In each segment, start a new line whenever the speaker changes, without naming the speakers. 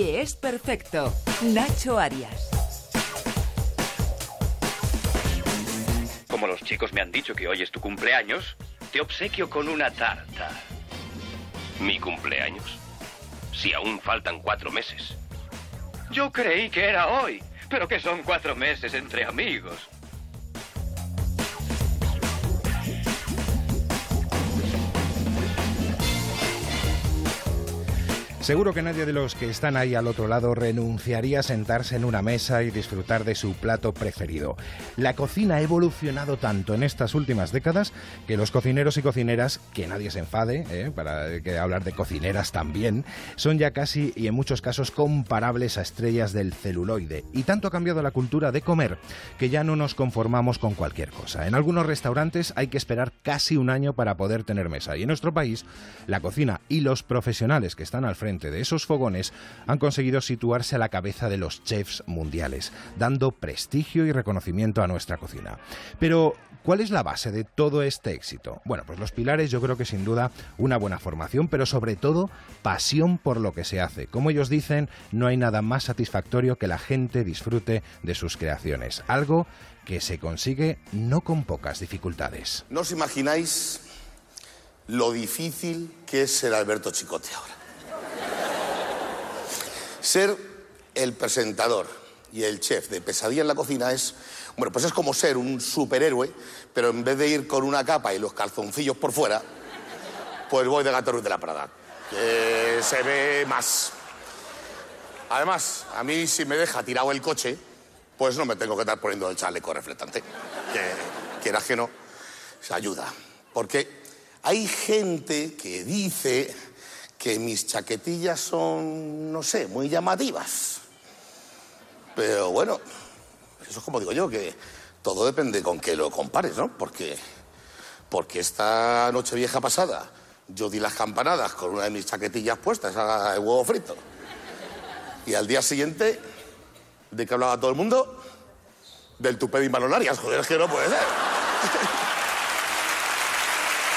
Nadie es perfecto. Nacho Arias.
Como los chicos me han dicho que hoy es tu cumpleaños, te obsequio con una tarta.
¿Mi cumpleaños? Si aún faltan cuatro meses.
Yo creí que era hoy, pero que son cuatro meses entre amigos.
Seguro que nadie de los que están ahí al otro lado renunciaría a sentarse en una mesa y disfrutar de su plato preferido. La cocina ha evolucionado tanto en estas últimas décadas que los cocineros y cocineras, que nadie se enfade, ¿eh? para que hablar de cocineras también, son ya casi y en muchos casos comparables a estrellas del celuloide. Y tanto ha cambiado la cultura de comer que ya no nos conformamos con cualquier cosa. En algunos restaurantes hay que esperar casi un año para poder tener mesa. Y en nuestro país, la cocina y los profesionales que están al frente de esos fogones han conseguido situarse a la cabeza de los chefs mundiales, dando prestigio y reconocimiento a nuestra cocina. Pero, ¿cuál es la base de todo este éxito? Bueno, pues los pilares yo creo que sin duda una buena formación, pero sobre todo pasión por lo que se hace. Como ellos dicen, no hay nada más satisfactorio que la gente disfrute de sus creaciones, algo que se consigue no con pocas dificultades.
No os imagináis lo difícil que es ser Alberto Chicote ahora. Ser el presentador y el chef de Pesadilla en la cocina es, bueno, pues es como ser un superhéroe, pero en vez de ir con una capa y los calzoncillos por fuera, pues voy de Gato Ruiz de la Prada, que se ve más. Además, a mí si me deja tirado el coche, pues no me tengo que estar poniendo el chaleco reflectante, que quieras que no, se ayuda. Porque hay gente que dice que mis chaquetillas son, no sé, muy llamativas. Pero bueno, eso es como digo yo, que todo depende con qué lo compares, ¿no? Porque, porque esta noche vieja pasada yo di las campanadas con una de mis chaquetillas puestas a huevo frito. Y al día siguiente, ¿de qué hablaba todo el mundo? Del tupé de Manolarias, joder, es que no puede ser.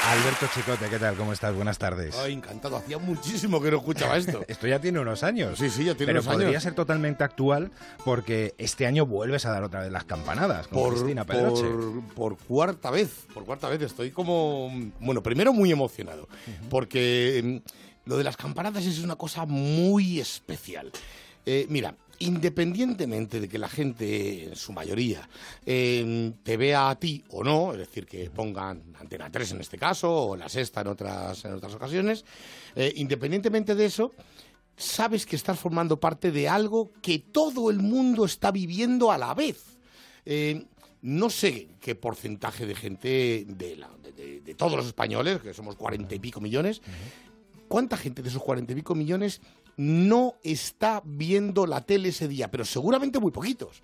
Alberto Chicote, ¿qué tal? ¿Cómo estás? Buenas tardes.
Ay, encantado. Hacía muchísimo que no escuchaba esto.
Esto ya tiene unos años.
Sí, sí, ya tiene
Pero
unos años.
podría ser totalmente actual porque este año vuelves a dar otra vez las campanadas con
por,
Cristina Pedroche.
por, por cuarta vez, por cuarta vez estoy como, bueno, primero muy emocionado, porque mm, lo de las campanadas es una cosa muy especial. Eh, mira, independientemente de que la gente, en su mayoría, eh, te vea a ti o no, es decir, que pongan Antena 3 en este caso, o la sexta en otras, en otras ocasiones, eh, independientemente de eso, sabes que estás formando parte de algo que todo el mundo está viviendo a la vez. Eh, no sé qué porcentaje de gente, de, la- de- de- de todos los españoles, que somos cuarenta y pico millones, ¿cuánta gente de esos cuarenta y pico millones no está viendo la tele ese día? Pero seguramente muy poquitos.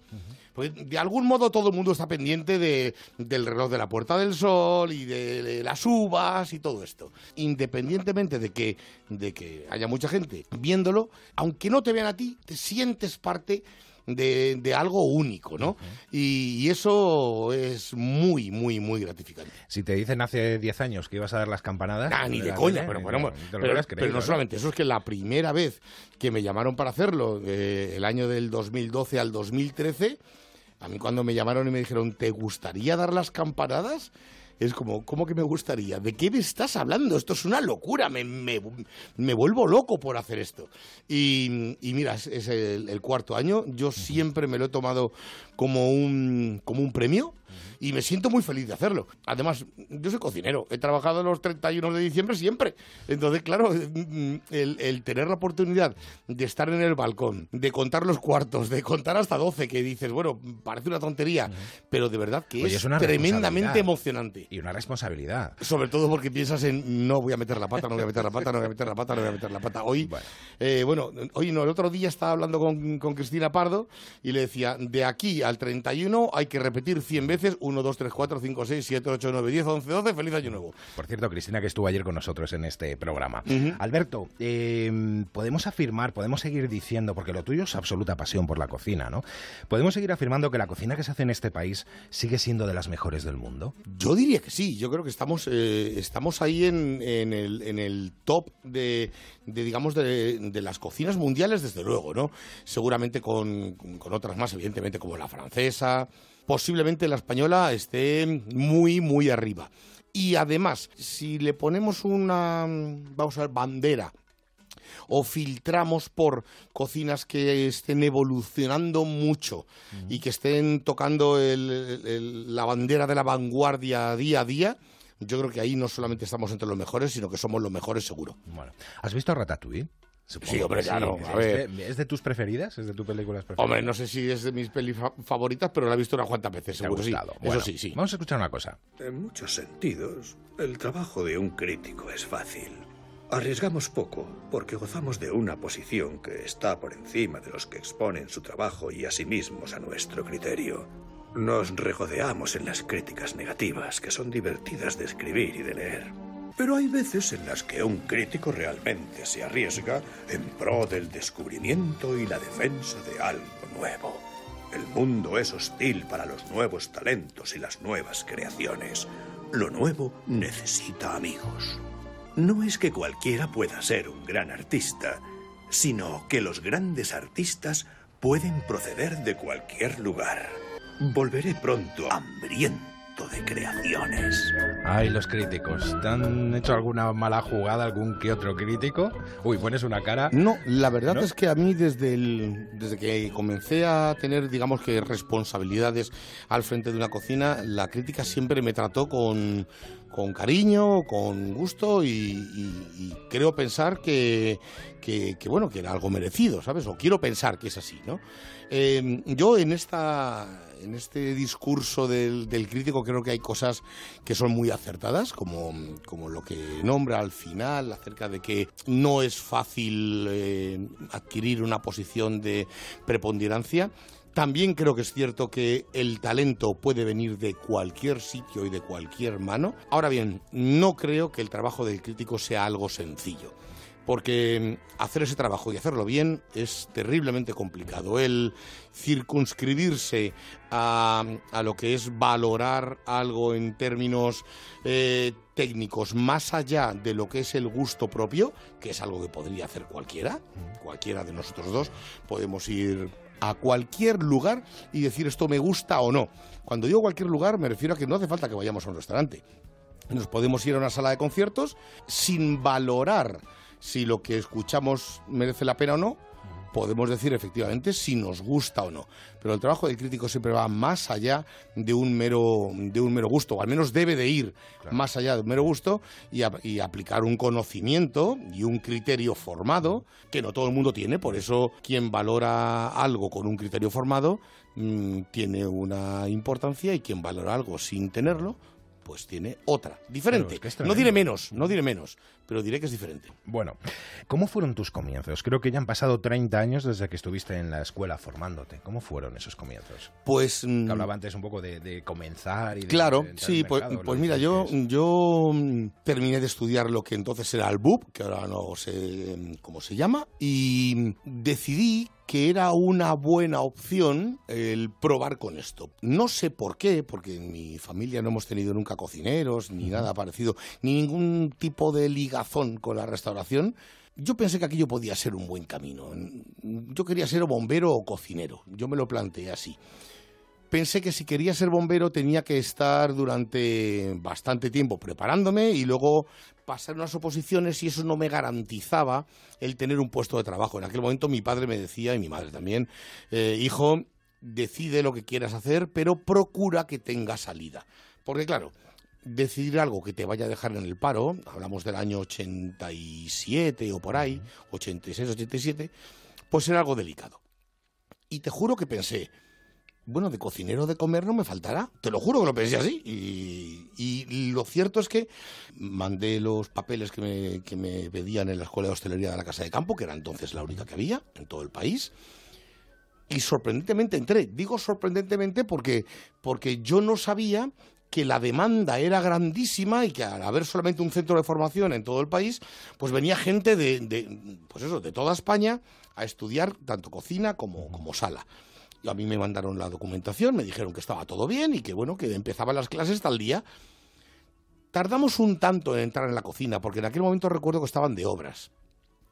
Porque de algún modo todo el mundo está pendiente de- del reloj de la Puerta del Sol y de, de las uvas y todo esto. Independientemente de que, de que haya mucha gente viéndolo, aunque no te vean a ti, te sientes parte de, de algo único, ¿no? y, y eso es muy, muy, muy gratificante.
Si te dicen hace 10 años que ibas a dar las campanadas...
Ah, ni de
la
coña, pero bueno, pero, no solamente eso, es que la primera vez que me llamaron para hacerlo, eh, el año del 2012 al 2013, a mí cuando me llamaron y me dijeron, ¿te gustaría dar las campanadas? Es como, ¿cómo que me gustaría? ¿De qué me estás hablando? Esto es una locura, me, me- me vuelvo loco por hacer esto. Y, y mira, es, es el, el cuarto año, yo siempre me lo he tomado como un, como un premio y me siento muy feliz de hacerlo. Además, yo soy cocinero, he trabajado los 31 de diciembre siempre. Entonces, claro, mm, el, el tener la oportunidad de estar en el balcón, de contar los cuartos, de contar hasta 12, que dices, bueno, parece una tontería, pero de verdad que
Oye,
es,
es
tremendamente emocionante.
Y una responsabilidad.
Sobre todo porque piensas en no voy a meter la pata, no voy a meter la pata, no voy a meter la pata, no voy a meter la pata. Hoy,
Bueno.
eh, bueno, hoy no, el otro día estaba hablando con, con Cristina Pardo y le decía, de aquí al 31 hay que repetir 100 veces veces. 1, 2, 3, 4, 5, 6, 7, 8, 9, 10, 11, 12. Feliz año nuevo.
Por cierto, Cristina, que estuvo ayer con nosotros en este programa. Alberto, eh, podemos afirmar, podemos seguir diciendo, porque lo tuyo es absoluta pasión por la cocina, ¿no? Podemos seguir afirmando que la cocina que se hace en este país sigue siendo de las mejores del mundo.
Yo diría que sí. Yo creo que estamos, eh, estamos ahí en, en el, en el top de, de, digamos, de, de las cocinas mundiales, desde luego, ¿no? Seguramente con, con otras más, evidentemente, como la francesa. Posiblemente la española esté muy, muy arriba. Y además, si le ponemos una, vamos a ver, bandera o filtramos por cocinas que estén evolucionando mucho y que estén tocando la bandera de la vanguardia día a día, yo creo que ahí no solamente estamos entre los mejores, sino que somos los mejores seguro.
Bueno, ¿has visto Ratatouille? Supongo
Sí, hombre, claro,
¿Es,
a ver.
de, ¿Es de tus preferidas? ¿Es de tus películas preferidas?
Hombre, no sé si es de mis pelis fa- favoritas, pero la he visto unas cuantas veces,
¿Te ha
seguro sí.
gustado?
Eso
Bueno,
sí, sí.
Vamos a escuchar una cosa.
En muchos sentidos, el trabajo de un crítico es fácil. Arriesgamos poco porque gozamos de una posición que está por encima de los que exponen su trabajo y a sí mismos a nuestro criterio. Nos regodeamos en las críticas negativas, que son divertidas de escribir y de leer. Pero hay veces en las que un crítico realmente se arriesga en pro del descubrimiento y la defensa de algo nuevo. El mundo es hostil para los nuevos talentos y las nuevas creaciones. Lo nuevo necesita amigos. No es que cualquiera pueda ser un gran artista, sino que los grandes artistas pueden proceder de cualquier lugar. Volveré pronto hambriento de creaciones.
Ay, los críticos. ¿Te han hecho alguna mala jugada, algún que otro crítico? Uy, pones una cara.
No, la verdad
¿No?
es que a mí desde, el, desde que comencé a tener, digamos que, responsabilidades al frente de una cocina, la crítica siempre me trató con, con cariño, con gusto y, y- y creo pensar que, que, que, bueno, que era algo merecido, ¿sabes? O quiero pensar que es así, ¿no? Eh, yo en esta en este discurso del, del crítico creo que hay cosas que son muy acertadas, como, como lo que nombra al final acerca de que no es fácil eh, adquirir una posición de preponderancia. También creo que es cierto que el talento puede venir de cualquier sitio y de cualquier mano. Ahora bien, no creo que el trabajo del crítico sea algo sencillo porque mm, hacer ese trabajo y hacerlo bien es terriblemente complicado. El circunscribirse a, a lo que es valorar algo en términos eh, técnicos más allá de lo que es el gusto propio, que es algo que podría hacer cualquiera, cualquiera de nosotros dos, podemos ir a cualquier lugar y decir esto me gusta o no. Cuando digo cualquier lugar me refiero a que no hace falta que vayamos a un restaurante. Nos podemos ir a una sala de conciertos sin valorar si lo que escuchamos merece la pena o no. Podemos decir efectivamente si nos gusta o no. Pero el trabajo del crítico siempre va más allá de un mero, de un mero gusto, o al menos debe de ir más allá de un mero gusto y, a- y aplicar un conocimiento y un criterio formado que no todo el mundo tiene. Por eso quien valora algo con un criterio formado mm, tiene una importancia y quien valora algo sin tenerlo pues tiene otra, diferente.
Es que
no diré menos, no diré menos, pero diré que es diferente.
Bueno, ¿cómo fueron tus comienzos? Creo que ya han pasado 30 años desde que estuviste en la escuela formándote. ¿Cómo fueron esos comienzos?
Pues mm,
Que hablaba antes un poco de, de comenzar y de
Claro,
de
sí, pues,
mercado,
pues
lo
mira, yo, yo mm, terminé de estudiar lo que entonces era el BUP, que ahora no sé mm, cómo se llama, y mm, decidí que era una buena opción el probar con esto. No sé por qué, porque en mi familia no hemos tenido nunca cocineros, ni nada parecido, ni ningún tipo de con la restauración. Yo pensé que aquello podía ser un buen camino. Yo quería ser bombero o cocinero. Yo me lo planteé así pensé que si quería ser bombero tenía que estar durante bastante tiempo preparándome y luego pasar unas oposiciones y eso no me garantizaba el tener un puesto de trabajo. En aquel momento mi padre me decía, y mi madre también, eh, hijo, decide lo que quieras hacer, pero procura que tenga salida. Porque claro, decidir algo que te vaya a dejar en el paro, hablamos del año 87 o por ahí, 86, 87, pues era algo delicado. Y te juro que pensé, bueno, de cocinero de comer no me faltará. Te lo juro que lo pensé así. Y, y lo cierto es que mandé los papeles que me, que me pedían en la escuela de hostelería de la Casa de Campo, que era entonces la única que había en todo el país. y sorprendentemente entré. Digo sorprendentemente porque, porque yo no sabía que la demanda era grandísima y que al haber solamente un centro de formación en todo el país, pues venía gente de, pues eso, de toda España a estudiar tanto cocina como, como sala. Y a mí me mandaron la documentación, me dijeron que estaba todo bien y que bueno, que empezaban las clases tal día. Tardamos un tanto en entrar en la cocina, porque en aquel momento recuerdo que estaban de obras.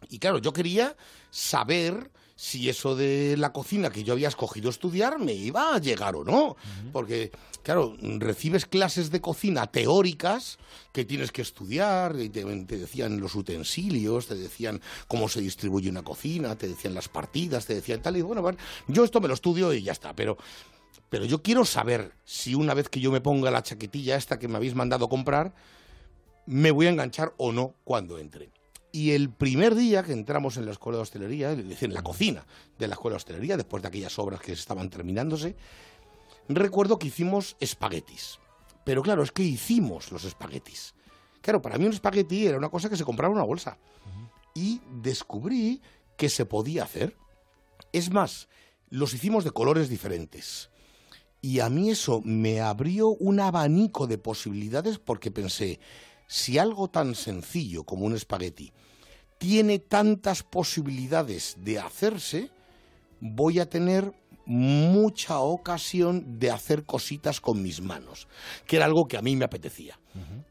Y claro, yo quería saber si eso de la cocina que yo había escogido estudiar me iba a llegar o no. Porque, claro, recibes clases de cocina teóricas que tienes que estudiar, y te, te decían los utensilios, te decían cómo se distribuye una cocina, te decían las partidas, te decían tal y bueno, bueno, yo esto me lo estudio y ya está, pero pero yo quiero saber si una vez que yo me ponga la chaquetilla esta que me habéis mandado comprar, me voy a enganchar o no cuando entre. Y el primer día que entramos en la escuela de hostelería, es decir, en la cocina de la escuela de hostelería, después de aquellas obras que estaban terminándose, recuerdo que hicimos espaguetis. Pero claro, es que hicimos los espaguetis. Claro, para mí un espagueti era una cosa que se compraba en una bolsa. Y descubrí que se podía hacer. Es más, los hicimos de colores diferentes. Y a mí eso me abrió un abanico de posibilidades porque pensé, si algo tan sencillo como un espagueti tiene tantas posibilidades de hacerse, voy a tener mucha ocasión de hacer cositas con mis manos, que era algo que a mí me apetecía.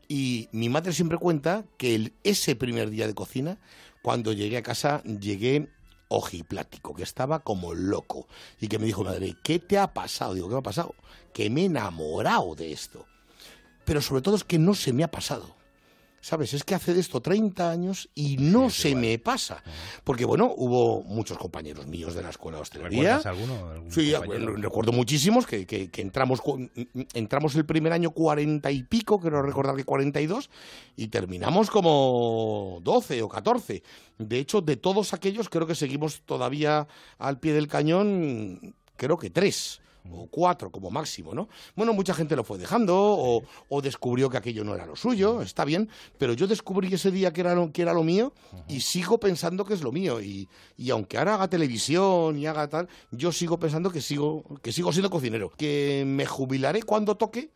Y mi madre siempre cuenta que el- ese primer día de cocina, cuando llegué a casa, llegué ojiplático, que estaba como loco. Y que me dijo, madre, ¿qué te ha pasado? Digo, ¿qué me ha pasado? Que me he enamorado de esto. Pero sobre todo es que no se me ha pasado. ¿Sabes? Es que hace de esto 30 años y no se me pasa. Porque, bueno, hubo muchos compañeros míos de la escuela de hostelería.
¿Recuerdas alguno? ¿Algún
Sí,
compañero?
recuerdo muchísimos que, que- que entramos el primer año 40 y pico, creo recordar que 42, y terminamos como 12 o 14. De hecho, de todos aquellos, creo que seguimos todavía al pie del cañón, creo que tres o cuatro como máximo, ¿no? Bueno, mucha gente lo fue dejando o, o descubrió que aquello no era lo suyo, está bien, pero yo descubrí ese día que era lo, que era lo mío y sigo pensando que es lo mío y, y aunque ahora haga televisión y haga tal, yo sigo pensando que sigo, que sigo siendo cocinero, que me jubilaré cuando toque,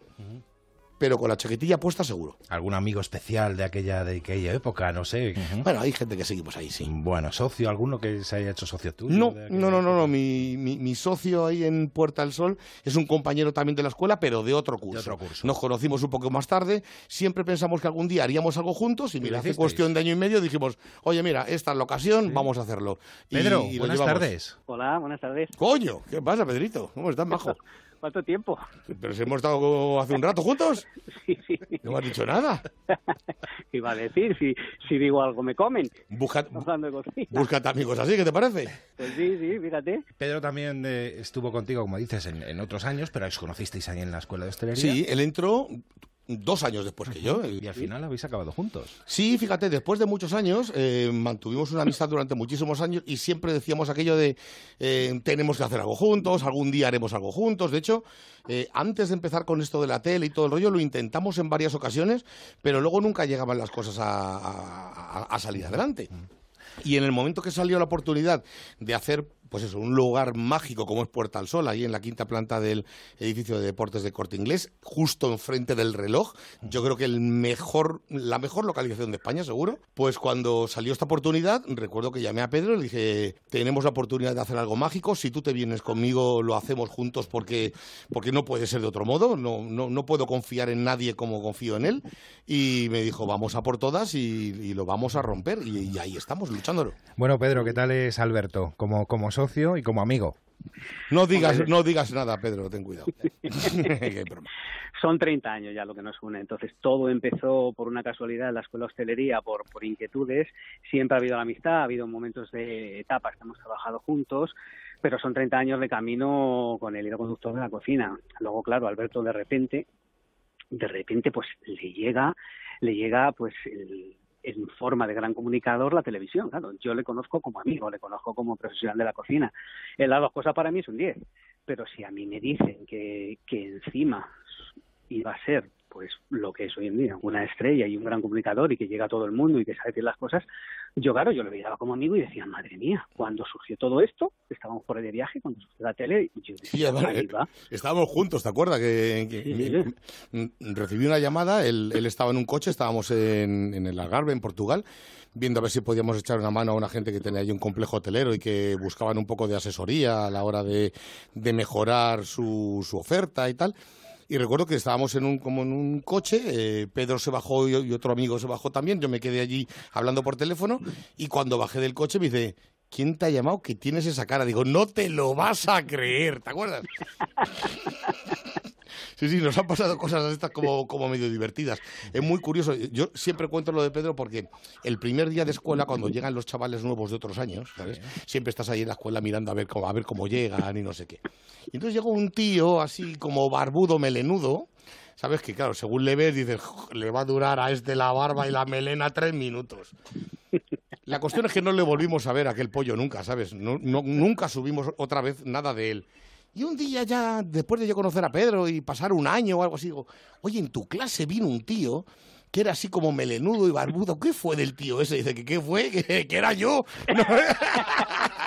pero con la chaquetilla puesta seguro.
¿Algún amigo especial de aquella, de aquella época? No sé.
Bueno, hay gente que seguimos ahí, sí.
Bueno, socio, alguno que se haya hecho socio tuyo.
No,
de
no, no, no,
época?
no. Mi, mi, mi socio ahí en Puerta del Sol es un compañero también de la escuela, pero de otro curso.
otro curso.
Nos conocimos un poco más tarde. Siempre pensamos que algún día haríamos algo juntos y mira, hace cuestión de año y medio dijimos, oye, mira, esta es la ocasión, vamos a hacerlo.
Pedro,
y
buenas tardes.
Hola, buenas tardes.
Coño, ¿qué pasa, Pedrito? ¿Cómo estás, majo?
¿Cuánto tiempo?
Pero si hemos estado hace un rato juntos.
Sí, sí.
No me has dicho nada.
¿Qué iba a decir? Si, si digo algo me comen.
Busca, búscate amigos así, ¿qué te parece?
Pues sí, sí, fíjate.
Pedro también eh, estuvo contigo, como dices, en, en otros años, pero os conocisteis ahí en la escuela de hostelería.
Sí, él entró dos años después que yo.
Y al final habéis acabado juntos.
Sí, fíjate, después de muchos años eh, mantuvimos una amistad durante muchísimos años y siempre decíamos aquello de eh, tenemos que hacer algo juntos, algún día haremos algo juntos. De hecho, eh, antes de empezar con esto de la tele y todo el rollo, lo intentamos en varias ocasiones, pero luego nunca llegaban las cosas a, a- a- a salir adelante. Y en el momento que salió la oportunidad de hacer, pues eso, un lugar mágico como es Puerta al Sol, ahí en la quinta planta del edificio de deportes de Corte Inglés, justo enfrente del reloj, yo creo que el mejor, la mejor localización de España, seguro. Pues cuando salió esta oportunidad, recuerdo que llamé a Pedro y le dije, tenemos la oportunidad de hacer algo mágico, si tú te vienes conmigo lo hacemos juntos porque, porque no puede ser de otro modo, no, no, no puedo confiar en nadie como confío en él. Y me dijo, vamos a por todas y, y lo vamos a romper. Y, ahí estamos, luchándolo.
Bueno, Pedro, ¿qué tal es Alberto? Como, como socio y como amigo.
No digas, no digas nada, Pedro, ten cuidado.
Son 30 años ya lo que nos une. Entonces, todo empezó por una casualidad en la escuela de hostelería, por, por inquietudes. Siempre ha habido la amistad, ha habido momentos de etapas que hemos trabajado juntos, pero son 30 años de camino con el hilo conductor de la cocina. Luego, claro, Alberto de repente, de repente, pues le llega, le llega, pues, el, en forma de gran comunicador la televisión. Claro, yo le conozco como amigo, le conozco como profesional de la cocina. En las dos cosas para mí es un 10. Pero si a mí me dicen que, que encima iba a ser pues lo que es hoy en día, una estrella y un gran comunicador y que llega a todo el mundo y que sabe decir las cosas, yo claro, yo lo veía como amigo y decía, madre mía, cuando surgió todo esto, estábamos por ahí de viaje, cuando surgió la tele, y yo decía,
eh, estábamos juntos, ¿te acuerdas? Que, recibí una llamada, él, estaba en un coche, estábamos en, en el Algarve, en Portugal, viendo a ver si podíamos echar una mano a una gente que tenía allí un complejo hotelero y que buscaban un poco de asesoría a la hora de, de mejorar su, su oferta y tal. Y recuerdo que estábamos en un, como en un coche, eh, Pedro se bajó y, otro amigo se bajó también, yo me quedé allí hablando por teléfono y cuando bajé del coche me dice, ¿quién te ha llamado que tienes esa cara? Digo, no te lo vas a creer, ¿te acuerdas? Sí, sí, nos han pasado cosas estas como, como medio divertidas. Es muy curioso. Yo siempre cuento lo de Pedro porque el primer día de escuela, cuando llegan los chavales nuevos de otros años, ¿sabes? Siempre estás ahí en la escuela mirando a ver cómo, a ver cómo llegan y no sé qué. Y entonces llegó un tío así como barbudo, melenudo, ¿sabes? Que claro, según le ves, dices, le va a durar a este la barba y la melena tres minutos. La cuestión es que no le volvimos a ver a aquel pollo nunca, ¿sabes? nunca subimos otra vez nada de él. Y un día ya, después de yo conocer a Pedro y pasar un año o algo así, digo, oye, en tu clase vino un tío que era así como melenudo y barbudo. ¿Qué fue del tío ese? Dice, que qué fue? Que, era yo.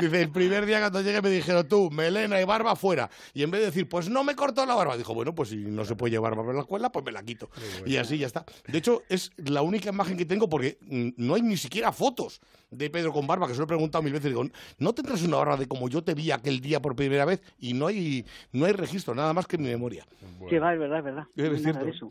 Dice, el primer día cuando llegué me dijeron, tú, melena y barba fuera. Y en vez de decir, pues no me cortó la barba, dijo, bueno, pues si no se puede llevar barba en la escuela, pues me la quito. Y así ya está. De hecho, es la única imagen que tengo porque mm, no hay ni siquiera fotos de Pedro con barba, que se lo he preguntado mil veces. Digo, ¿no tendrás una barba de como yo te vi aquel día por primera vez? Y no hay, no hay registro, nada más que en mi memoria.
Sí, va, es verdad, es verdad. Es
cierto.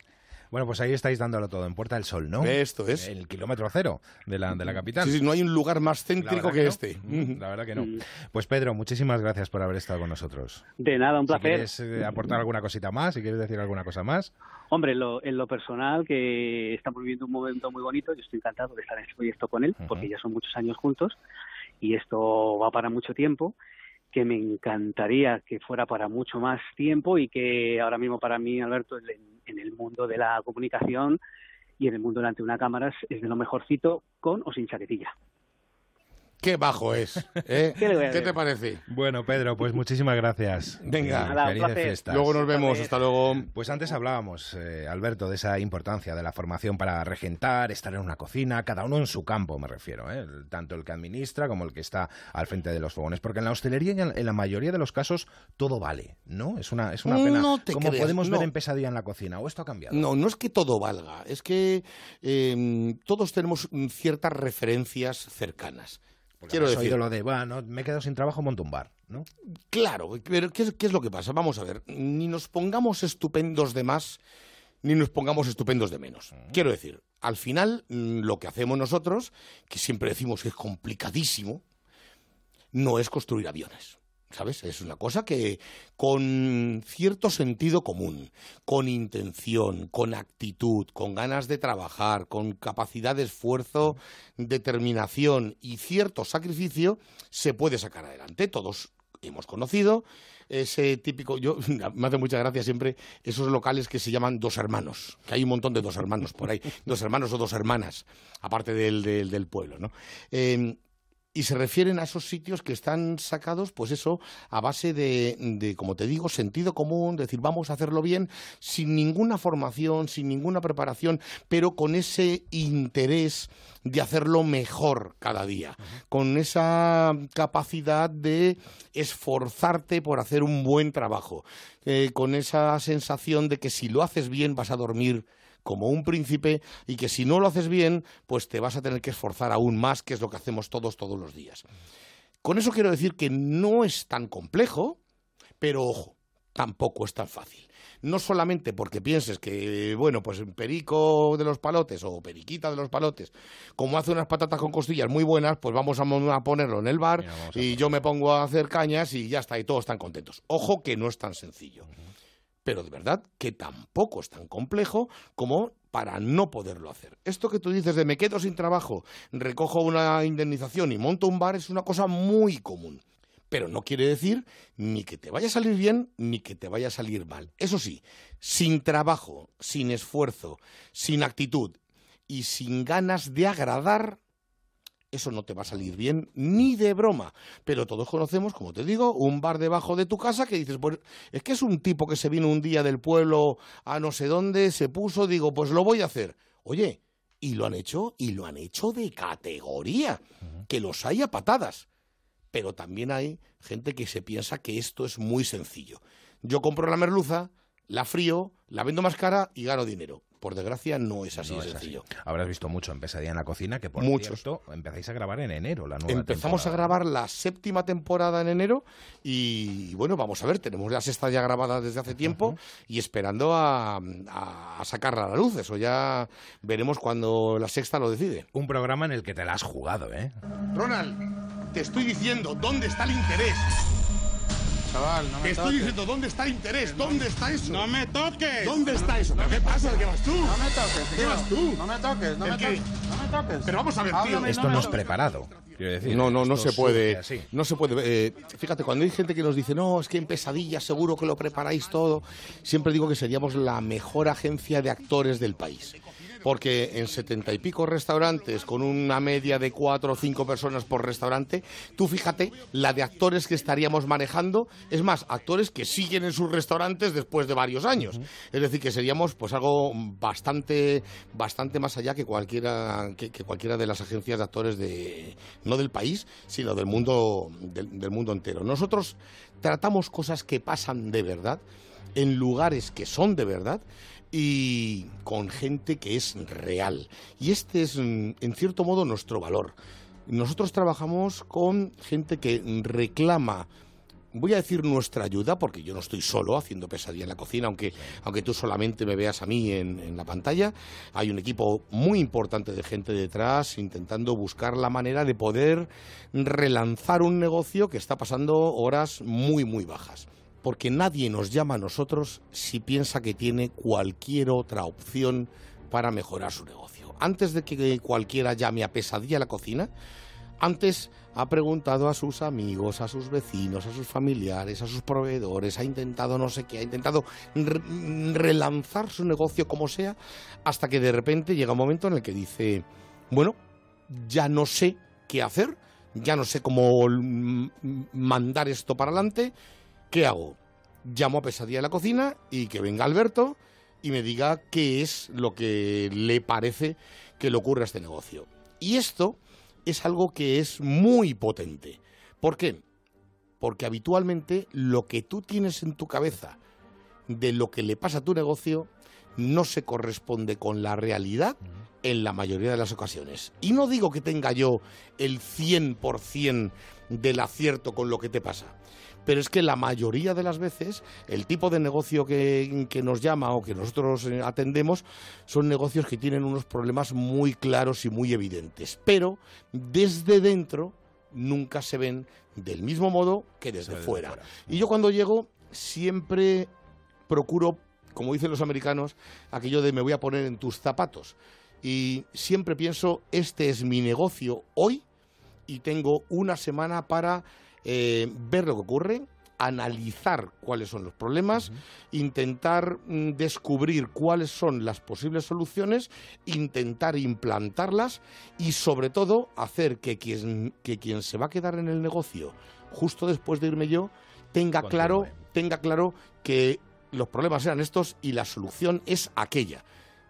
Bueno, pues ahí estáis dándolo todo, en Puerta del Sol, ¿no?
Esto es.
El kilómetro cero de la, de la capital.
Sí, sí, no hay un lugar más céntrico que, este.
Mm, la verdad que no. Pues Pedro, muchísimas gracias por haber estado con nosotros.
De nada, un placer.
Si quieres eh, aportar alguna cosita más, si quieres decir alguna cosa más.
Hombre, en lo, en lo personal, que estamos viviendo un momento muy bonito, yo estoy encantado de estar en este proyecto con él, porque ya son muchos años juntos y esto va para mucho tiempo que me encantaría que fuera para mucho más tiempo y que ahora mismo para mí, Alberto, en, el mundo de la comunicación y en el mundo delante de una cámara es de lo mejorcito con o sin chaquetilla.
Qué bajo es. ¿eh? ¿Qué, te parece?
Bueno, Pedro, pues muchísimas gracias.
Venga,
felices
Luego nos vemos, hasta luego.
Pues antes hablábamos, eh, Alberto, de esa importancia de la formación para regentar, estar en una cocina, cada uno en su campo, me refiero, ¿eh? tanto el que administra como el que está al frente de los fogones. Porque en la hostelería, en la mayoría de los casos, todo vale, ¿no? Es una, es una pena.
No
como podemos ver en Pesadilla en la cocina, ¿o esto ha cambiado?
No, no es que todo valga, es que em, todos tenemos ciertas referencias cercanas.
Quiero decir, lo de, bueno, me he quedado sin trabajo, monto un bar, ¿no?
Claro, pero ¿qué, es lo que pasa? Vamos a ver, ni nos pongamos estupendos de más, ni nos pongamos estupendos de menos. Mm. Quiero decir, al final, mm, lo que hacemos nosotros, que siempre decimos que es complicadísimo, no es construir aviones. ¿Sabes? Es una cosa que con cierto sentido común, con intención, con actitud, con ganas de trabajar, con capacidad de esfuerzo, determinación y cierto sacrificio, se puede sacar adelante. Todos hemos conocido ese típico, yo me hace mucha gracia siempre esos locales que se llaman dos hermanos, que hay un montón de dos hermanos por ahí, dos hermanos o dos hermanas, aparte del, del, pueblo, ¿no? Eh, y se refieren a esos sitios que están sacados, pues eso, a base de, de, como te digo, sentido común, decir, vamos a hacerlo bien, sin ninguna formación, sin ninguna preparación, pero con ese interés de hacerlo mejor cada día, con esa capacidad de esforzarte por hacer un buen trabajo, eh, con esa sensación de que si lo haces bien vas a dormir como un príncipe y que si no lo haces bien, pues te vas a tener que esforzar aún más, que es lo que hacemos todos todos los días. Con eso quiero decir que no es tan complejo, pero ojo, tampoco es tan fácil. No solamente porque pienses que, bueno, pues Perico de los Palotes o Periquita de los Palotes, como hace unas patatas con costillas muy buenas, pues vamos a ponerlo en el bar y yo me pongo a hacer cañas y ya está, y todos están contentos. Ojo que no es tan sencillo pero de verdad que tampoco es tan complejo como para no poderlo hacer. Esto que tú dices de me quedo sin trabajo, recojo una indemnización y monto un bar es una cosa muy común. Pero no quiere decir ni que te vaya a salir bien ni que te vaya a salir mal. Eso sí, sin trabajo, sin esfuerzo, sin actitud y sin ganas de agradar, eso no te va a salir bien ni de broma. Pero todos conocemos, como te digo, un bar debajo de tu casa que dices, pues es que es un tipo que se vino un día del pueblo a no sé dónde, se puso, digo, pues lo voy a hacer. Oye, y lo han hecho, y lo han hecho de categoría, que los hay a patadas. Pero también hay gente que se piensa que esto es muy sencillo. Yo compro la merluza, la frío, la vendo más cara y gano dinero. Por desgracia, no es así
No es
sencillo.
así. Habrás visto mucho en Pesadilla en la cocina, que por
Muchos.
cierto, empezáis a grabar en enero la nueva
Empezamos a grabar la séptima temporada en enero y bueno, vamos a ver, tenemos la sexta ya grabada desde hace tiempo y esperando a, a- a sacarla a la luz. Eso ya veremos cuando la sexta lo decide.
Un programa en el que te la has jugado, ¿eh?
Ronald, te estoy diciendo, ¿dónde está el interés?
Chaval, no me
Te estoy
toques.
diciendo, ¿dónde está el interés? ¿Dónde está eso?
¡No me toques!
¿Dónde está eso? ¿Pero qué pasa? ¿De qué vas tú?
No me toques,
¿Qué vas tú?
No me toques, no
¿El
me toques. No me toques.
Pero vamos a ver, tío.
Esto
no
es preparado, quiero decir.
No, no, no se puede.
así.
No se puede. eh, fíjate, cuando hay gente que nos dice, no, es que en pesadilla seguro que lo preparáis todo, siempre digo que seríamos la mejor agencia de actores del país. Porque en setenta y pico restaurantes, con una media de cuatro o cinco personas por restaurante, tú fíjate la de actores que estaríamos manejando. Es más, actores que siguen en sus restaurantes después de varios años. Es decir, que seríamos pues algo bastante, bastante más allá que cualquiera, que, que cualquiera de las agencias de actores de, no del país, sino del mundo, del, del mundo entero. Nosotros tratamos cosas que pasan de verdad, en lugares que son de verdad y con gente que es real. Y este es, mm, en cierto modo, nuestro valor. Nosotros trabajamos con gente que reclama voy a decir nuestra ayuda, porque yo no estoy solo haciendo pesadilla en la cocina, aunque, aunque tú solamente me veas a mí en, en la pantalla. Hay un equipo muy importante de gente detrás intentando buscar la manera de poder relanzar un negocio que está pasando horas muy, muy bajas. Porque nadie nos llama a nosotros si piensa que tiene cualquier otra opción para mejorar su negocio. Antes de que cualquiera llame a pesadilla a la cocina, antes ha preguntado a sus amigos, a sus vecinos, a sus familiares, a sus proveedores, ha intentado no sé qué, ha intentado re- relanzar su negocio como sea, hasta que de repente llega un momento en el que dice, bueno, ya no sé qué hacer, ya no sé cómo mm, mandar esto para adelante, ¿qué hago? Llamo a Pesadilla de la Cocina y que venga Alberto y me diga qué es lo que le parece que le ocurre a este negocio. Y esto es algo que es muy potente. ¿Por qué? Porque habitualmente lo que tú tienes en tu cabeza de lo que le pasa a tu negocio no se corresponde con la realidad en la mayoría de las ocasiones. Y no digo que tenga yo el 100% del acierto con lo que te pasa, pero es que la mayoría de las veces el tipo de negocio que, que nos llama o que nosotros eh, atendemos son negocios que tienen unos problemas muy claros y muy evidentes, pero desde dentro nunca se ven del mismo modo que desde
Desde
fuera.
fuera.
Y yo cuando llego siempre procuro, como dicen los americanos, aquello de me voy a poner en tus zapatos. Y siempre pienso, este es mi negocio hoy y tengo una semana para eh, ver lo que ocurre, analizar cuáles son los problemas, intentar mm, descubrir cuáles son las posibles soluciones, intentar implantarlas y sobre todo hacer que quien, que quien se va a quedar en el negocio justo después de irme yo tenga claro, tenga claro que los problemas eran estos y la solución es aquella.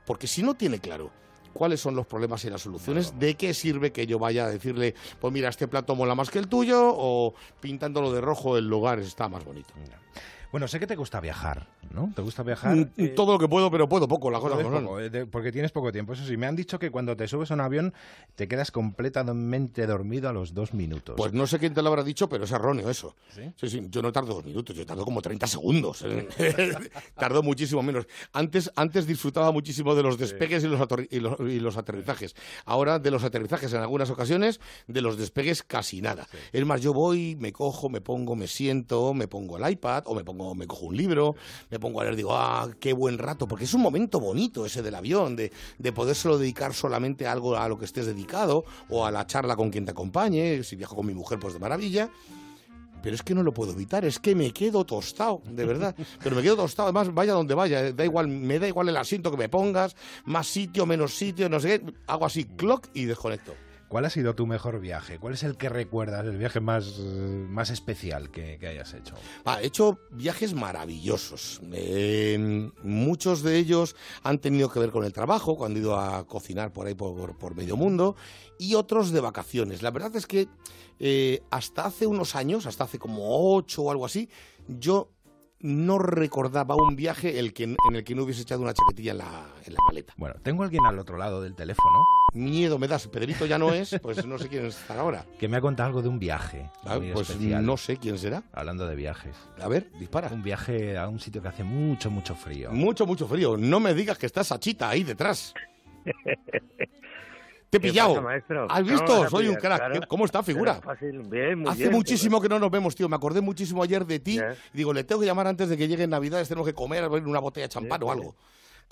Porque si no tiene claro cuáles son los problemas y las soluciones, ¿de qué sirve que yo vaya a decirle, pues mira, este plato mola más que el tuyo o pintándolo de rojo el lugar está más bonito?
Bueno, sé que te gusta viajar, ¿no? ¿Te gusta viajar?
Mm,
Eh,
Todo lo que puedo, pero puedo poco, la cosa son.
poco, eh, porque tienes poco tiempo. Eso sí, me han dicho que cuando te subes a un avión te quedas completamente dormido a los dos minutos.
Pues no sé quién te lo habrá dicho, pero es erróneo eso.
¿Sí?
Sí, sí, yo no tardo dos minutos, yo tardo como 30 segundos. tardo muchísimo menos. Antes, antes disfrutaba muchísimo de los despegues y, los aterri- y, los, y los aterrizajes. Ahora de los aterrizajes en algunas ocasiones, de los despegues casi nada. Es más, yo voy, me cojo, me pongo, me siento, me pongo el iPad o me, pongo, me cojo un libro, me pongo a leer, digo, ah, qué buen rato, porque es un momento bonito ese del avión, de, de podérselo dedicar solamente a algo a lo que estés dedicado o a la charla con quien te acompañe, si viajo con mi mujer, pues de maravilla. Pero es que no lo puedo evitar, es que me quedo tostado, de verdad. Pero me quedo tostado, además, vaya donde vaya, eh, da igual, me da igual el asiento que me pongas, más sitio, menos sitio, no sé qué. Hago así, clock y desconecto.
¿Cuál ha sido tu mejor viaje? ¿Cuál es el que recuerdas, el viaje más, eh, más especial que, que hayas hecho?
Ah, he hecho viajes maravillosos. Eh, muchos de ellos han tenido que ver con el trabajo, cuando he ido a cocinar por ahí por, por medio mundo, y otros de vacaciones. La verdad es que eh, hasta hace unos años, hasta hace como ocho o algo así, yo no recordaba un viaje el que, en el que no hubiese echado una chaquetilla en la, en la maleta.
Bueno, tengo a alguien al otro lado del teléfono
Miedo me das, Pedrito ya no es, pues no sé quién está ahora.
que me ha contado algo de un viaje.
Ah, pues
especial.
no sé quién será.
Hablando de viajes.
A ver, dispara.
Un viaje a un sitio que hace mucho, mucho frío.
Mucho, mucho frío. No me digas que está Sachita ahí detrás. Te he
¿Qué
pillado.
pasa, maestro?
¿Has visto? Soy un crack.
claro.
¿Cómo está, figura?
Fácil, bien, muy
Hace
bien,
muchísimo que no nos vemos, tío. Me acordé muchísimo ayer de ti. Y digo, le tengo que llamar antes de que lleguen Navidades. Tenemos que comer, abrir una botella de champán o algo.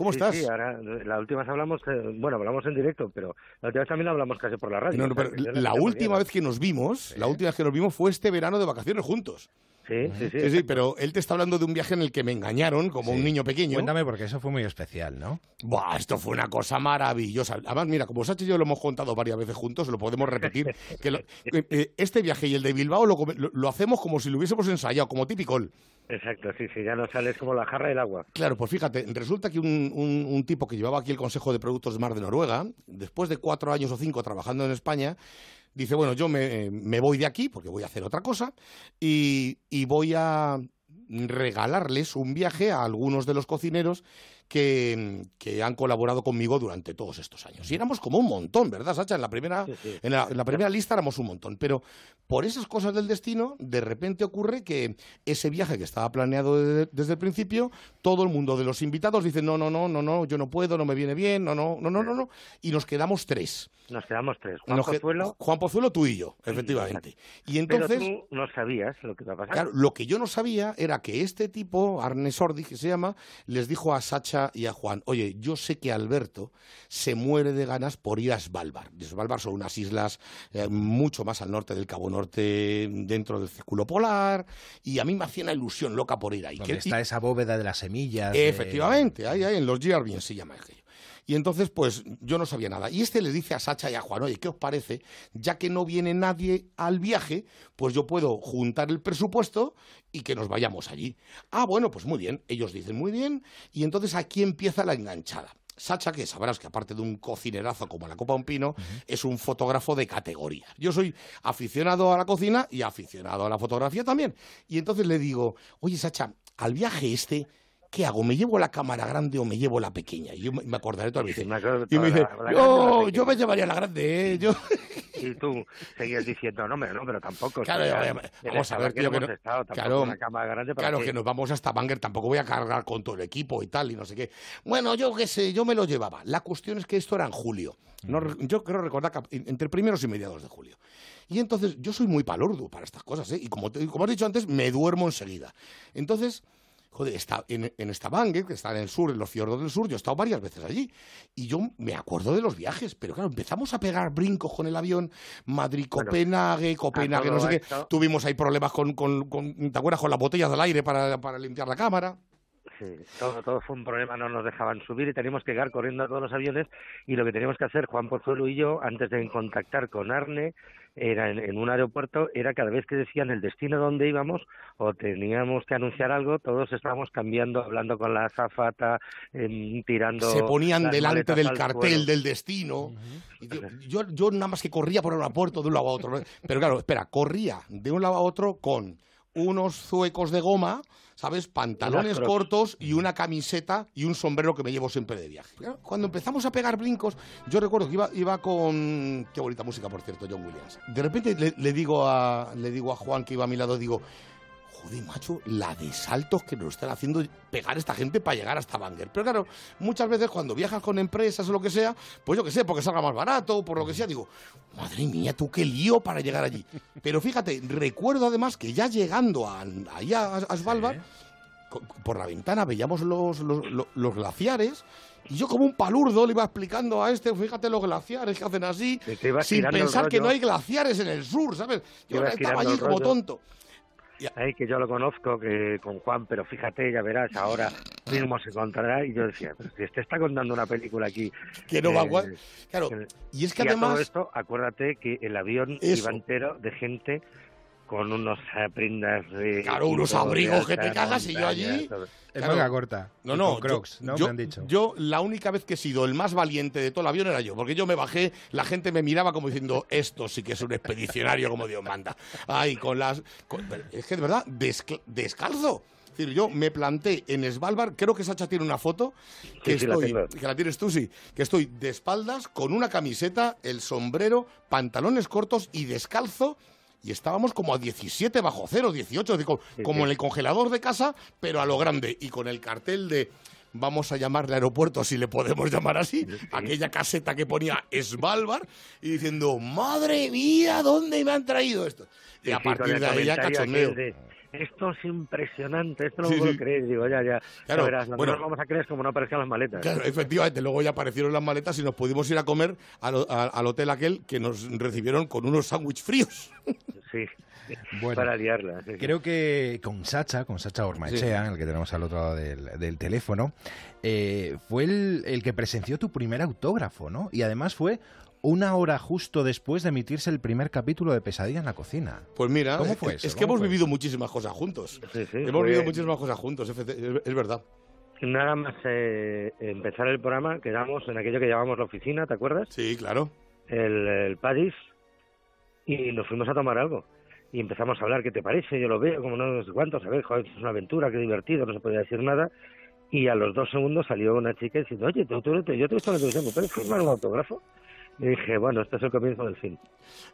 ¿Cómo
Sí,
estás?
Sí, ahora, la última vez hablamos, eh, bueno, hablamos en directo, pero la última vez también hablamos casi por la radio.
No, no, pero la última vez que nos vimos, la última vez que nos vimos fue este verano de vacaciones juntos.
Sí, sí, sí.
Sí, sí, pero él te está hablando de un viaje en el que me engañaron como un niño pequeño.
Cuéntame porque eso fue muy especial, ¿no?
Buah, esto fue una cosa maravillosa. Además, mira, como Sachi y yo lo hemos contado varias veces juntos, lo podemos repetir. que lo- eh, eh, este viaje y el de Bilbao lo, lo- lo hacemos como si lo hubiésemos ensayado, como típico.
Exacto, sí, sí, ya no sales como la jarra del agua.
Claro, pues fíjate, resulta que un, un- un tipo que llevaba aquí el Consejo de Productos de Mar de Noruega, después de cuatro años o cinco trabajando en España, dice, bueno, yo me, me voy de aquí porque voy a hacer otra cosa y, y voy a regalarles un viaje a algunos de los cocineros que, que han colaborado conmigo durante todos estos años. Y éramos como un montón, ¿verdad, Sacha? En la primera, en la, en la primera lista éramos un montón. Pero por esas cosas del destino, de repente ocurre que ese viaje que estaba planeado de- desde el principio, todo el mundo de los invitados dice, no, no, no, no, no, yo no puedo, no me viene bien, no, no, no, no, no, no. Y nos quedamos tres.
Nos quedamos tres. Juan
Nos
Pozuelo,
Juan Pozuelo, tú y yo, efectivamente. Y entonces...
pero tú no sabías lo que iba a pasar.
Claro, lo que yo no sabía era que este tipo, Arne Sordi, que se llama, les dijo a Sacha y a Juan, oye, yo sé que Alberto se muere de ganas por ir a Svalbard. Svalbard son unas islas eh, mucho más al norte del Cabo Norte, dentro del Círculo Polar, y a mí me hacía una ilusión loca por ir ahí.
Donde
Que-
está
y-
esa bóveda de las semillas. de-
Efectivamente, ahí, ahí, en los Yearbien se llama aquello. Y entonces, pues yo no sabía nada. Y este le dice a Sacha y a Juan, oye, ¿qué os parece? Ya que no viene nadie al viaje, pues yo puedo juntar el presupuesto y que nos vayamos allí. Ah, bueno, pues muy bien. Ellos dicen muy bien. Y entonces aquí empieza la enganchada. Sacha, que sabrás que aparte de un cocinerazo como la Copa Un Pino, es un fotógrafo de categoría. Yo soy aficionado a la cocina y aficionado a la fotografía también. Y entonces le digo, oye, Sacha, al viaje este, ¿qué hago? ¿Me llevo la cámara grande o me llevo la pequeña? Y yo me acordaré todas las veces. Y me dice,
la- la grande o la
yo,
pequeña".
yo me llevaría la grande, ¿eh? Yo...
Y tú seguías diciendo, no, hombre, no, pero tampoco.
Claro, vamos a ver, tío, que no- claro,
una cámara grande para
Claro, que nos vamos hasta Banger, tampoco voy a cargar con todo el equipo y tal, y no sé qué. Bueno, yo qué sé, yo me lo llevaba. La cuestión es que esto era en julio. No yo creo recordar que entre primeros y mediados de julio. Y entonces, yo soy muy palurdo para estas cosas, ¿eh? Y como, te- como has dicho antes, me duermo enseguida. Entonces, joder, está en, en Stavanger, que está en el sur, en los fiordos del sur, yo he estado varias veces allí. Y yo me acuerdo de los viajes, pero claro, empezamos a pegar brincos con el avión, Madrid-Copenhague, Copenhague, no sé qué. Tuvimos ahí problemas con, con, con- ¿te acuerdas? Con las botellas del aire para, para limpiar la cámara.
Sí, todo, todo fue un problema, no nos dejaban subir y teníamos que llegar corriendo a todos los aviones y lo que teníamos que hacer Juan Pozuelo y yo antes de contactar con Arne era en, en un aeropuerto era cada vez que decían el destino donde íbamos o teníamos que anunciar algo todos estábamos cambiando hablando con la azafata em, tirando
Se ponían delante del cartel del destino. Y yo, yo nada más que corría por el aeropuerto de un lado a otro. Pero claro, espera, corría de un lado a otro con unos zuecos de goma, ¿sabes? Pantalones cortos y una camiseta y un sombrero que me llevo siempre de viaje. Cuando empezamos a pegar brincos, yo recuerdo que iba, iba con... Qué bonita música, por cierto, John Williams. De repente le, le digo a, le digo a Juan que iba a mi lado, digo, joder, macho, la de saltos que nos están haciendo pegar esta gente para llegar hasta Banger. Pero claro, muchas veces cuando viajas con empresas o lo que sea, pues yo que sé, porque salga más barato o por lo que sea, digo, madre mía, tú qué lío para llegar allí. Pero fíjate, recuerdo además que ya llegando a, allá a, a Svalbard, por la ventana veíamos los, los, los- los glaciares. Y yo como un palurdo le iba explicando a este, fíjate los glaciares que hacen así, sin pensar que no hay glaciares en el sur, ¿sabes? Yo estaba allí como
rollo. Ahí que yo lo conozco que con Juan, pero fíjate, ya verás, ahora mismo se encontrará. Y yo decía, pero si este está contando una película aquí.
Que no va
eh,
Claro, y es que
y a todo
además...
esto, acuérdate que el avión
Eso.
iba entero de gente con unos prendas de.
Claro, unos abrigos que te cagas y yo allí... Claro.
manga corta.
No, no,
con Crocs,
yo,
¿no?
yo-
Me han dicho.
yo la única vez que he sido el más valiente de todo el avión era yo, porque yo me bajé, la gente me miraba como diciendo, esto sí que es un expedicionario como Dios manda. Ay, con las... con- es que de verdad, descl- descalzo. Es decir, yo me planté en Svalbard, creo que Sacha tiene una foto, que
Sí, sí, la
estoy, que la tienes tú, sí, que estoy de espaldas, con una camiseta, el sombrero, pantalones cortos y descalzo, y estábamos como a 17 bajo cero, 18, digo,
Sí,
como
sí.
en el congelador de casa, pero a lo grande, y con el cartel de vamos a llamarle aeropuerto, si le podemos llamar así, aquella caseta que ponía Svalbard, y diciendo, madre mía, ¿dónde me han traído esto? Y a partir de ahí ya cachondeo.
Esto es impresionante, esto no
Sí,
me puedo
sí.
creer. Digo, ya, ya.
Claro,
verás, lo
bueno.
que nos vamos a creer es como no aparezcan las maletas.
Claro, efectivamente, luego ya aparecieron las maletas y nos pudimos ir a comer al, al- al hotel aquel que nos recibieron con unos sándwich fríos.
Sí,
Bueno,
para liarla. sí, sí.
Creo que con Sacha, con Sacha Ormaechea, el que tenemos al otro lado del, del teléfono, eh, fue el, el que presenció tu primer autógrafo, ¿no? Y además fue una hora justo después de emitirse el primer capítulo de Pesadilla en la cocina.
Pues mira,
¿Cómo
es-
fue
es,
eso?
que
¿Cómo
hemos
fue
vivido
eso?
muchísimas cosas juntos.
Sí, sí,
hemos vivido muchísimas cosas juntos, es, verdad.
Nada más eh, empezar el programa, quedamos en aquello que llamamos la oficina, ¿te acuerdas?
Sí, claro.
El, el Padis, y nos fuimos a tomar algo. Y empezamos a hablar, ¿qué te parece? Yo lo veo, como no sé cuánto, a ver, joder, es una aventura, qué divertido, no se podía decir nada. Y a los dos segundos salió una chica diciendo, oye, tú, tú- tú- yo te he visto en la televisión, ¿me puedes firmar un autógrafo? Y dije, bueno, este es el comienzo del fin.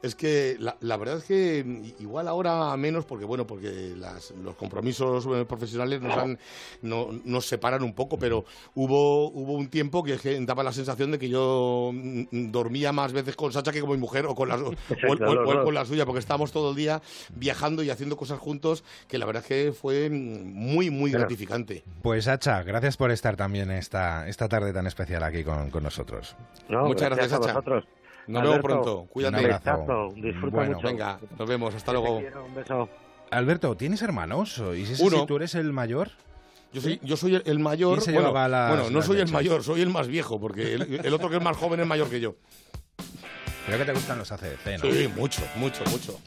Es que la, la verdad es que igual ahora menos, porque bueno, porque las- los compromisos eh, profesionales nos, han, no- nos separan un poco, pero hubo, hubo un tiempo que, es que daba la sensación de que yo mm, mm, dormía más veces con Sacha que con mi mujer o con, la, o, con la suya, porque estábamos todo el día viajando y haciendo cosas juntos, que la verdad es que fue mm, muy, muy
Claro.
gratificante.
Pues Sacha, gracias por estar también esta, esta tarde tan especial aquí con, con nosotros.
No,
Muchas gracias,
a
Sacha.
Vosotros.
Nos vemos
Alberto,
pronto, cuídate.
Un abrazo.
disfruta
Bueno,
mucho.
Venga, nos vemos, hasta
Te
luego.
quiero, un beso.
Alberto, ¿tienes hermanos? ¿Y si,
Uno.
si tú eres el mayor?
Yo soy, yo soy el- mayor.
¿Quién se
bueno,
las-
bueno, no
las
soy el mayor, soy el más viejo, porque el, el otro que es más joven es mayor que yo.
Creo que te gustan los ACDC, ¿no?
Sí, mucho, mucho, mucho.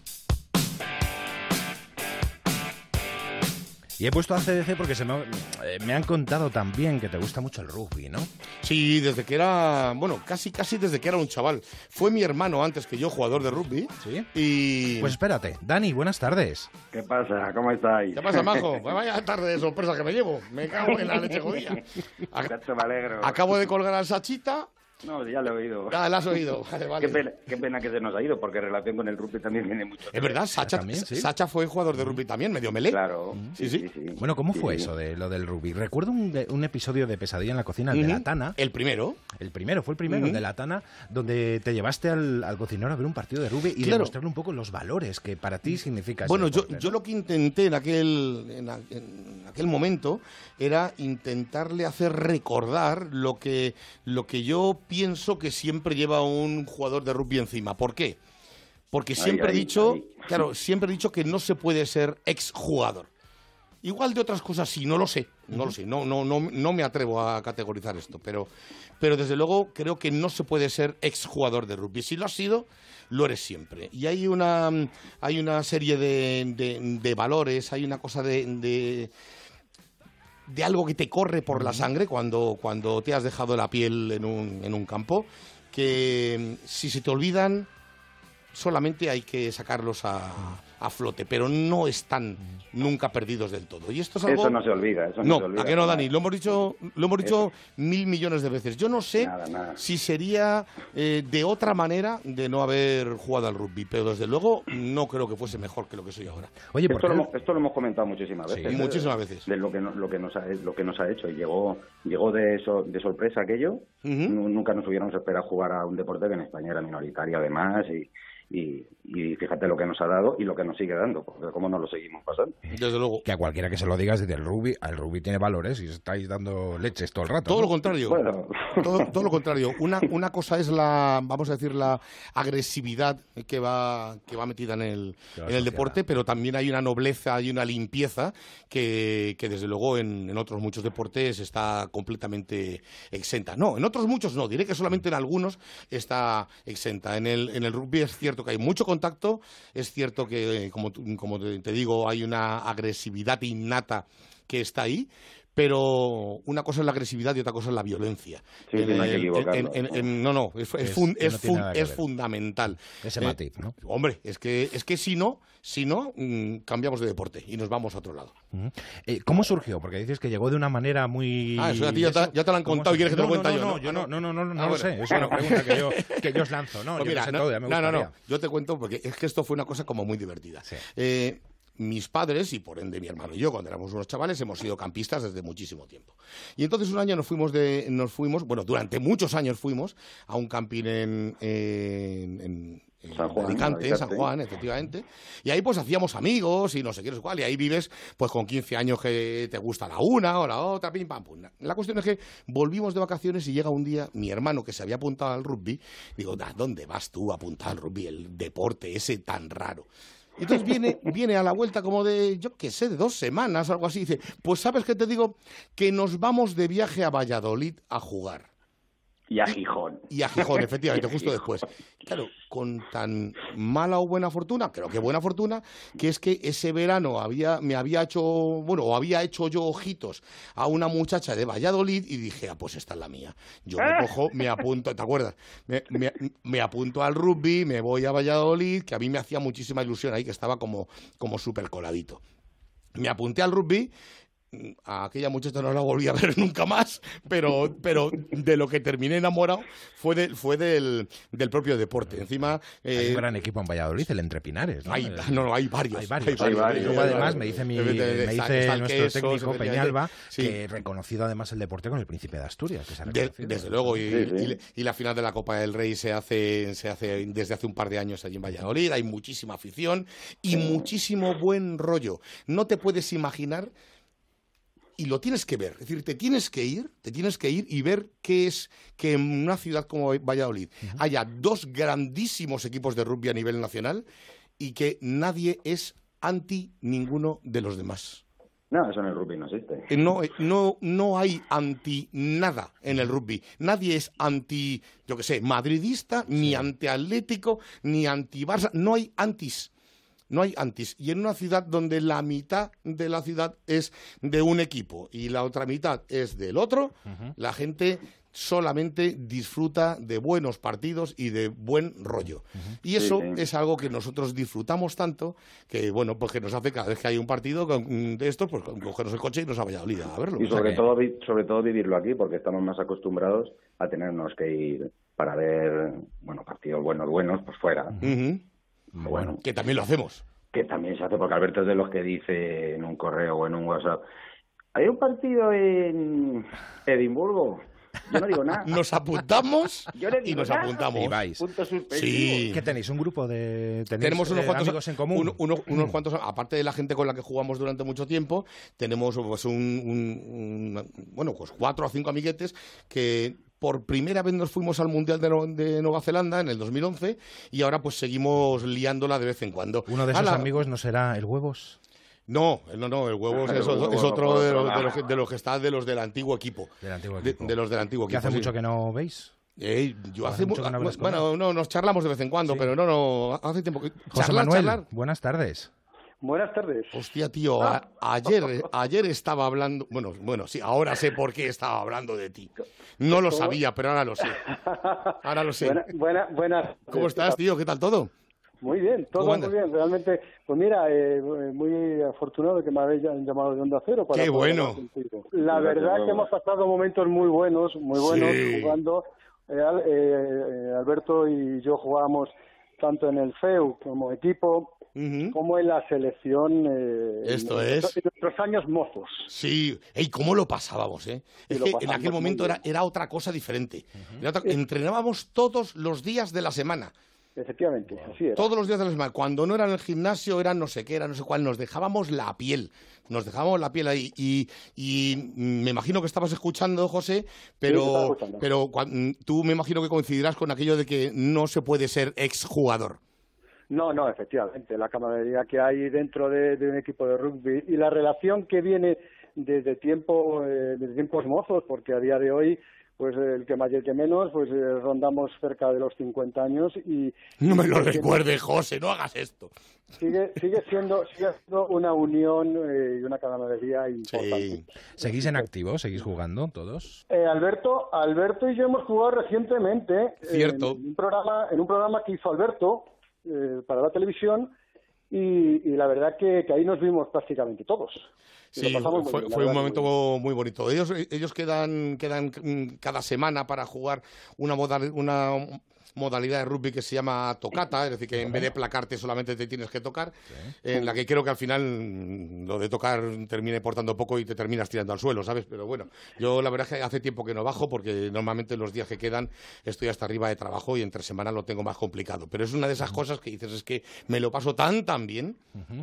Y he puesto ACDC porque se me, eh, me han contado también que te gusta mucho el rugby, ¿no?
Sí, desde que era, bueno, casi, casi desde que era un chaval. Fue mi hermano antes que yo, jugador de rugby.
Sí.
Y...
Pues espérate, Dani, buenas tardes.
¿Qué pasa? ¿Cómo estáis?
¿Qué pasa, majo? Pues vaya tarde de sorpresa que me llevo. Me cago en la leche jodida. Ac-
me alegro.
Acabo de colgar al Sachita.
No, ya lo he oído.
Ah, la has oído. Vale, vale.
Qué, pena, qué pena que se nos ha ido, porque en relación con el rugby también tiene mucho.
Es verdad, Sacha,
También, sí.
Sacha fue jugador de rugby también, medio melé.
Claro.
Sí, sí.
Bueno, ¿cómo
Sí,
fue
sí.
eso de lo del rugby? Recuerdo un, de- un episodio de Pesadilla en la cocina, el de la Tana.
El primero.
El primero, fue el primero, el de la Tana, donde te llevaste al, al cocinero a ver un partido de rugby y
Claro.
demostrarle un poco los valores que para ti significa ese
Bueno, yo,
deporte,
yo lo que intenté en aquel, en, a- en aquel momento era intentarle hacer recordar lo que, lo que yo pienso que siempre lleva un jugador de rugby encima. ¿Por qué? Porque siempre he dicho, claro, siempre he dicho que no se puede ser exjugador. Igual de otras cosas sí, no lo sé, no lo sé, no, no, no, no me atrevo a categorizar esto, pero, pero desde luego creo que no se puede ser exjugador de rugby. Si lo has sido, lo eres siempre. Y hay una, hay una serie de, de- de valores, hay una cosa de, de, de algo que te corre por la sangre cuando, cuando te has dejado la piel en un, en un campo, que mm, si se te olvidan, solamente hay que sacarlos a, a flote, pero no están nunca perdidos del todo. Y esto es algo...
Eso no se olvida. Eso no,
No,
se olvida.
¿a qué no, Dani? Lo hemos dicho, lo hemos dicho mil millones de veces. Yo no sé
Nada, nada.
si sería eh, de otra manera de no haber jugado al rugby, pero desde luego no creo que fuese mejor que lo que soy ahora.
Oye, ¿por
Esto lo, hemos, esto lo hemos comentado muchísimas veces. ¿eh?
muchísimas veces.
De lo que, no- lo que, nos, ha, lo que nos ha hecho. Y llegó, llegó de, so- de sorpresa aquello. Nu- Nunca nos hubiéramos esperado jugar a un deporte que en España era minoritario, además. Y, y, y fíjate lo que nos ha dado y lo que nos nos sigue dando, porque cómo no lo seguimos pasando.
Desde luego.
Que a cualquiera que se lo digas, dice el rugby, el rugby tiene valores y estáis dando leches todo el rato.
Todo
¿no?
lo contrario.
Bueno.
Todo, todo lo contrario. Una, una cosa es la, vamos a decir, la agresividad que va, que va metida en el, en el deporte, pero también hay una nobleza y una limpieza que, que desde luego en, en otros muchos deportes está completamente exenta. No, en otros muchos no, diré que solamente en algunos está exenta. En el, en el rugby es cierto que hay mucho contacto, es cierto que, eh, como, como te digo, hay una agresividad innata que está ahí, pero una cosa es la agresividad y otra cosa es la violencia.
Sí, sí, no hay que
el-
equivocarnos,
en- en- no, no, es, es
Es-
fun- es
no
fun- es fundamental.
Ese
Eh,
matiz, ¿no?
Hombre, es que, es que si no, si no, mm, cambiamos de deporte y nos vamos a otro lado.
Eh, ¿Cómo surgió? Porque dices que llegó de una manera muy...
Ah, eso a ti ya te- ya te lo han
¿Cómo
contado y quieres que te lo cuente
no,
yo,
no,
¿no?
yo no, no, no, no, no
Ah,
lo
bueno.
sé. Es una pregunta que yo, que yo os lanzo, ¿no?
Pues
yo
mira,
lo sé
no,
todo, ya me
no, no, no, yo te cuento porque es que esto fue una cosa como muy divertida.
Sí.
Eh, mis padres y por ende mi hermano y yo, cuando éramos unos chavales, hemos sido campistas desde muchísimo tiempo. Y entonces un año nos fuimos de, nos fuimos, bueno, durante muchos años fuimos a un camping en, en- en-
San Juan,
Alicante, en San. Juan, efectivamente. Y ahí pues hacíamos amigos y no sé qué, no sé cuál. Y ahí vives pues con 15 años que te gusta la una o la otra, pim pam pum. La cuestión es que volvimos de vacaciones y llega un día mi hermano que se había apuntado al rugby. Digo, ¿a dónde vas tú a apuntar al rugby? El deporte ese tan raro. Y Entonces viene, viene a la vuelta como de, yo qué sé, de dos semanas algo así. Dice, pues sabes qué te digo, que nos vamos de viaje a Valladolid a jugar.
Y a Gijón.
Y a Gijón, efectivamente,
a
justo
Gijón.
después. Claro, con tan mala o buena fortuna, creo que buena fortuna, que es que ese verano había, me había hecho, bueno, o había hecho yo ojitos a una muchacha de Valladolid y dije, ah, pues esta es la mía. Yo me cojo, me apunto, ¿te acuerdas? Me, me- me apunto al rugby, me voy a Valladolid, que a mí me hacía muchísima ilusión ahí, que estaba como, como súper coladito. Me apunté al rugby. A aquella muchacha no la volví a ver nunca más, pero, pero de lo que terminé enamorado fue, de- fue del, del propio deporte. Encima.
Hay
eh,
un gran equipo en Valladolid, el Entrepinares, ¿no?
hay,
Eh,
no, no, hay varios.
Hay varios.
Hay varios.
Luego, además, me dice, mi, me dice
está
nuestro
Quesos,
técnico. Peñalba
Sí.
que reconocido además el deporte con el Príncipe de Asturias. Que se ha
De- desde luego, y,
Sí, sí.
y- y la final de la Copa del Rey se hace, se hace desde hace un par de años allí en Valladolid. Hay muchísima afición y muchísimo buen rollo. No te puedes imaginar y lo tienes que ver. Es decir, te tienes que ir, te tienes que ir y ver qué es que en una ciudad como Valladolid haya dos grandísimos equipos de rugby a nivel nacional y que nadie es anti ninguno de los demás.
No, eso en el rugby no existe.
Eh, No, eh, no, no hay anti nada en el rugby. Nadie es anti, yo qué sé, madridista, ni anti atlético, ni anti Barça. No hay antis. No hay antis. Y en una ciudad donde la mitad de la ciudad es de un equipo y la otra mitad es del otro, la gente solamente disfruta de buenos partidos y de buen rollo. Y eso
Sí, sí.
es algo que nosotros disfrutamos tanto que, bueno, pues que nos hace cada vez que hay un partido con- de estos, pues cogernos el coche y nos a Valladolid a verlo.
Y
O sea
sobre
que-
todo, vi- sobre todo vivirlo aquí, porque estamos más acostumbrados a tenernos que ir para ver, bueno, partidos buenos, buenos, pues fuera.
Ujú.
Bueno,
Que también lo hacemos.
que también se hace, porque Alberto es de los que dice en un correo o en un WhatsApp, hay un partido en Edimburgo. Yo no digo nada.
Nos apuntamos
Yo le
y nos
nada.
apuntamos.
Y vais.
Punto.
Sí.
¿Qué tenéis? ¿Un grupo de tenéis,
Tenemos unos
eh,
cuantos
amigos en común?
uno- uno- unos cuantos, aparte de la gente con la que jugamos durante mucho tiempo, tenemos pues un, un- un- bueno, pues cuatro o cinco amiguetes que por primera vez nos fuimos al Mundial de, No- de Nueva Zelanda en el 2011 y ahora pues seguimos liándola de vez en cuando.
¿Uno de esos amigos no será el Huevos?
No, no, no, el huevos
El
es,
huevo
es otro de los, de,
lado.
los que, de los que está de los del antiguo equipo.
Del antiguo
De,
equipo.
de los del antiguo
Que
equipo.
hace
sí.
mucho que no veis.
Eh, yo
Hace
hace
mucho
mu-
que no con
bueno, no, nos charlamos de vez en cuando,
Sí.
pero no, no, hace tiempo que
José
charlar,
Manuel,
charlar.
buenas tardes.
Buenas tardes.
Hostia, tío, a- ayer, ayer estaba hablando, bueno, bueno, sí, ahora sé por qué estaba hablando de ti. No lo sabía, pero ahora lo sé. Ahora lo sé.
Buena, buena, buenas.
¿Cómo estás, tío? ¿Qué tal todo?
Muy bien, todo
¿Cómo
muy bien. Realmente, pues mira, eh, muy afortunado que me habéis llamado de Onda Cero. Para
¡Qué bueno!
La verdad
Hugo.
que hemos pasado momentos muy buenos, muy buenos
Sí.
jugando. Eh, eh, eh, Alberto y yo jugábamos tanto en el FEU como equipo,
Ujú.
como en la selección. eh,
Esto
en,
es.
En nuestros años mozos.
Sí, ey, ¿cómo lo pasábamos, eh?
Y
Es
lo
que en aquel momento era, era otra cosa diferente. Era otra- entrenábamos todos los días de la semana.
Efectivamente, así es.
Todos los días de la semana. Cuando no era en el gimnasio, era no sé qué, era no sé cuál. Nos dejábamos la piel. Nos dejábamos la piel ahí. Y, y me imagino que estabas escuchando, José, pero,
estaba escuchando.
pero tú me imagino que coincidirás con aquello de que no se puede ser exjugador.
No, no, efectivamente, la camaradería que hay dentro de, de un equipo de rugby y la relación que viene desde tiempo, eh, desde tiempos mozos, porque a día de hoy, pues el que más y el que menos, pues eh, rondamos cerca de los 50 años y
No me lo recuerdes, José, no hagas esto.
Sigue, sigue siendo, sigue siendo una unión eh, y una camaradería importante.
¿Seguís en activo? ¿Seguís jugando todos?
Eh, Alberto, Alberto y yo hemos jugado recientemente eh,
Cierto.
en un programa, en un programa que hizo Alberto eh, para la televisión y, y la verdad que, que ahí nos vimos prácticamente todos.
Sí, fue,
bien,
fue un momento muy bonito. Ellos, ellos quedan, quedan mm, cada semana para jugar una, modal- una modalidad de rugby que se llama tocata, es decir, que en vez de placarte solamente te tienes que tocar, en la que creo que al final mm, lo de tocar termine portando poco y te terminas tirando al suelo, ¿sabes? Pero bueno, yo la verdad es que hace tiempo que no bajo porque normalmente los días que quedan estoy hasta arriba de trabajo y entre semana lo tengo más complicado. Pero es una de esas cosas que dices, es que me lo paso tan, tan bien.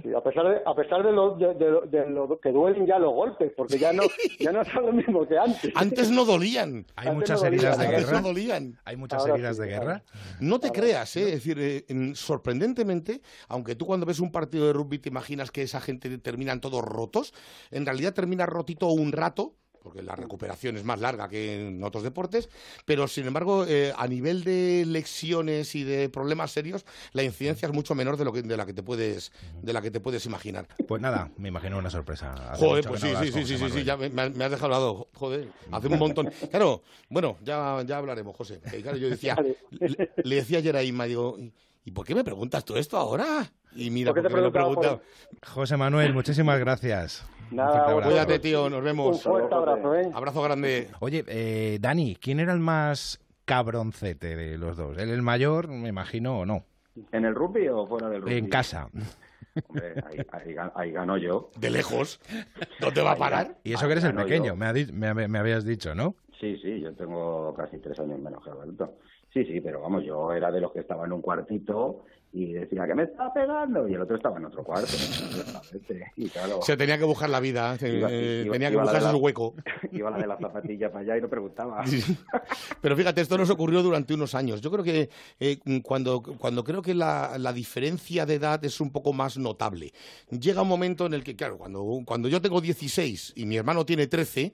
Sí, a pesar de, a pesar de lo, de, de lo- de lo que duelen ya los golpes, porque ya no, ya no son lo mismo que antes.
Antes no dolían.
¿Hay muchas heridas de guerra?
no dolían.
¿Hay muchas
Ahora
heridas
sí,
de
ahora?
No te creas, ¿eh? es decir, eh, en- sorprendentemente, aunque tú cuando ves un partido de rugby te imaginas que esa gente terminan todos rotos, en realidad termina rotito un rato, porque la recuperación es más larga que en otros deportes, pero sin embargo, eh, a nivel de lesiones y de problemas serios, la incidencia es mucho menor de lo que de la que te puedes de la que te puedes imaginar.
Pues nada, me imagino una sorpresa. Hace
Joder, pues sí, sí, sí, sí, sí, ya me, has dejado hablado, joder, hace un montón. Claro, bueno, ya, ya hablaremos, José. claro, yo decía, le, le decía ayer a Inma, digo, ¿y, por qué me preguntas tú esto ahora? Y mira,
¿Por qué te
porque me lo preguntado.
José Manuel, muchísimas gracias. Un
Nada,
fuerte abrazo.
Cuídate, tío, nos vemos.
Un fuerte abrazo, ¿eh?
Abrazo grande.
Oye, eh, Dani, ¿quién era el más cabroncete de los dos? ¿Él el mayor, me imagino, o no?
¿En el rugby o fuera del rugby?
En casa.
Hombre, ahí, ahí gan- ahí gano yo.
De lejos. ¿Dónde va a parar?
Y eso que eres el pequeño, me, ha me- me habías dicho, ¿no?
Sí, sí, yo tengo casi tres años menos que Alberto. Sí, sí, pero vamos, yo era de los que estaba en un cuartito y decía que me estaba pegando y el otro estaba en otro cuarto. Y claro,
Se tenía que buscar la vida, eh,
Iba-
eh,
iba-
tenía que
iba
buscarse su hueco.
iba la de la zapatilla para allá y no preguntaba.
Pero fíjate, esto nos ocurrió durante unos años. Yo creo que eh, cuando, cuando creo que la, la diferencia de edad es un poco más notable. Llega un momento en el que, claro, cuando, cuando yo tengo 16 y mi hermano tiene 13,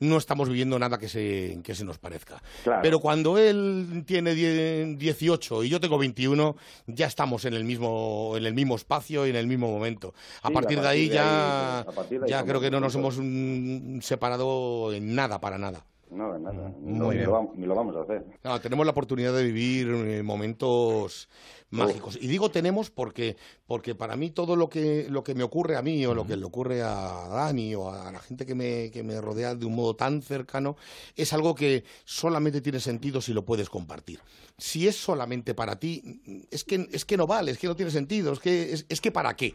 no estamos viviendo nada que se, que se nos parezca.
Claro.
Pero cuando él tiene die- 18 y yo tengo 21, ya estamos en el mismo, en el mismo espacio y en el mismo momento. A
Sí,
partir
a
de ahí
de
ya,
ahí, a partir de ahí
ya
somos
creo que no nos hemos mm, separado en nada para nada.
No, nada. Ni
Muy
lo, ni
bien.
lo vamos- ni lo vamos a hacer.
No, tenemos la oportunidad de vivir eh, momentos mágicos. Y digo tenemos porque, porque para mí todo lo que, lo que me ocurre a mí o lo que le ocurre a Dani o a la gente que me, que me rodea de un modo tan cercano es algo que solamente tiene sentido si lo puedes compartir. Si es solamente para ti, es que, es que no vale, es que no tiene sentido, es que, es, es que para qué.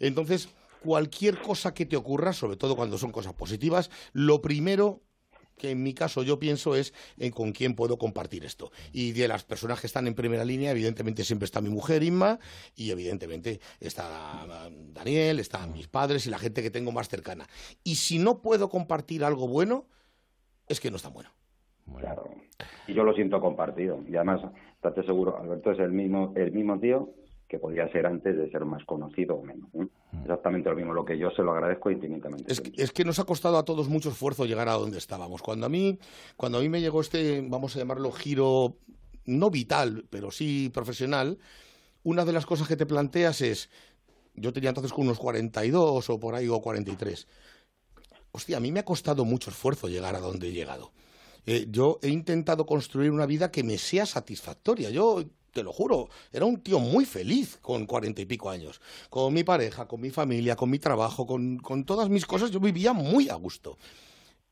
Entonces, cualquier cosa que te ocurra, sobre todo cuando son cosas positivas, lo primero que en mi caso yo pienso es en con quién puedo compartir esto. Y de las personas que están en primera línea, evidentemente siempre está mi mujer Inma y evidentemente está ah, Daniel, están mis padres y la gente que tengo más cercana. Y si no puedo compartir algo bueno, es que no es tan bueno.
Claro. Y yo lo siento compartido. Y además, estate seguro, Alberto es el mismo, el mismo tío que podía ser antes de ser más conocido o menos. ¿eh? Exactamente lo mismo, lo que yo se lo agradezco infinitamente.
Es que, es que nos ha costado a todos mucho esfuerzo llegar a donde estábamos. Cuando a mí, cuando a mí me llegó este, vamos a llamarlo giro, no vital, pero sí profesional, una de las cosas que te planteas es, yo tenía entonces con unos 42 o por ahí o 43. Hostia, a mí me ha costado mucho esfuerzo llegar a donde he llegado. Eh, yo he intentado construir una vida que me sea satisfactoria. Yo, te lo juro, era un tío muy feliz con cuarenta y pico años. Con mi pareja, con mi familia, con mi trabajo, con, con todas mis cosas, yo vivía muy a gusto.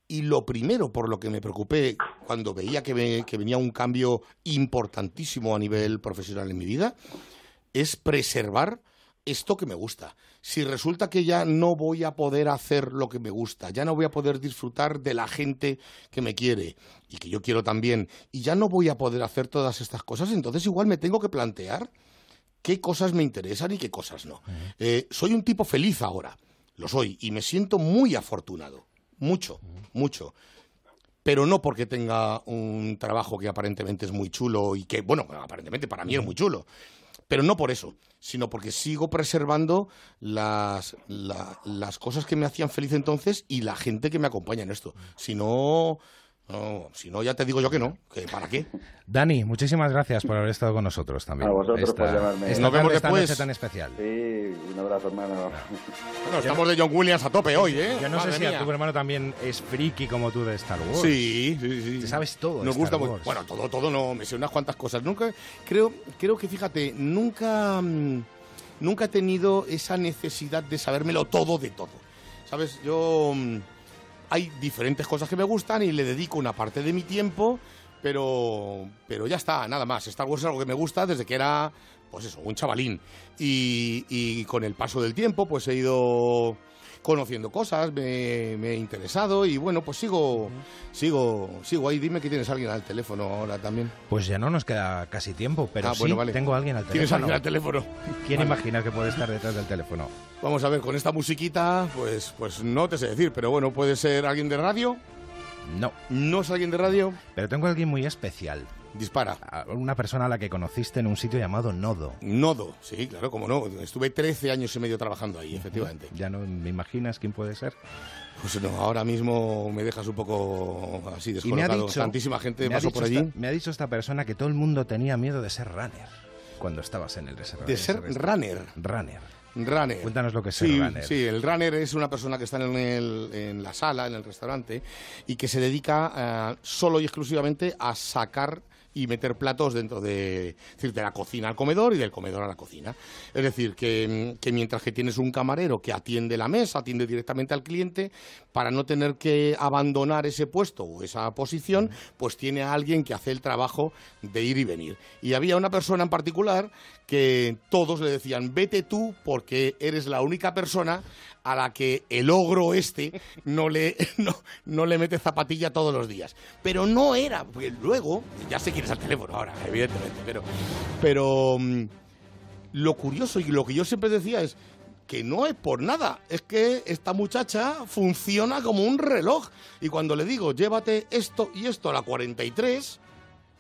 Y lo primero por lo que me preocupé cuando veía que, que venía un cambio importantísimo a nivel profesional en mi vida es preservar esto que me gusta. Si resulta que ya no voy a poder hacer lo que me gusta, ya no voy a poder disfrutar de la gente que me quiere y que yo quiero también, y ya no voy a poder hacer todas estas cosas, entonces igual me tengo que plantear qué cosas me interesan y qué cosas no. Eh, soy un tipo feliz ahora, lo soy, y me siento muy afortunado, mucho, mucho pero no porque tenga un trabajo que aparentemente es muy chulo y que, bueno, aparentemente para mí es muy chulo, pero no por eso, sino porque sigo preservando las, la- las cosas que me hacían feliz entonces y la gente que me acompaña en esto. Si no, no, si no ya te digo yo que no, que para qué.
Dani, muchísimas gracias por haber estado con nosotros también.
A vosotros
Esta-
por llamarme.
esta
Nos vemos
tarde, esta
después.
noche tan especial.
Sí, un abrazo, hermano.
Bueno, estamos de John Williams a tope hoy, ¿eh?
Yo no sé si a tu hermano también es friki como tú de Star Wars.
Sí, sí, sí.
Te sabes todo
Nos
Star
gusta mucho.
Wars.
Bueno, todo, todo no, me sé unas cuantas cosas. Nunca, creo, creo que fíjate, nunca, mm, nunca he tenido esa necesidad de sabérmelo todo de todo. ¿Sabes? Yo mm, hay diferentes cosas que me gustan y le dedico una parte de mi tiempo, pero, pero ya está, nada más. Star Wars es algo que me gusta desde que era, pues eso, un chavalín. Y, y con el paso del tiempo, pues he ido conociendo cosas, me, me he interesado y bueno, pues sigo, sigo, sigo ahí. Dime que tienes a alguien al teléfono ahora también.
Pues ya no nos queda casi tiempo, pero
Ah,
sí
bueno, vale.
tengo a alguien al teléfono.
Tienes a alguien al teléfono.
¿Quién
Vale.
imagina que puede estar detrás del teléfono?
Vamos a ver, con esta musiquita, pues, pues no te sé decir, pero bueno, puede ser alguien de radio.
No.
¿No es alguien de radio?
Pero tengo a alguien muy especial.
Dispara.
A Una persona a la que conociste en un sitio llamado Nodo.
Nodo, sí, claro, como no. Estuve 13 años y medio trabajando ahí, efectivamente.
¿Ya no me imaginas quién puede ser?
Pues no, ahora mismo me dejas un poco así
Y me ha
descolocado.
dicho,
Tantísima gente pasó por allí.
esta- me ha dicho esta persona que todo el mundo tenía miedo de ser runner cuando estabas en el restaurante.
De ser runner.
Runner.
Runner.
Cuéntanos lo que es
sí,
runner.
Sí, el runner es una persona que está en, el- en la sala, en el restaurante, y que se dedica eh, solo y exclusivamente a sacar y meter platos dentro de, decir, de la cocina al comedor y del comedor a la cocina. Es decir, que, mm, que mientras que tienes un camarero que atiende la mesa, atiende directamente al cliente, para no tener que abandonar ese puesto o esa posición, pues tiene a alguien que hace el trabajo de ir y venir. Y había una persona en particular que todos le decían, vete tú porque eres la única persona a la que el ogro este no le, no, no le mete zapatilla todos los días. Pero no era, porque luego, ya sé quién es el teléfono ahora, evidentemente, pero, pero mm, lo curioso y lo que yo siempre decía es que no es por nada, es que esta muchacha funciona como un reloj. Y cuando le digo, llévate esto y esto a la 43,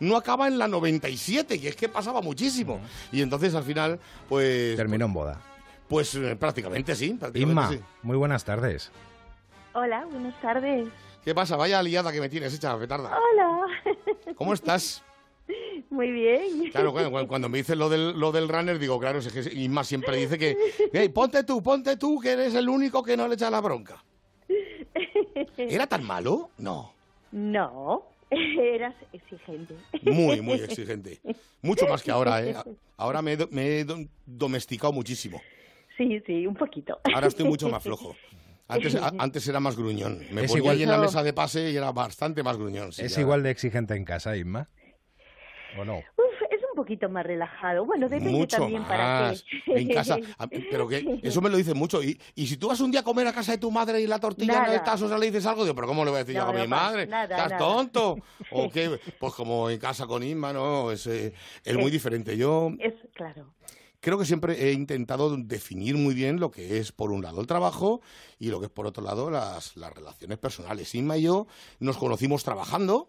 no acaba en la 97, y es que pasaba muchísimo. Y entonces al final, pues...
Terminó en boda.
Pues eh, prácticamente sí. prácticamente
Inma,
sí.
muy buenas tardes.
Hola, buenas tardes.
¿Qué pasa? Vaya liada que me tienes hecha, petarda.
Hola.
¿Cómo estás?
Muy bien.
Claro, claro, cu- cuando me dices lo del, lo del runner, digo, claro, es que Inma siempre dice que, "Ey, ponte tú, ponte tú, que eres el único que no le echa la bronca. ¿Era tan malo? No.
No, eras exigente.
Muy, muy exigente. Mucho más que ahora, ¿eh? Ahora me he, do- me he do- domesticado muchísimo.
Sí, sí, un poquito.
Ahora estoy mucho más flojo. Antes, a- antes era más gruñón. Me
Es
ponía
igual-
ahí en la mesa de pase y era bastante más gruñón. sí,
¿Es
ya.
igual de exigente en casa, Inma? ¿O no?
Uf, es un poquito más relajado. Bueno, depende
Mucho
también para
más.
qué.
En casa. A- Pero que eso me lo dicen mucho. Y, y si tú vas un día a comer a casa de tu madre y la tortilla no
Nada.
estás, o sea, le dices algo, digo, pero ¿cómo le voy a decir yo
No,
a mi
no
madre?
nada,
¿Estás
nada.
tonto? ¿O qué? Pues como en casa con Inma, ¿no? Es, eh, es muy
Sí.
diferente. Yo
Es claro.
Creo que siempre he intentado definir muy bien lo que es, por un lado, el trabajo y lo que es, por otro lado, las, las relaciones personales. Inma y yo nos conocimos trabajando.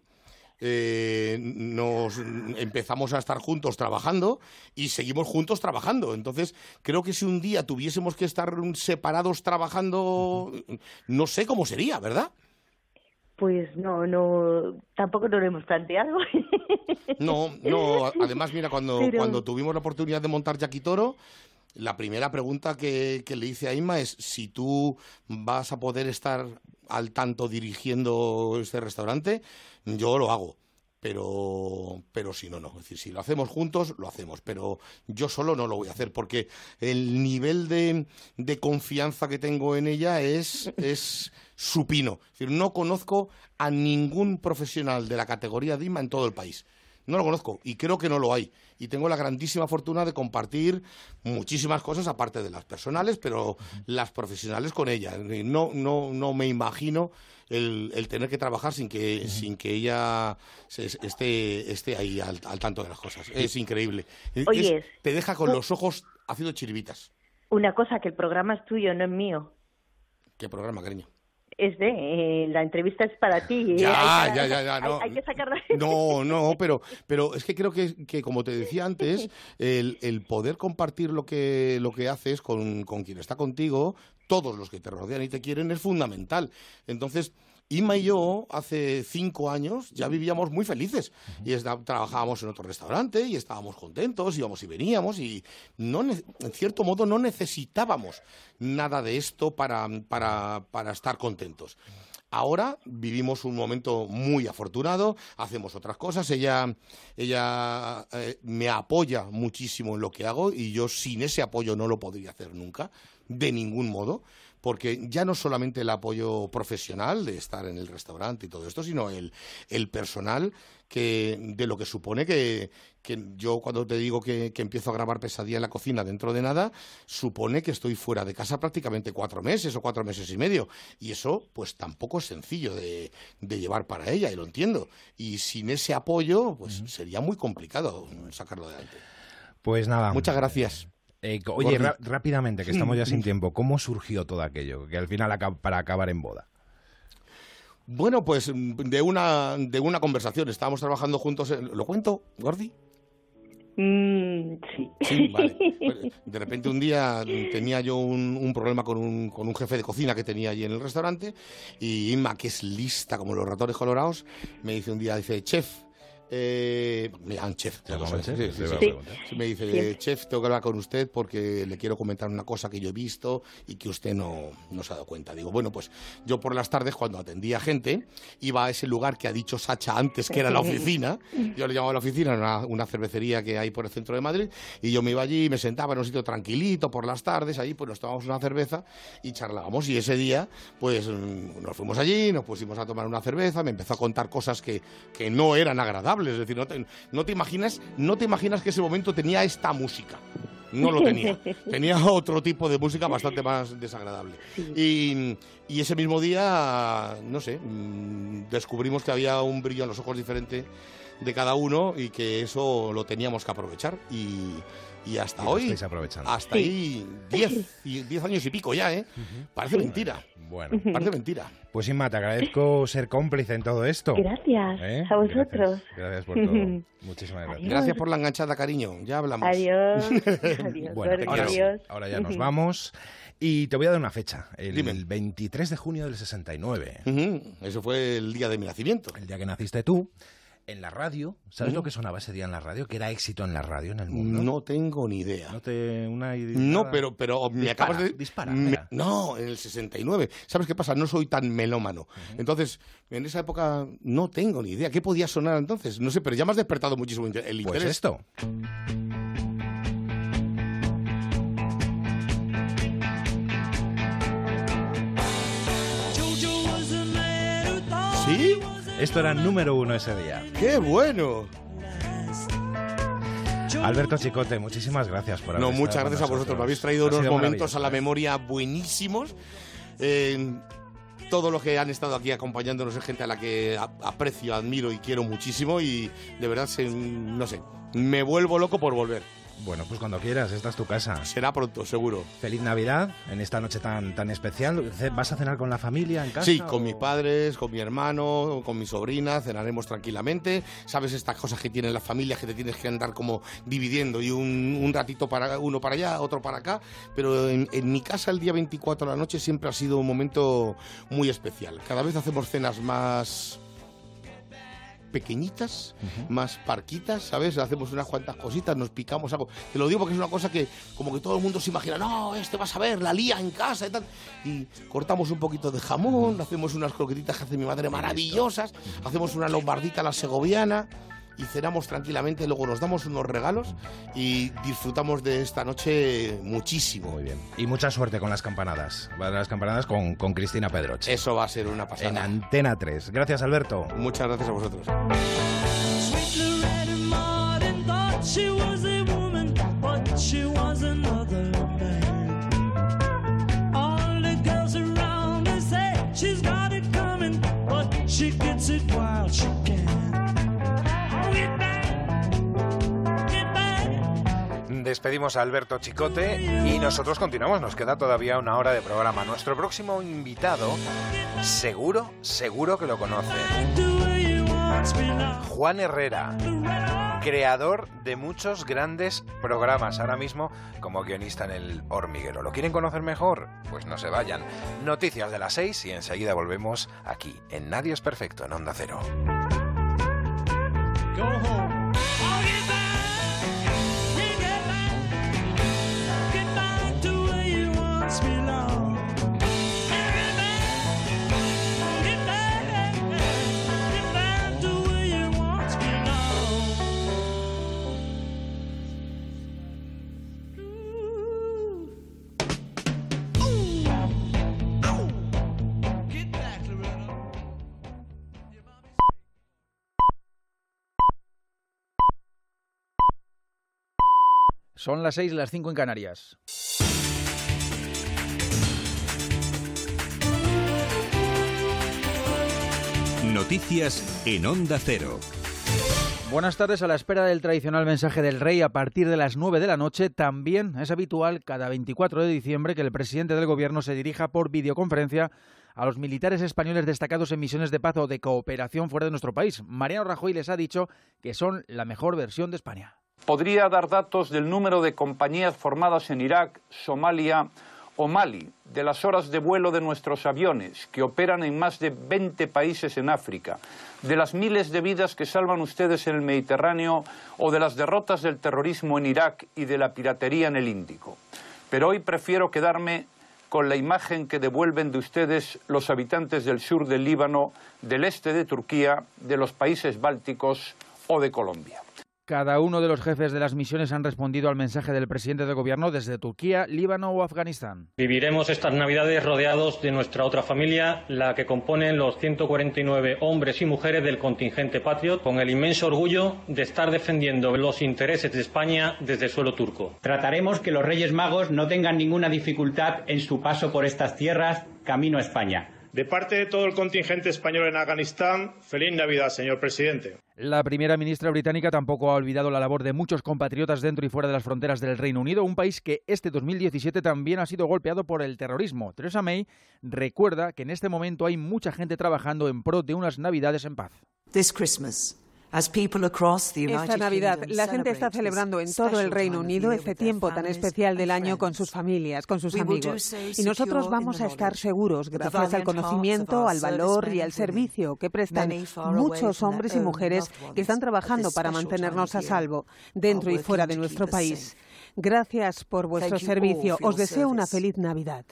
eh, nos empezamos a estar juntos trabajando y seguimos juntos trabajando. Entonces, creo que si un día tuviésemos que estar separados trabajando, no sé cómo sería, ¿verdad?
Pues no, no, tampoco nos lo hemos planteado.
No, no. Además, mira, cuando,
Pero-
cuando tuvimos la oportunidad de montar Yaquitoro, la primera pregunta que, que le hice a Inma es si tú vas a poder estar al tanto dirigiendo este restaurante, yo lo hago. Pero, pero si no, no. Es decir, si lo hacemos juntos, lo hacemos. Pero yo solo no lo voy a hacer porque el nivel de, de confianza que tengo en ella es, es supino. Es decir, no conozco a ningún profesional de la categoría de Inma en todo el país. No lo conozco y creo que no lo hay. Y tengo la grandísima fortuna de compartir muchísimas cosas, aparte de las personales, pero las profesionales con ella. No, no, no me imagino el, el tener que trabajar sin que, sin que ella se- esté, esté ahí al, al tanto de las cosas. Es increíble. Es-
Oye,
te deja con los ojos haciendo chiribitas.
Una cosa, que el programa es tuyo, no es mío.
Qué programa, cariño.
Es de, eh, la entrevista es para ti. eh,
Ya,
hay que-
ya, ya, ya,
hay-
no.
Hay, que sacarla.
No, no, pero, pero es que creo que, que, como te decía antes, el, el poder compartir lo que, lo que haces con, con quien está contigo, todos los que te rodean y te quieren, es fundamental. Entonces, Inma y yo, hace cinco años, ya vivíamos muy felices. Y esta- trabajábamos en otro restaurante y estábamos contentos, íbamos y veníamos y no, en cierto modo no necesitábamos nada de esto para, para, para estar contentos. Ahora vivimos un momento muy afortunado, hacemos otras cosas, ella, ella eh, me apoya muchísimo en lo que hago y yo sin ese apoyo no lo podría hacer nunca, de ningún modo, porque ya no solamente el apoyo profesional de estar en el restaurante y todo esto, sino el, el personal que, de lo que supone que, que yo cuando te digo que, que empiezo a grabar pesadilla en la cocina dentro de nada, supone que estoy fuera de casa prácticamente cuatro meses o cuatro meses y medio. Y eso, pues tampoco es sencillo de, de llevar para ella, y lo entiendo. Y sin ese apoyo, pues sería muy complicado sacarlo adelante.
Pues nada.
Muchas gracias.
Eh, oye, rápidamente, que estamos ya sin tiempo, ¿cómo surgió todo aquello? Que al final acab- para acabar en boda.
Bueno, pues mm, de una, de una conversación. Estábamos trabajando juntos. en- ¿Lo cuento, Gordi?
Mm, sí.
Sí, vale. Pues, de repente un día tenía yo un, un problema con un, con un jefe de cocina que tenía allí en el restaurante y Inma, que es lista como los ratones colorados, me dice un día, dice, chef, eh, me llaman chef, me dice,
Siempre.
chef, tengo que hablar con usted porque le quiero comentar una cosa que yo he visto y que usted no, no se ha dado cuenta. Digo, bueno, pues yo por las tardes cuando atendía gente iba a ese lugar que ha dicho Sacha antes que era la oficina. Yo le llamaba la oficina, una, una cervecería que hay por el centro de Madrid, y yo me iba allí y me sentaba en un sitio tranquilito por las tardes, ahí pues nos tomábamos una cerveza y charlábamos. Y ese día, pues mm, nos fuimos allí, nos pusimos a tomar una cerveza, me empezó a contar cosas que, que no eran agradables. Es decir, no te, no te imaginas, no te imaginas que ese momento tenía esta música. No lo tenía. Tenía otro tipo de música bastante más desagradable. Y, y ese mismo día, no sé, mm, descubrimos que había un brillo en los ojos diferente de cada uno y que eso lo teníamos que aprovechar. Y, y hasta
Y
hoy,
estáis aprovechando.
hasta ahí, 10 y 10 años y pico ya, ¿eh? Parece mentira.
Bueno,
Parece mentira.
pues Inma, te agradezco ser cómplice en todo esto.
Gracias
¿Eh?
a vosotros.
Gracias, gracias por todo. Muchísimas gracias.
Gracias por la enganchada, cariño. Ya hablamos.
Adiós. Adiós.
Bueno, ahora,
adiós.
ahora ya nos vamos. Y te voy a dar una fecha, el,
Dime.
el 23 de junio del 69,
Ujú, Eso fue el día de mi nacimiento.
el día que naciste tú, en la radio. ¿Sabes lo que sonaba ese día en la radio? Que era éxito en la radio en el mundo.
No tengo ni idea.
No te una idea-
No, pero, pero me
Dispara,
acabas de...
dispara,
me- no, en el 69. ¿Sabes qué pasa? No soy tan melómano. Entonces, en esa época no tengo ni idea. ¿Qué podía sonar entonces? No sé, pero ya me has despertado muchísimo el
Pues
interés.
esto.
¿Sí?
Esto era número uno ese día.
¡Qué bueno!
Alberto Chicote, muchísimas gracias por haber
No, muchas gracias a vosotros. Me habéis traído unos momentos a la memoria buenísimos. Eh, todo lo que han estado aquí acompañándonos es gente a la que aprecio, admiro y quiero muchísimo y de verdad, se- no sé, me vuelvo loco por volver.
Bueno, pues cuando quieras, esta es tu casa.
Será pronto, seguro.
Feliz Navidad en esta noche tan, tan especial. ¿Vas a cenar con la familia en casa?
Sí, con
o-
mis padres, con mi hermano, con mi sobrina, cenaremos tranquilamente. Sabes estas cosas que tienen las familias que te tienes que andar como dividiendo y un, un ratito para uno para allá, otro para acá. Pero en, en mi casa el día 24 de la noche siempre ha sido un momento muy especial. Cada vez hacemos cenas más pequeñitas, más parquitas, ¿sabes? Hacemos unas cuantas cositas, nos picamos algo. Te lo digo porque es una cosa que como que todo el mundo se imagina, no, este vas a ver, la lía en casa y tal. Y cortamos un poquito de jamón, hacemos unas croquetitas que hace mi madre maravillosas, hacemos una lombardita a la segoviana y cenamos tranquilamente, luego nos damos unos regalos y disfrutamos de esta noche muchísimo.
Muy bien. Y mucha suerte con las campanadas. Van las campanadas con, con Cristina Pedroche.
Eso va a ser una pasada.
En Antena 3. Gracias, Alberto.
Muchas gracias a vosotros.
She gets it while she can.
Despedimos a Alberto Chicote y nosotros continuamos. Nos queda todavía una hora de programa. Nuestro próximo invitado, seguro, seguro que lo conocen. Juan Herrera, creador de muchos grandes programas, ahora mismo como guionista en el hormiguero. ¿Lo quieren conocer mejor? Pues no se vayan. Noticias de las 6 y enseguida volvemos aquí, en Nadie es Perfecto, en Onda Cero.
Go home.
Son las 6 las 5 en Canarias.
Noticias en Onda Cero.
Buenas tardes. A la espera del tradicional mensaje del rey a partir de las 9 de la noche, también es habitual cada 24 de diciembre que el presidente del gobierno se dirija por videoconferencia a los militares españoles destacados en misiones de paz o de cooperación fuera de nuestro país. Mariano Rajoy les ha dicho que son la mejor versión de España.
Podría dar datos del número de compañías formadas en Irak, Somalia o Mali, de las horas de vuelo de nuestros aviones, que operan en más de 20 países en África, de las miles de vidas que salvan ustedes en el Mediterráneo o de las derrotas del terrorismo en Irak y de la piratería en el Índico. Pero hoy prefiero quedarme con la imagen que devuelven de ustedes los habitantes del sur del Líbano, del este de Turquía, de los países bálticos o de Colombia.
Cada uno de los jefes de las misiones han respondido al mensaje del presidente del gobierno desde Turquía, Líbano o Afganistán.
Viviremos estas Navidades rodeados de nuestra otra familia, la que componen los 149 hombres y mujeres del contingente Patriot, con el inmenso orgullo de estar defendiendo los intereses de España desde suelo turco.
Trataremos que los Reyes Magos no tengan ninguna dificultad en su paso por estas tierras camino a España.
De parte de todo el contingente español en Afganistán, feliz Navidad, señor presidente.
La primera ministra británica tampoco ha olvidado la labor de muchos compatriotas dentro y fuera de las fronteras del Reino Unido, un país que este 2017 también ha sido golpeado por el terrorismo. Theresa May recuerda que en este momento hay mucha gente trabajando en pro de unas Navidades en paz.
Esta Navidad, la gente está celebrando en todo el Reino Unido este tiempo tan especial del año con sus familias, con sus amigos. Y nosotros vamos a estar seguros, gracias al conocimiento, al valor y al servicio que prestan muchos hombres y mujeres que están trabajando para mantenernos a salvo, dentro y fuera de nuestro país. Gracias por vuestro servicio. Os deseo una feliz Navidad.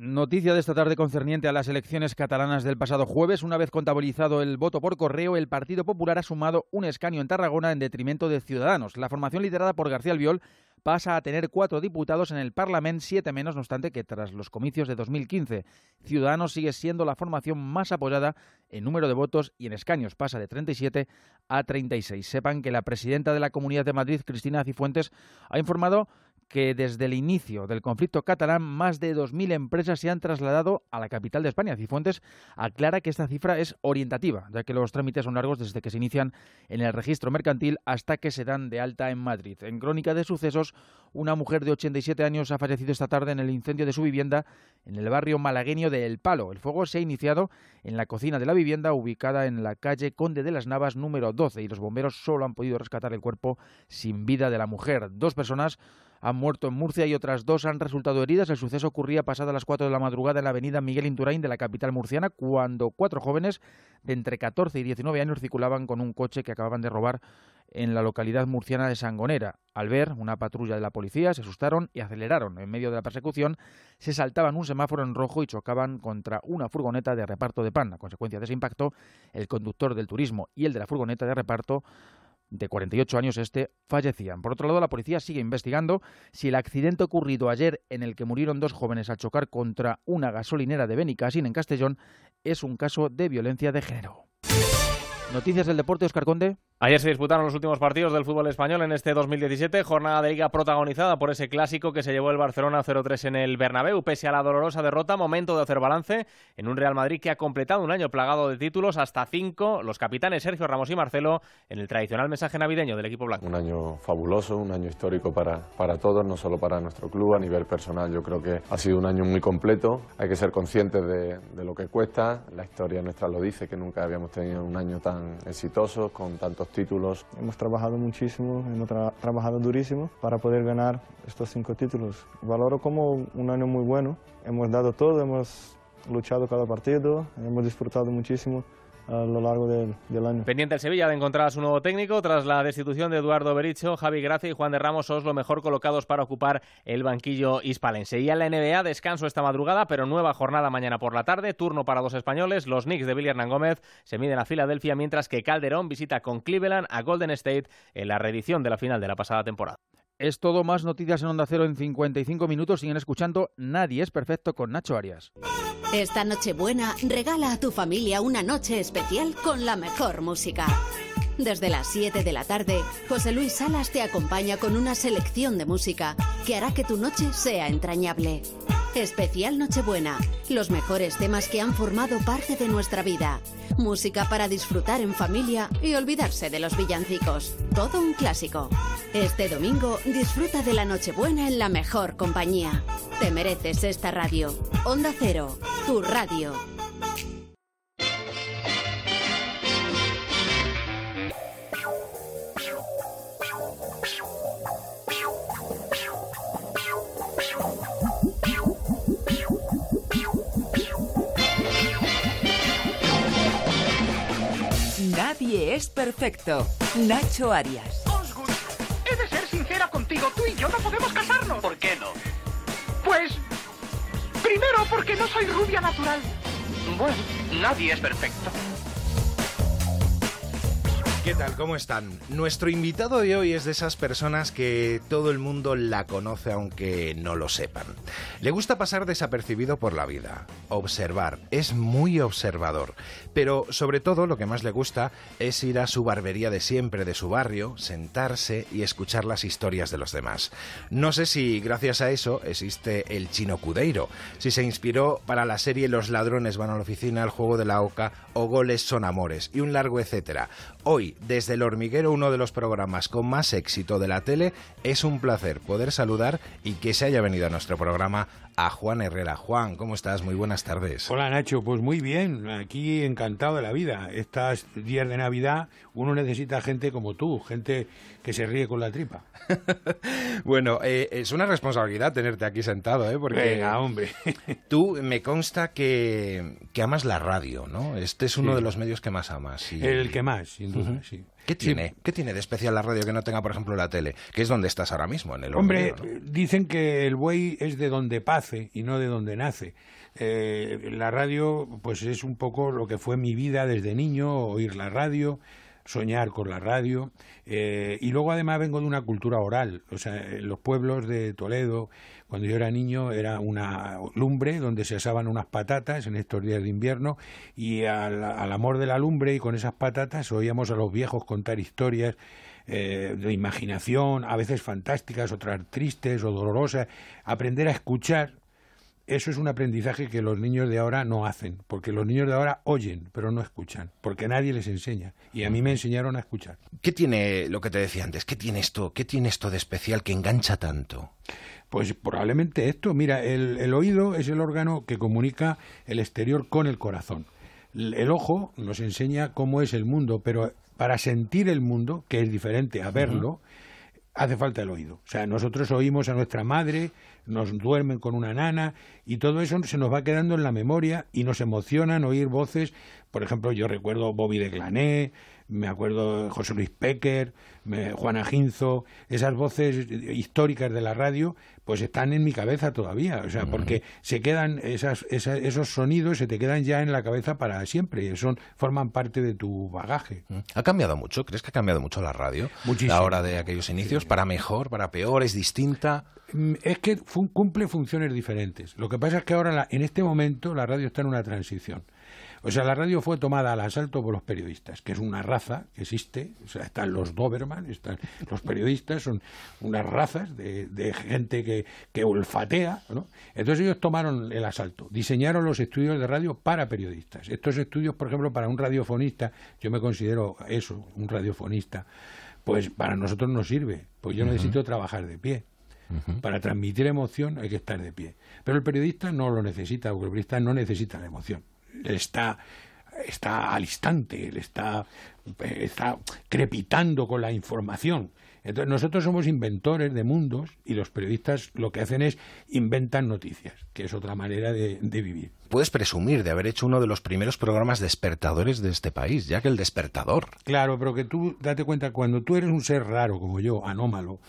Noticia de esta tarde concerniente a las elecciones catalanas del pasado jueves. Una vez contabilizado el voto por correo, el Partido Popular ha sumado un escaño en Tarragona en detrimento de Ciudadanos. La formación liderada por García Albiol pasa a tener cuatro diputados en el Parlamento, siete menos, no obstante, que tras los comicios de 2015. Ciudadanos sigue siendo la formación más apoyada en número de votos y en escaños. Pasa de 37 a 36. Sepan que la presidenta de la Comunidad de Madrid, Cristina Cifuentes, ha informado que desde el inicio del conflicto catalán más de 2.000 empresas se han trasladado a la capital de España. Cifuentes aclara que esta cifra es orientativa, ya que los trámites son largos desde que se inician en el registro mercantil hasta que se dan de alta en Madrid. En crónica de sucesos, una mujer de 87 años ha fallecido esta tarde en el incendio de su vivienda en el barrio malagueño de El Palo. El fuego se ha iniciado en la cocina de la vivienda ubicada en la calle Conde de las Navas número 12 y los bomberos solo han podido rescatar el cuerpo sin vida de la mujer. Dos personas han muerto en Murcia y otras dos han resultado heridas. El suceso ocurría pasada las 4 de la madrugada en la avenida Miguel Indurain de la capital murciana, cuando cuatro jóvenes de entre 14 y 19 años circulaban con un coche que acababan de robar en la localidad murciana de Sangonera. Al ver una patrulla de la policía, se asustaron y aceleraron. En medio de la persecución, se saltaban un semáforo en rojo y chocaban contra una furgoneta de reparto de pan. A consecuencia de ese impacto, el conductor del turismo y el de la furgoneta de reparto de 48 años este, fallecían. Por otro lado, la policía sigue investigando si el accidente ocurrido ayer en el que murieron dos jóvenes al chocar contra una gasolinera de Benicassin en Castellón es un caso de violencia de género. Noticias del deporte, Oscar Conde.
Ayer se disputaron los últimos partidos del fútbol español en este 2017, jornada de liga protagonizada por ese clásico que se llevó el Barcelona 0-3 en el Bernabéu. Pese a la dolorosa derrota, momento de hacer balance en un Real Madrid que ha completado un año plagado de títulos, hasta cinco, los capitanes Sergio Ramos y Marcelo, en el tradicional mensaje navideño del equipo blanco.
Un año fabuloso, un año histórico para, para todos, no solo para nuestro club, a nivel personal yo creo que ha sido un año muy completo, hay que ser conscientes de, de lo que cuesta, la historia nuestra lo dice, que nunca habíamos tenido un año tan exitoso, con tantos títulos.
Hemos trabajado muchísimo, hemos tra- trabajado durísimo para poder ganar estos cinco títulos. Valoro como un año muy bueno. Hemos dado todo, hemos luchado cada partido, hemos disfrutado muchísimo a lo largo del, año.
Pendiente el Sevilla de encontrar a su nuevo técnico tras la destitución de Eduardo Bericho, Javi Gracia y Juan de Ramos son los mejor colocados para ocupar el banquillo hispalense. Y en la NBA descanso esta madrugada, pero nueva jornada mañana por la tarde, turno para dos españoles, los Knicks de Billy Hernán Gómez se miden a Filadelfia, mientras que Calderón visita con Cleveland a Golden State en la reedición de la final de la pasada temporada.
Es todo más noticias en Onda Cero en 55 minutos. Siguen escuchando Nadie es perfecto con Nacho Arias.
Esta Nochebuena regala a tu familia una noche especial con la mejor música. Desde las 7 de la tarde, José Luis Salas te acompaña con una selección de música que hará que tu noche sea entrañable. Especial Nochebuena, los mejores temas que han formado parte de nuestra vida. Música para disfrutar en familia y olvidarse de los villancicos. Todo un clásico. Este domingo disfruta de la Nochebuena en la mejor compañía. Te mereces esta radio. Onda Cero, tu radio.
Es perfecto. Nacho Arias.
Osgood, he de ser sincera contigo. Tú y yo no podemos casarnos.
¿Por qué no?
Pues. Primero, porque no soy rubia natural.
Bueno, nadie es perfecto.
¿Qué tal? ¿Cómo están? Nuestro invitado de hoy es de esas personas que todo el mundo la conoce aunque no lo sepan. Le gusta pasar desapercibido por la vida, observar, es muy observador, pero sobre todo lo que más le gusta es ir a su barbería de siempre, de su barrio, sentarse y escuchar las historias de los demás. No sé si gracias a eso existe el chino Cudeiro, si se inspiró para la serie Los ladrones van a la oficina, el juego de la oca o goles son amores y un largo etcétera. Hoy, desde el hormiguero, uno de los programas con más éxito de la tele, es un placer poder saludar y que se haya venido a nuestro programa a Juan Herrera. Juan, ¿cómo estás? Muy buenas tardes.
Hola Nacho, pues muy bien, aquí encantado de la vida. Estos días de Navidad uno necesita gente como tú, gente que se ríe con la tripa.
Bueno, eh, es una responsabilidad tenerte aquí sentado, ¿eh? Porque
Venga, hombre.
tú me consta que, que amas la radio, ¿no? Este es uno
Sí.
de los medios que más amas. y-
El que más, sin duda,
Ujú.
sí.
¿Qué
Sí.
tiene? ¿Qué tiene de especial la radio que no tenga, por ejemplo, la tele? Que es donde estás ahora mismo, en el
Hombre,
hormiguero, ¿no?
dicen que el buey es de donde pace y no de donde nace. Eh, la radio, pues es un poco lo que fue mi vida desde niño, oír la radio, soñar con la radio. eh, y luego además vengo de una cultura oral. O sea, en los pueblos de Toledo, cuando yo era niño, era una lumbre donde se asaban unas patatas en estos días de invierno y al, al amor de la lumbre y con esas patatas oíamos a los viejos contar historias eh, de imaginación, a veces fantásticas, otras tristes o dolorosas. Aprender a escuchar, eso es un aprendizaje que los niños de ahora no hacen, porque los niños de ahora oyen, pero no escuchan, porque nadie les enseña. Y a mí me enseñaron a escuchar.
¿Qué tiene lo que te decía antes? ¿Qué tiene esto? ¿Qué tiene esto de especial que engancha tanto?
Pues probablemente esto, mira, el, el oído es el órgano que comunica el exterior con el corazón. El, el ojo nos enseña cómo es el mundo, pero para sentir el mundo, que es diferente a verlo, hace falta el oído. O sea, nosotros oímos a nuestra madre, nos duermen con una nana y todo eso se nos va quedando en la memoria y nos emocionan oír voces. Por ejemplo, yo recuerdo Bobby de Glané, me acuerdo José Luis Péquer, me- Juana Ginzo, esas voces históricas de la radio, pues están en mi cabeza todavía. O sea, porque se quedan esas, esa- esos sonidos, se te quedan ya en la cabeza para siempre y son, forman parte de tu bagaje.
¿Ha cambiado mucho? ¿Crees que ha cambiado mucho la radio?
Muchísimo.
La hora de aquellos inicios, para mejor, para peor, es distinta.
Mm, Es que fun- cumple funciones diferentes. Lo que pasa es que ahora, la- en este momento, la radio está en una transición. O sea, la radio fue tomada al asalto por los periodistas, que es una raza que existe. O sea, están los Doberman, están los periodistas, son unas razas de, de gente que, que olfatea, ¿no? Entonces ellos tomaron el asalto, diseñaron los estudios de radio para periodistas. Estos estudios, por ejemplo, para un radiofonista, yo me considero eso, un radiofonista, pues para nosotros no sirve, pues yo necesito trabajar de pie. Para transmitir emoción hay que estar de pie. Pero el periodista no lo necesita, porque el periodista no necesita la emoción. Está, está al instante, está, eh, está crepitando con la información. Entonces nosotros somos inventores de mundos y los periodistas lo que hacen es inventan noticias, que es otra manera de, de vivir.
Puedes presumir de haber hecho uno de los primeros programas despertadores de este país, ya que el despertador.
Claro, pero que tú date cuenta, cuando tú eres un ser raro como yo, anómalo,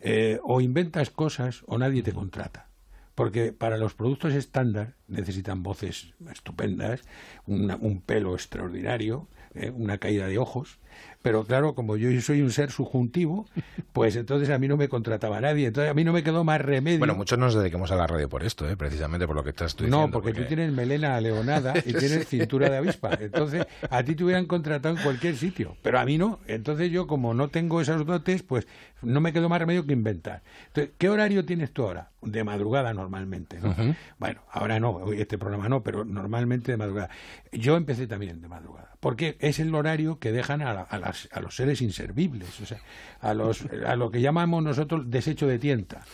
eh, o inventas cosas o nadie te contrata. Porque para los productos estándar necesitan voces estupendas, una- un pelo extraordinario, eh, una caída de ojos. Pero claro, como yo soy un ser subjuntivo, pues entonces a mí no me contrataba nadie. Entonces a mí no me quedó más remedio.
Bueno, muchos nos dediquemos a la radio por esto, ¿eh? precisamente por lo que estás tú diciendo.
No, porque, tú tienes melena leonada y tienes cintura de avispa. Entonces, a ti te hubieran contratado en cualquier sitio, pero a mí no. Entonces yo, como no tengo esos dotes, pues no me quedó más remedio que inventar. Entonces, ¿qué horario tienes tú ahora? De madrugada normalmente. Bueno, ahora no, hoy este programa no, pero normalmente de madrugada. Yo empecé también de madrugada, porque es el horario que dejan a, la- a las- a los seres inservibles, o sea, a, los, a lo que llamamos nosotros desecho de tienta.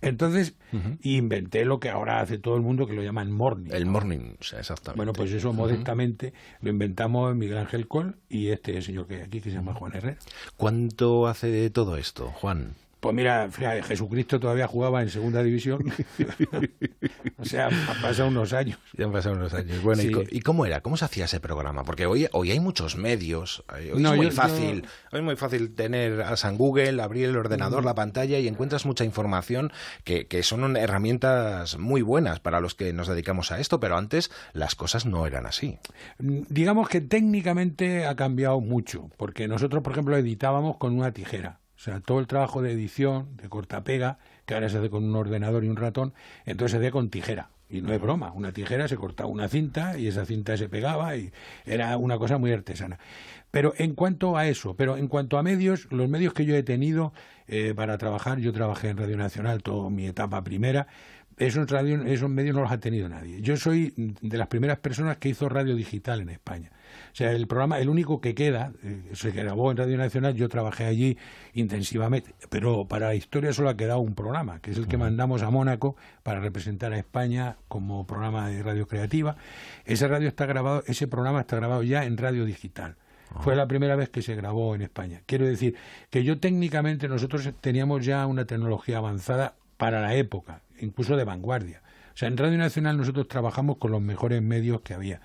Entonces, inventé lo que ahora hace todo el mundo, que lo llaman morning.
El morning, o sea, exactamente.
Bueno, pues eso modestamente lo inventamos Miguel Ángel Col y este señor que hay aquí, que se llama Juan Herrera.
¿Cuánto hace de todo esto, Juan?
Pues mira, fíjate, Jesucristo todavía jugaba en segunda división. o sea, han pasado unos años.
Ya han pasado unos años. Bueno, ¿y,
Sí.
co- y cómo era? ¿Cómo se hacía ese programa? Porque hoy, hoy hay muchos medios. Hoy
No,
es muy
yo-
fácil.
yo-
Hoy es muy fácil tener a San Google, abrir el ordenador,
Mm.
la pantalla y encuentras mucha información que, que son herramientas muy buenas para los que nos dedicamos a esto, pero antes las cosas no eran así.
Mm, Digamos que técnicamente ha cambiado mucho, porque nosotros, por ejemplo, editábamos con una tijera. O sea, todo el trabajo de edición, de cortapega, que ahora se hace con un ordenador y un ratón, entonces se hacía con tijera. Y no es broma, una tijera se cortaba una cinta y esa cinta se pegaba y era una cosa muy artesana. Pero en cuanto a eso, pero en cuanto a medios, los medios que yo he tenido eh, para trabajar, yo trabajé en Radio Nacional toda mi etapa primera, esos, radio, esos medios no los ha tenido nadie. Yo soy de las primeras personas que hizo radio digital en España. O sea, el programa, el único que queda, eh, se grabó en Radio Nacional, yo trabajé allí intensivamente, pero para la historia solo ha quedado un programa, que es el que mandamos a Mónaco para representar a España como programa de radio creativa. Ese radio está grabado, ese programa está grabado ya en radio digital. Fue la primera vez que se grabó en España. Quiero decir que yo técnicamente nosotros teníamos ya una tecnología avanzada para la época, incluso de vanguardia. O sea, en Radio Nacional nosotros trabajamos con los mejores medios que había.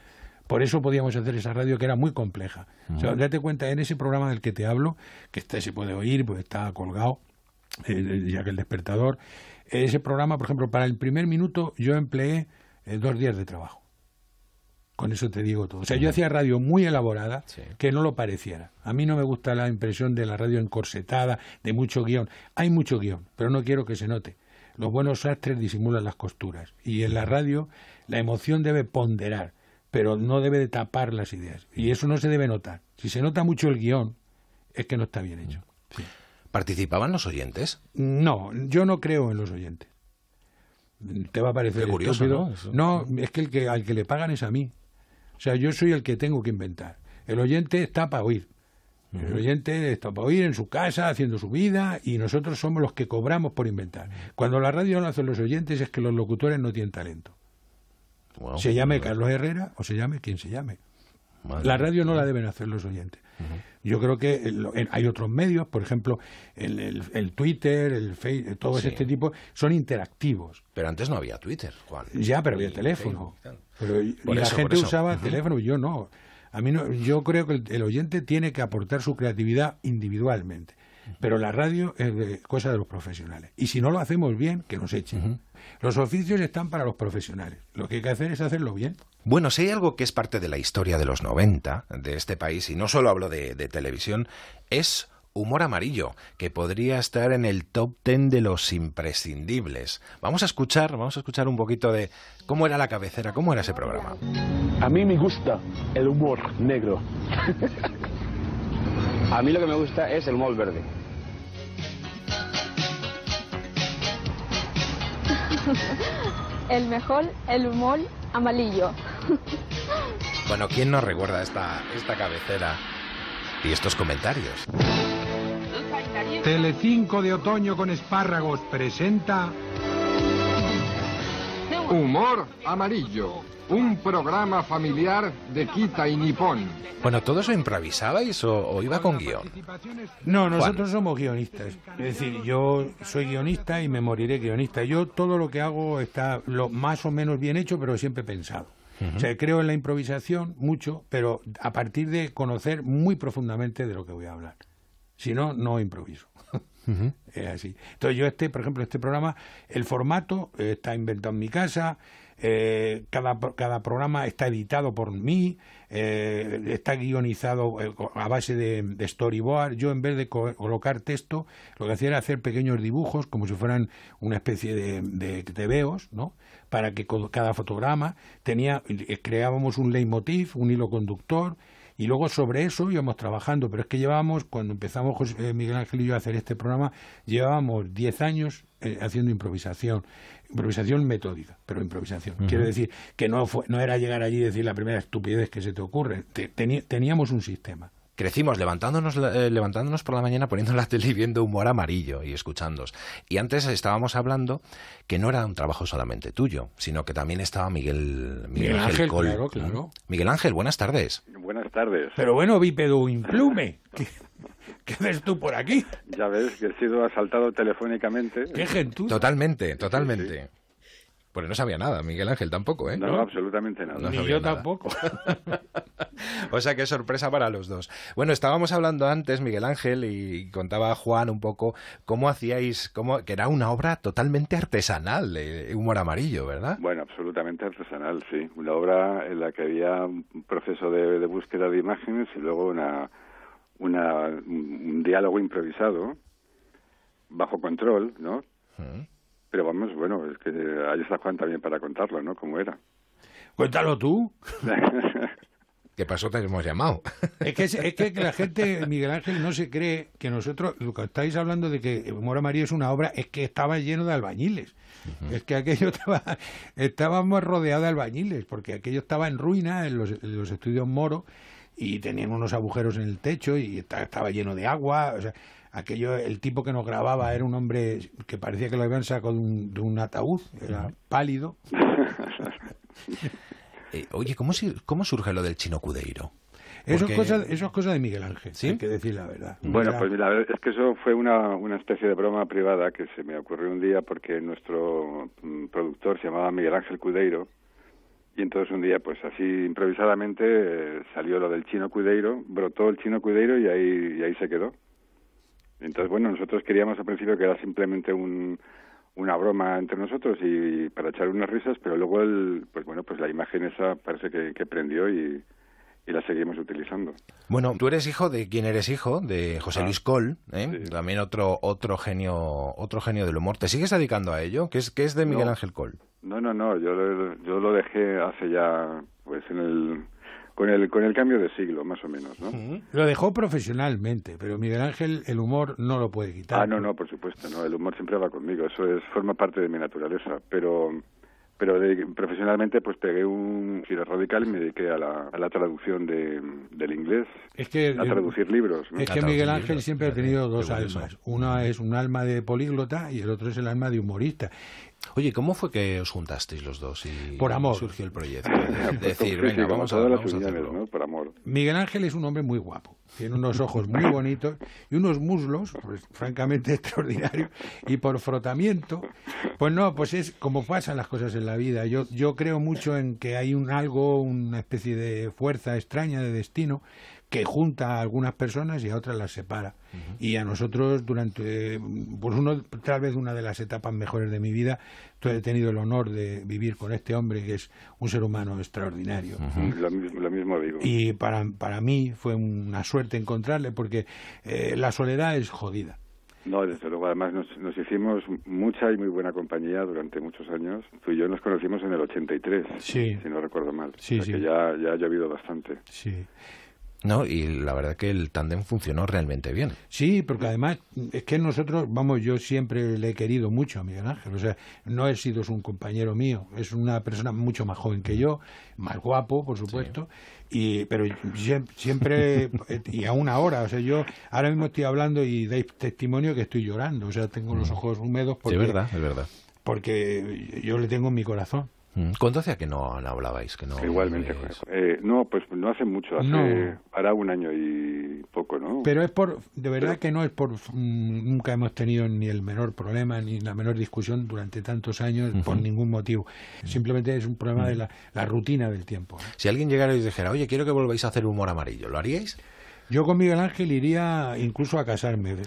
Por eso podíamos hacer esa radio que era muy compleja. O sea, date cuenta, en ese programa del que te hablo, que este se puede oír, pues está colgado, eh, ya que el despertador, ese programa, por ejemplo, para el primer minuto yo empleé eh, dos días de trabajo. Con eso te digo todo. O sea, yo hacía radio muy elaborada que no lo pareciera. A mí no me gusta la impresión de la radio encorsetada, de mucho guion. Hay mucho guion, pero no quiero que se note. Los buenos sastres disimulan las costuras. Y en la radio la emoción debe ponderar, pero no debe de tapar las ideas. Y eso no se debe notar. Si se nota mucho el guion, es que no está bien hecho.
¿Participaban los oyentes?
No, yo no creo en los oyentes. Te va a parecer
Qué curioso,
estúpido.
¿no?
No, es que, el que al que le pagan es a mí. O sea, yo soy el que tengo que inventar. El oyente está para oír. El oyente está para oír en su casa, haciendo su vida, y nosotros somos los que cobramos por inventar. Cuando la radio lo hacen los oyentes es que los locutores no tienen talento.
Wow.
se llame Carlos Herrera o se llame quien se llame.
Madre
La radio no la deben hacer los oyentes. Yo creo que el- en- hay otros medios, por ejemplo, el, el- el Twitter, el Facebook, todo
Sí.
este tipo, son interactivos.
Pero antes no había Twitter, Juan.
Ya, pero había teléfono. Pero,
Por
la
eso,
gente usaba teléfono yo no. A mí no. Yo creo que el, el oyente tiene que aportar su creatividad individualmente. Pero la radio es de- cosa de los profesionales. Y si no lo hacemos bien, que nos echen. Los oficios están para los profesionales. Lo que hay que hacer es hacerlo bien.
Bueno, si hay algo que es parte de la historia de los 90 de este país, y no solo hablo de, de televisión, es Humor amarillo, que podría estar en el top ten de los imprescindibles. Vamos a escuchar, vamos a escuchar un poquito de cómo era la cabecera, cómo era ese programa.
A mí me gusta el humor negro.
A mí lo que me gusta es el humor verde.
el mejor, el humor amarillo.
Bueno, ¿quién no recuerda esta, esta cabecera y estos comentarios?
Telecinco de otoño con espárragos presenta Humor Amarillo, un programa familiar de Kita y Nippon.
Bueno, ¿todos lo improvisabais o, o iba con guion?
No,
Juan.
nosotros somos guionistas. Es decir, yo soy guionista y me moriré guionista. Yo todo lo que hago está lo más o menos bien hecho, pero siempre pensado. O sea, creo en la improvisación mucho, pero a partir de conocer muy profundamente de lo que voy a hablar. Si no, no improviso. Es así. Entonces yo este, por ejemplo, este programa, el formato eh, está inventado en mi casa, eh, cada, cada programa está editado por mí, eh, está guionizado eh, a base de, storyboard. Yo en vez de co- colocar texto, lo que hacía era hacer pequeños dibujos, como si fueran una especie de, de tebeos, ¿no? Para que cada fotograma tenía, creábamos un leitmotiv, un hilo conductor, y luego sobre eso íbamos trabajando, pero es que llevábamos, cuando empezamos José- eh, Miguel Ángel y yo a hacer este programa, llevábamos 10 años eh, haciendo improvisación, improvisación metódica, pero improvisación. Quiero decir que no, fue, no era llegar allí y decir la primera estupidez que se te ocurre, Te- teníamos un sistema.
Crecimos levantándonos, eh, levantándonos por la mañana, poniendo la tele y viendo humor amarillo y escuchándos. Y antes estábamos hablando que no era un trabajo solamente tuyo, sino que también estaba Miguel, Miguel,
Miguel
Ángel,
Ángel,
Col.
claro, claro.
Miguel Ángel, buenas tardes.
Buenas tardes.
Pero bueno, bípedo implume, ¿qué, qué haces tú por aquí?
Ya ves que he sido asaltado telefónicamente.
Qué gentuza.
Totalmente, totalmente. Pues no sabía nada, Miguel Ángel tampoco, ¿eh?
No, absolutamente nada.
No
Ni
sabía
yo
nada.
tampoco.
O sea, qué sorpresa para los dos. Bueno, estábamos hablando antes, Miguel Ángel, y contaba Juan un poco cómo hacíais, cómo, que era una obra totalmente artesanal, de humor amarillo, ¿verdad?
Bueno, absolutamente artesanal, sí. Una obra en la que había un proceso de, de búsqueda de imágenes y luego una, una, un un diálogo improvisado, bajo control, ¿no? Pero vamos, bueno, es que ahí está Juan también para contarlo, ¿no? Cómo era.
Cuéntalo tú.
¿Qué pasó? Te hemos llamado.
Es que, es que la gente, Miguel Ángel, no se cree que nosotros, lo que estáis hablando de que Humor Amarillo es una obra, es que estaba lleno de albañiles. Es que aquello estaba, estábamos rodeados de albañiles, porque aquello estaba en ruina en los, en los estudios Moro y tenían unos agujeros en el techo y esta- estaba lleno de agua. O sea, aquello, el tipo que nos grababa era un hombre que parecía que lo habían sacado de un, de un ataúd, era pálido.
Eh, oye, ¿cómo, ¿cómo surge lo del chino cudeiro?
Eso,
Porque-
es cosa, eso es cosa de Miguel Ángel, hay que decir la verdad.
Bueno, pues la verdad es que eso fue una, una especie de broma privada que se me ocurrió un día porque nuestro mm, productor se llamaba Miguel Ángel Cudeiro y entonces un día, pues así improvisadamente eh, salió lo del chino Cudeiro, brotó el chino Cudeiro y ahí, y ahí se quedó. Entonces, bueno, nosotros queríamos al principio que era simplemente un, una broma entre nosotros y, para echar unas risas, pero luego el, pues bueno, pues la imagen esa parece que, que prendió y, y la seguimos utilizando.
Bueno, tú eres hijo de quién eres hijo, de José
Ah,
Luis Col, ¿eh? también otro otro genio otro genio del humor. ¿Te sigues dedicando a ello? ¿Qué es, qué es de Miguel
No.
Ángel Col?
No, no, no, yo lo, yo lo dejé hace ya, pues en el, con el, con el cambio de siglo, más o menos, ¿no?
Lo dejó profesionalmente, pero Miguel Ángel el humor no lo puede quitar.
Ah, no, no, por supuesto, no, el humor siempre va conmigo, eso es, forma parte de mi naturaleza, pero, pero de- profesionalmente pues pegué un giro radical y me dediqué a la, a la traducción de, del inglés,
Es que,
a traducir libros, ¿no?
Es que Miguel Ángel siempre ha tenido dos almas. Una es un alma de políglota y el otro es el alma de humorista.
Oye, ¿cómo fue que os juntasteis los dos y
Por amor.
surgió el proyecto? De, de decir, venga, vamos a, vamos a hacerlo.
¿no? Por amor.
Miguel Ángel es un hombre muy guapo. Tiene unos ojos muy bonitos y unos muslos, pues, francamente extraordinarios. Y por frotamiento, Pues no, pues es como pasan las cosas en la vida. Yo, yo creo mucho en que hay un algo, una especie de fuerza extraña de destino que junta a algunas personas y a otras las separa. Y a nosotros, durante, pues uno, tal vez una de las etapas mejores de mi vida, he tenido el honor de vivir con este hombre que es un ser humano extraordinario.
lo, mismo, lo, mismo, digo.
Y para, para mí fue una suerte encontrarle porque eh, la soledad es jodida.
No, desde luego, además nos, nos, hicimos mucha y muy buena compañía durante muchos años. Tú y yo nos conocimos en el 83,
sí.
si no recuerdo mal.
Sí,
o sea
sí.
que ya, ya ha llovido bastante.
Sí.
No, y la verdad que el tándem funcionó realmente bien.
Sí, porque además es que nosotros, vamos, yo siempre le he querido mucho a Miguel Ángel. O sea, no he sido un compañero mío, es una persona mucho más joven que yo, más guapo, por supuesto. Y, pero siempre, y aún ahora, o sea, yo ahora mismo estoy hablando y dais testimonio que estoy llorando, o sea, tengo los ojos húmedos porque,
sí, es verdad, es verdad.
porque yo le tengo en mi corazón.
¿Cuánto hacía que no, no hablabais? Que no,
Igualmente. Eh, no, pues no hace mucho, hace
No.
hará un año y poco, ¿no?
Pero es por, de verdad que no es por, mm, nunca hemos tenido ni el menor problema ni la menor discusión durante tantos años por ningún motivo. Simplemente es un problema de la, la rutina del tiempo.
Si alguien llegara y os dijera, oye, quiero que volváis a hacer humor amarillo, ¿lo haríais?
Yo con Miguel Ángel iría incluso a casarme.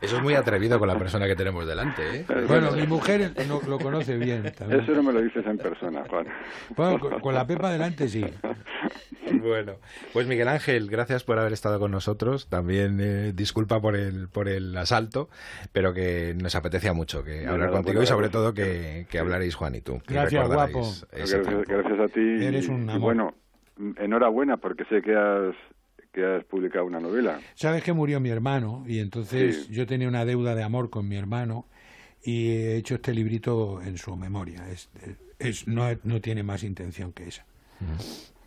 Eso es muy atrevido con la persona que tenemos delante, ¿eh?
Bueno, mi mujer no, lo conoce bien. También.
Eso no me lo dices en persona, Juan.
Bueno, con, con la Pepa delante sí.
Bueno, pues Miguel Ángel, gracias por haber estado con nosotros. También eh, disculpa por el por el asalto, pero que nos apetecía mucho que hablar
nada,
contigo
bueno,
y sobre
gracias.
todo que, que hablarais Juan y tú. que
Gracias, guapo.
Gracias, a ti.
Eres un
y
amor.
bueno, enhorabuena porque sé que has que has publicado una novela.
Sabes que murió mi hermano y entonces
Sí.
yo tenía una deuda de amor con mi hermano y he hecho este librito en su memoria. Es, es, no, no tiene más intención que esa.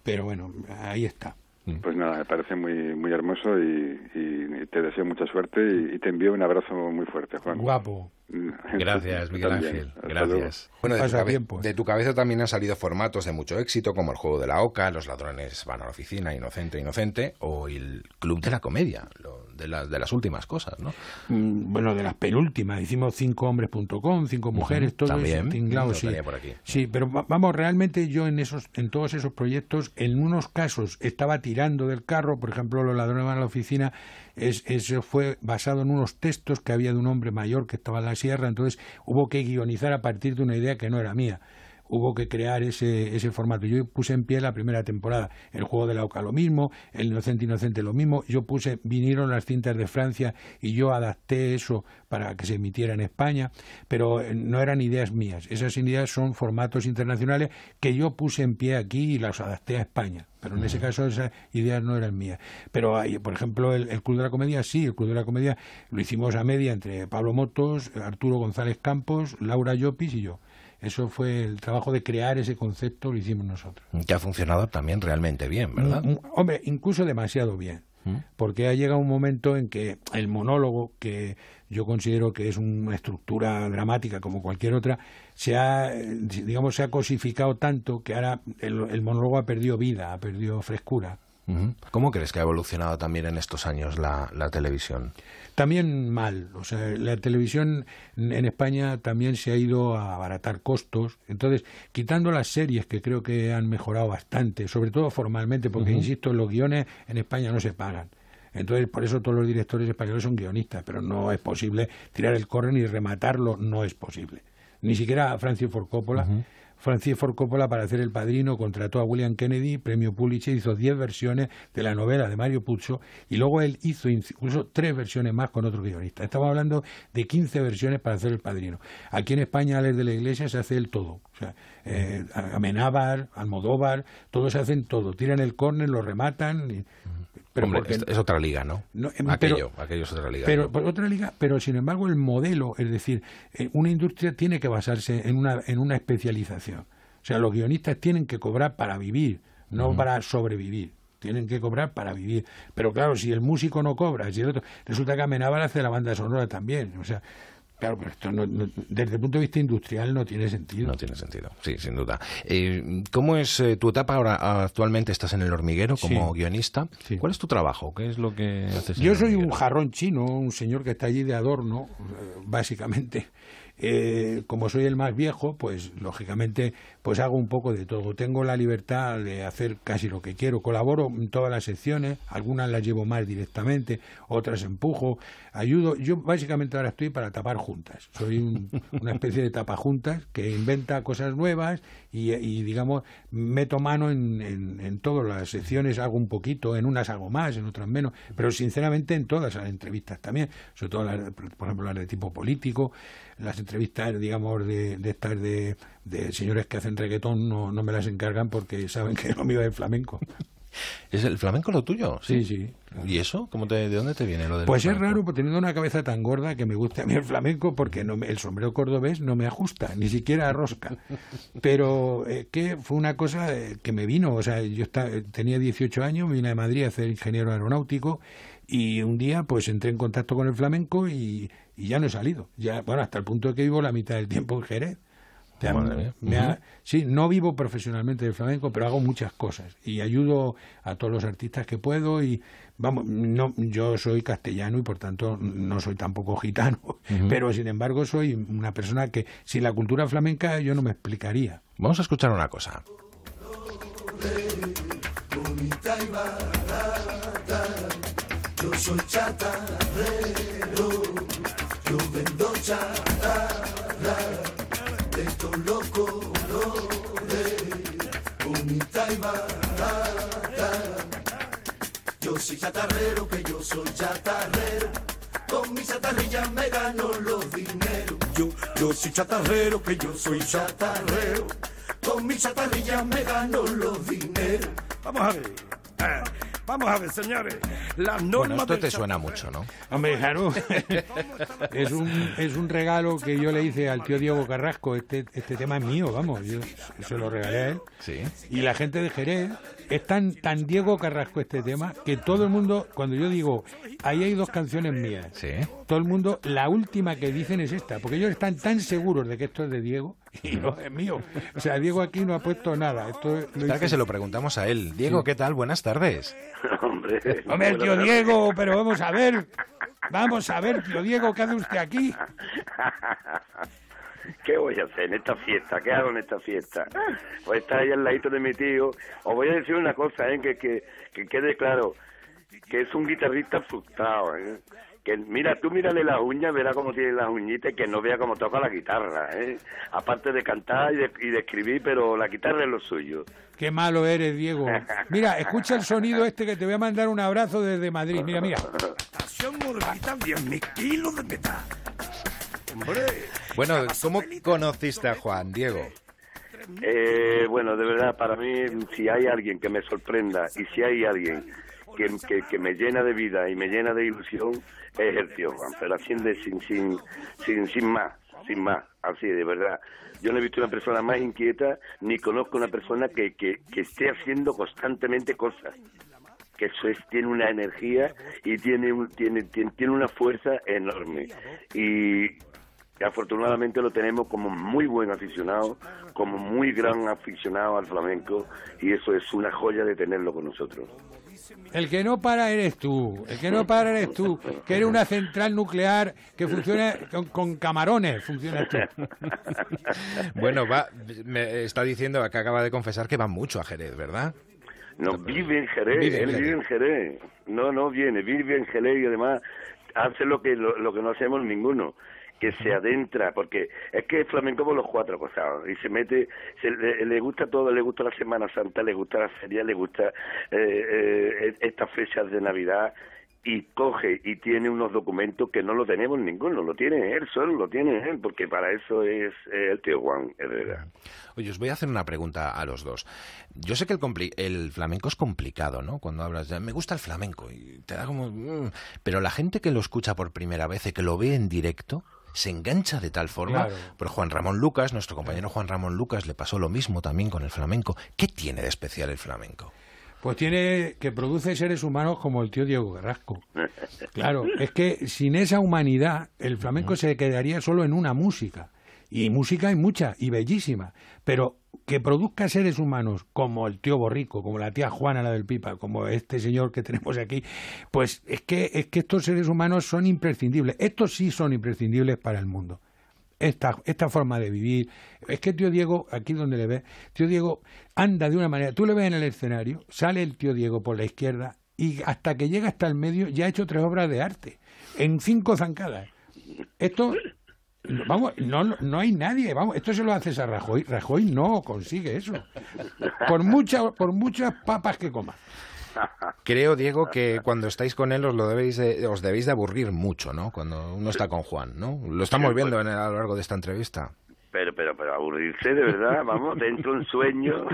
Pero bueno, ahí está.
Pues nada, me parece muy muy hermoso y, y te deseo mucha suerte y, y te envío un abrazo muy fuerte, Juan.
Guapo.
Gracias, Miguel
también.
Ángel. Gracias. Bueno, de tu,
tiempo.
de tu cabeza también han salido formatos de mucho éxito, como el juego de la oca, los ladrones van a la oficina, inocente, inocente, o el club de la comedia, lo- de, las de las últimas cosas, ¿no?
Mm, Bueno, de las penúltimas, hicimos cincohombres.com, cinco mujeres,
Ujú,
todo
también,
eso, tinglado, sí.
por aquí.
Sí, pero va- vamos, realmente yo en esos, en todos esos proyectos, en unos casos estaba tirando del carro, por ejemplo, los ladrones van a la oficina, es, eso fue basado en unos textos que había de un hombre mayor que estaba en la sierra, entonces hubo que guionizar a partir de una idea que no era mía. Hubo que crear ese, ese formato. Yo puse en pie la primera temporada. El juego de la Oca lo mismo, el Inocente Inocente lo mismo. Yo puse, vinieron las cintas de Francia y yo adapté eso para que se emitiera en España, pero eh, no eran ideas mías. Esas ideas son formatos internacionales que yo puse en pie aquí y las adapté a España. Pero en ese caso esas ideas no eran mías. Pero hay, por ejemplo, el, el Club de la Comedia, sí, el Club de la Comedia lo hicimos a media entre Pablo Motos, Arturo González Campos, Laura Llopis y yo. Eso fue el trabajo de crear ese concepto, lo hicimos nosotros.
Que ha funcionado también realmente bien, ¿verdad?
Mm, mm, Hombre, incluso demasiado bien. Porque ha llegado un momento en que el monólogo, que yo considero que es una estructura dramática como cualquier otra, se ha, digamos, se ha cosificado tanto que ahora el, el monólogo ha perdido vida, ha perdido frescura.
¿Cómo crees que ha evolucionado también en estos años la, la televisión?
También mal, o sea, la televisión en España también se ha ido a abaratar costos, entonces, quitando las series que creo que han mejorado bastante, sobre todo formalmente, porque, insisto, los guiones en España no se pagan. Entonces, por eso todos los directores españoles son guionistas, pero no es posible tirar el corren y rematarlo, no es posible. Ni siquiera Francis Ford Coppola. Francis Ford Coppola, para hacer El Padrino, contrató a William Kennedy, premio Pulitzer, hizo 10 versiones de la novela de Mario Puzo y luego él hizo incluso tres versiones más con otro guionista. Estamos hablando de 15 versiones para hacer El Padrino. Aquí en España, Alex de la Iglesia se hace el todo. O sea, eh, Amenábar, Almodóvar, todos hacen todo. Tiran el córner, lo rematan. y- pero
Hombre,
porque-
es, es otra liga, ¿no?
No, eh,
aquello,
pero-
aquello es otra liga.
pero otra liga, pero sin embargo el modelo, es decir, eh, una industria tiene que basarse en una en una especialización. O sea, los guionistas tienen que cobrar para vivir, no para sobrevivir. Tienen que cobrar para vivir. Pero claro, si el músico no cobra, si el otro, resulta que Amenábar hace la banda sonora también. O sea, Claro, pero esto desde el punto de vista industrial no tiene sentido.
No tiene sentido, sí, sin duda. Eh, ¿Cómo es eh, tu etapa ahora? Actualmente estás en el hormiguero como guionista. ¿Cuál es tu trabajo? ¿Qué es lo que haces?
Yo soy un jarrón chino, un señor que está allí de adorno, básicamente. Eh, como soy el más viejo, pues lógicamente pues hago un poco de todo. Tengo la libertad de hacer casi lo que quiero. Colaboro en todas las secciones, algunas las llevo más directamente, otras empujo, ayudo. Yo básicamente ahora estoy para tapar juntas. Soy una especie de tapajuntas que inventa cosas nuevas y, digamos, meto mano en, en, todas las secciones, hago un poquito, en unas hago más, en otras menos, pero sinceramente en todas las entrevistas también, sobre todo las, por ejemplo las de tipo político, las entrevistas, digamos, de, de estas de, de, señores que hacen reggaetón no, no me las encargan porque saben que lo mío es flamenco.
¿Es el flamenco lo tuyo?
Sí, sí.
¿Y eso? ¿Cómo te, ¿De dónde te viene lo del
Pues es raro, pues, teniendo una cabeza tan gorda que me guste a mí el flamenco, porque no el sombrero cordobés no me ajusta, ni siquiera a rosca. Pero eh, que fue una cosa eh, que me vino, o sea, yo tenía 18 años, vine a Madrid a ser ingeniero aeronáutico y un día pues entré en contacto con el flamenco y, ya no he salido. Ya, bueno, hasta el punto de que vivo la mitad del tiempo en Jerez. Sí, no vivo profesionalmente del flamenco, pero hago muchas cosas y ayudo a todos los artistas que puedo y vamos, no, yo soy castellano y por tanto no soy tampoco gitano, pero sin embargo soy una persona que sin la cultura flamenca yo no me explicaría.
Vamos a escuchar una cosa. Yo soy chatarrero, yo vendo chatarra chatarrero, que yo soy chatarrero. Con mi chatarrilla me gano los dineros. Yo, yo soy chatarrero, que yo soy chatarrero. Con mi chatarrilla me gano los dineros.
Vamos a ver. Ah. Vamos a ver, señores. Las normas
bueno, esto te suena mucho, ¿no?
Hombre, claro. es, un, es un regalo que yo le hice al tío Diego Carrasco. Este, este tema es mío, vamos. Yo se lo regalé a él.
Sí.
Y la gente de Jerez es tan, tan Diego Carrasco este tema que todo el mundo, cuando yo digo, ahí hay dos canciones mías,
¿Sí?
todo el mundo, la última que dicen es esta, porque ellos están tan seguros de que esto es de Diego y no es mío. O sea, Diego aquí no ha puesto nada. Esto
lo que se lo preguntamos a él. Diego, ¿qué tal? Buenas tardes.
Hombre, Hombre tío Diego, pero vamos a ver. Vamos a ver, tío Diego, ¿qué hace usted aquí?
¿Qué voy a hacer en esta fiesta? ¿Qué hago en esta fiesta? Pues estar ahí al ladito de mi tío. Os voy a decir una cosa, ¿eh? que, que, que quede claro, que es un guitarrista frustrado. ¿eh? que mira, tú mírale las uñas, verá cómo tiene las uñitas y que no vea cómo toca la guitarra, ¿eh? Aparte de cantar y de, y de, escribir, pero la guitarra es lo suyo.
Qué malo eres, Diego. Mira, escucha el sonido este que te voy a mandar un abrazo desde Madrid. Mira, mira. kilos de
bueno, ¿cómo conociste a Juan, Diego?
Eh, bueno, de verdad, para mí, si hay alguien que me sorprenda y si hay alguien que, que, me llena de vida y me llena de ilusión, es el tío Juan, pero así de sin, sin, sin, sin más, sin más, así de verdad. Yo no he visto una persona más inquieta, ni conozco una persona que, que, que esté haciendo constantemente cosas que eso es, tiene una energía y tiene, tiene, tiene, tiene una fuerza enorme. Y, afortunadamente lo tenemos como muy buen aficionado, como muy gran aficionado al flamenco y eso es una joya de tenerlo con nosotros.
El que no para eres tú, el que no para eres tú, que eres una central nuclear que funciona con, camarones, funciona tú.
bueno, va, me está diciendo que acaba de confesar que va mucho a Jerez, ¿verdad?
No, vive en Jerez, él vive en Jerez. No, no viene, vive en Jerez y además hace lo que, lo que no hacemos ninguno que se adentra, porque es que es flamenco por los cuatro cosas, y se mete, se, le, gusta todo, le gusta la Semana Santa, le gusta la feria, le gusta eh, eh, estas fechas de Navidad, y coge y tiene unos documentos que no lo tenemos ninguno, lo tiene él solo, lo tiene él, porque para eso es el tío Juan Herrera.
Oye, os voy a hacer una pregunta a los dos. Yo sé que el, el flamenco es complicado, ¿no? Cuando hablas de, me gusta el flamenco, y te da como... Mm", pero la gente que lo escucha por primera vez y que lo ve en directo, se engancha de tal forma. Pero Juan Ramón Lucas, nuestro compañero Juan Ramón Lucas, le pasó lo mismo también con el flamenco. ¿Qué tiene de especial el flamenco?
Pues tiene que produce seres humanos como el tío Diego Carrasco. Claro, es que sin esa humanidad el flamenco se quedaría solo en una música. Y música hay mucha y bellísima, pero que produzca seres humanos como el tío Borrico, como la tía Juana la del Pipa, como este señor que tenemos aquí, pues es que es que estos seres humanos son imprescindibles. Estos sí son imprescindibles para el mundo. Esta, esta forma de vivir. Es que tío Diego, aquí donde le ves, tío Diego anda de una manera. Tú le ves en el escenario, sale el tío Diego por la izquierda y hasta que llega hasta el medio ya ha hecho tres obras de arte en cinco zancadas. Esto Vamos, no, no hay nadie, vamos, esto se lo haces a Rajoy, Rajoy no consigue eso, por, mucha, por muchas papas que coma.
Creo, Diego, que cuando estáis con él os lo debéis de, os debéis de aburrir mucho, ¿no? Cuando uno está con Juan, ¿no? Lo estamos viendo en a lo largo de esta entrevista.
Pero, pero, pero aburrirse de verdad, vamos, dentro de un sueño.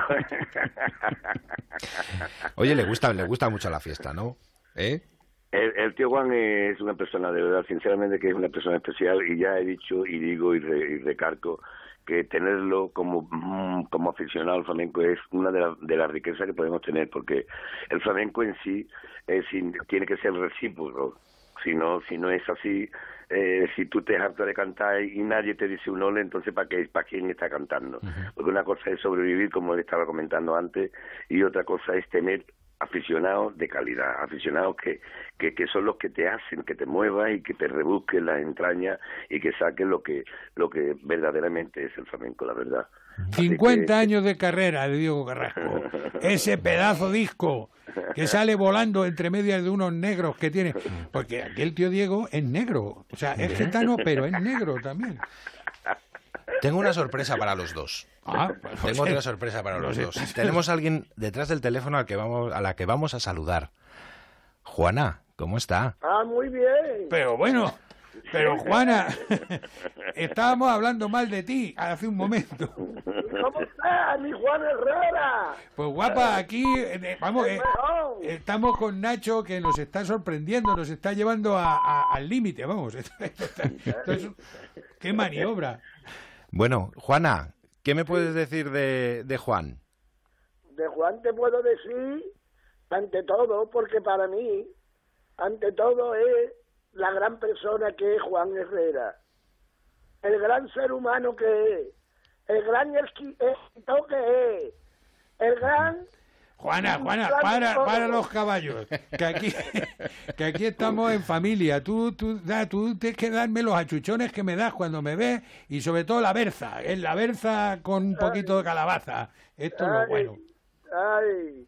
Oye, le gusta, le gusta mucho la fiesta, ¿no? ¿Eh?
El, tío Juan es una persona, de verdad, sinceramente, que es una persona especial y ya he dicho y digo y, recargo que tenerlo como, mm, como aficionado al flamenco es una de, de las riquezas que podemos tener, porque el flamenco en sí es, tiene que ser recíproco. Si no, si no es así, eh, si tú te hartas de cantar y nadie te dice un ole, entonces ¿para qué, para quién está cantando? Porque una cosa es sobrevivir, como le estaba comentando antes, y otra cosa es tener aficionados de calidad, aficionados que, que, que, son los que te hacen que te muevas y que te rebusquen las entrañas y que saquen lo que, lo que verdaderamente es el flamenco, la verdad.
50 años de carrera de Diego Carrasco. Ese pedazo disco que sale volando entre medias de unos negros que tiene. Porque aquel tío Diego es negro. O sea, es gitano, pero es negro también.
Tengo una sorpresa para los dos. Ah, pues, Tengo otra sorpresa para los dos. Tenemos a alguien detrás del teléfono al que vamos, a la que vamos a saludar. Juana, ¿cómo está?
Ah, muy bien.
Pero bueno, pero Juana, estábamos hablando mal de ti hace un momento.
¿Cómo estás, mi Juana Herrera?
Pues guapa, aquí eh, vamos, eh, estamos con Nacho que nos está sorprendiendo, nos está llevando al límite, vamos. qué maniobra.
Bueno, Juana, ¿qué me puedes decir de, de Juan?
De Juan te puedo decir, ante todo, porque para mí, ante todo es la gran persona que es Juan Herrera, el gran ser humano que es, el gran escritor que es, el gran
Juana, Juana, para, para los caballos, que aquí, que aquí estamos en familia. Tú, tú, da, tú tienes que darme los achuchones que me das cuando me ves y sobre todo la berza, es la berza con un poquito de calabaza. Esto es lo bueno.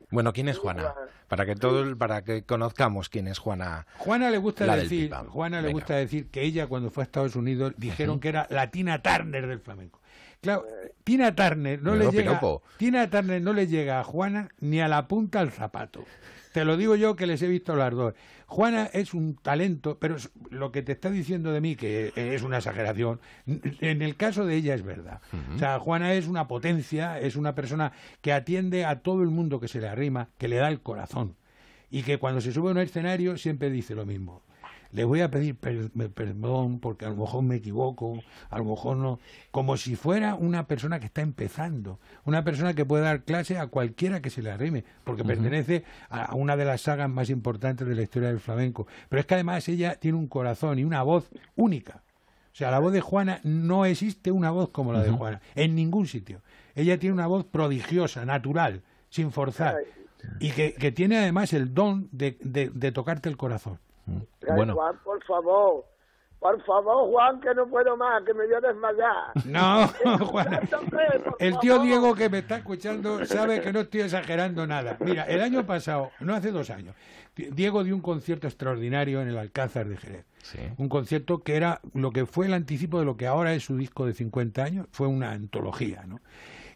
Bueno, ¿quién es Juana? Para que todo, para que conozcamos quién es Juana.
Juana le gusta decir, Juana le gusta decir que ella cuando fue a Estados Unidos dijeron que era la Tina Turner del flamenco. Claro, Tina Turner no, le llega, Tina Turner no le llega a Juana ni a la punta al zapato. Te lo digo yo que les he visto las dos. Juana es un talento, pero lo que te está diciendo de mí, que es una exageración, en el caso de ella es verdad. O sea, Juana es una potencia, es una persona que atiende a todo el mundo que se le arrima, que le da el corazón. Y que cuando se sube a un escenario siempre dice lo mismo le voy a pedir perdón porque a lo mejor me equivoco, a lo mejor no, como si fuera una persona que está empezando, una persona que puede dar clase a cualquiera que se le arrime, porque pertenece a una de las sagas más importantes de la historia del flamenco. Pero es que además ella tiene un corazón y una voz única. O sea, la voz de Juana no existe una voz como la de Juana, en ningún sitio. Ella tiene una voz prodigiosa, natural, sin forzar, y que, que tiene además el don de, de tocarte el corazón.
Bueno. Juan, por favor. Por favor, Juan, que no puedo más, que me voy a desmayar.
No, Juan. El tío Diego que me está escuchando sabe que no estoy exagerando nada. Mira, el año pasado, no hace dos años, Diego dio un concierto extraordinario en el Alcázar de Jerez. Un concierto que era lo que fue el anticipo de lo que ahora es su disco de 50 años, fue una antología, ¿no?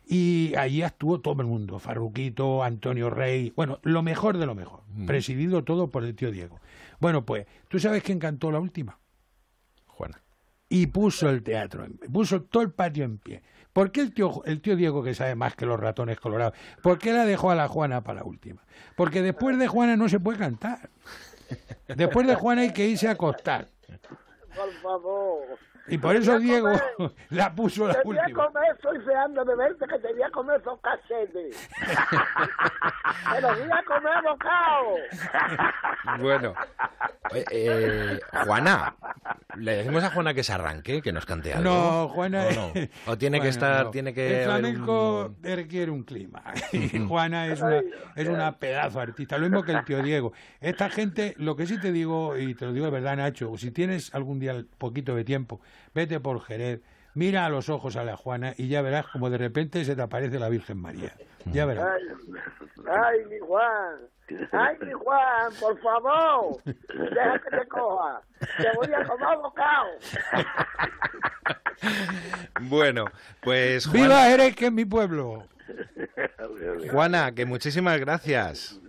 Y allí actuó todo el mundo, Farruquito, Antonio Rey, bueno, lo mejor de lo mejor, mm. presidido todo por el tío Diego. Bueno, pues, ¿tú sabes quién cantó la última?
Juana.
Y puso el teatro, puso todo el patio en pie. ¿Por qué el tío, el tío Diego, que sabe más que los ratones colorados, por qué la dejó a la Juana para la última? Porque después de Juana no se puede cantar. Después de Juana hay que irse a acostar.
Por favor.
Y por eso Diego la puso la
te voy a
última.
comer, estoy deseando de verte que te voy a comer esos cachetes. Pero voy a comer bocado.
Bueno, eh, eh, Juana, ¿le decimos a Juana que se arranque, que nos cante algo?
No, Juana.
¿O, no? ¿O tiene que estar,
no.
tiene que
El flamenco
un-
requiere un clima. Y Juana es una, es una pedazo artista. Lo mismo que el tío Diego. Esta gente, lo que sí te digo, y te lo digo de verdad, Nacho, si tienes algún día poquito de tiempo, vete por Jerez, mira a los ojos a la Juana y ya verás como de repente se te aparece la Virgen María. Ya verás.
Ay, ay, mi Juan. Ay, mi Juan, por favor. Deja que te coja. Te voy a comer bocado.
Bueno, pues
¡Viva Jerez, que es mi pueblo!
Juana, que muchísimas gracias.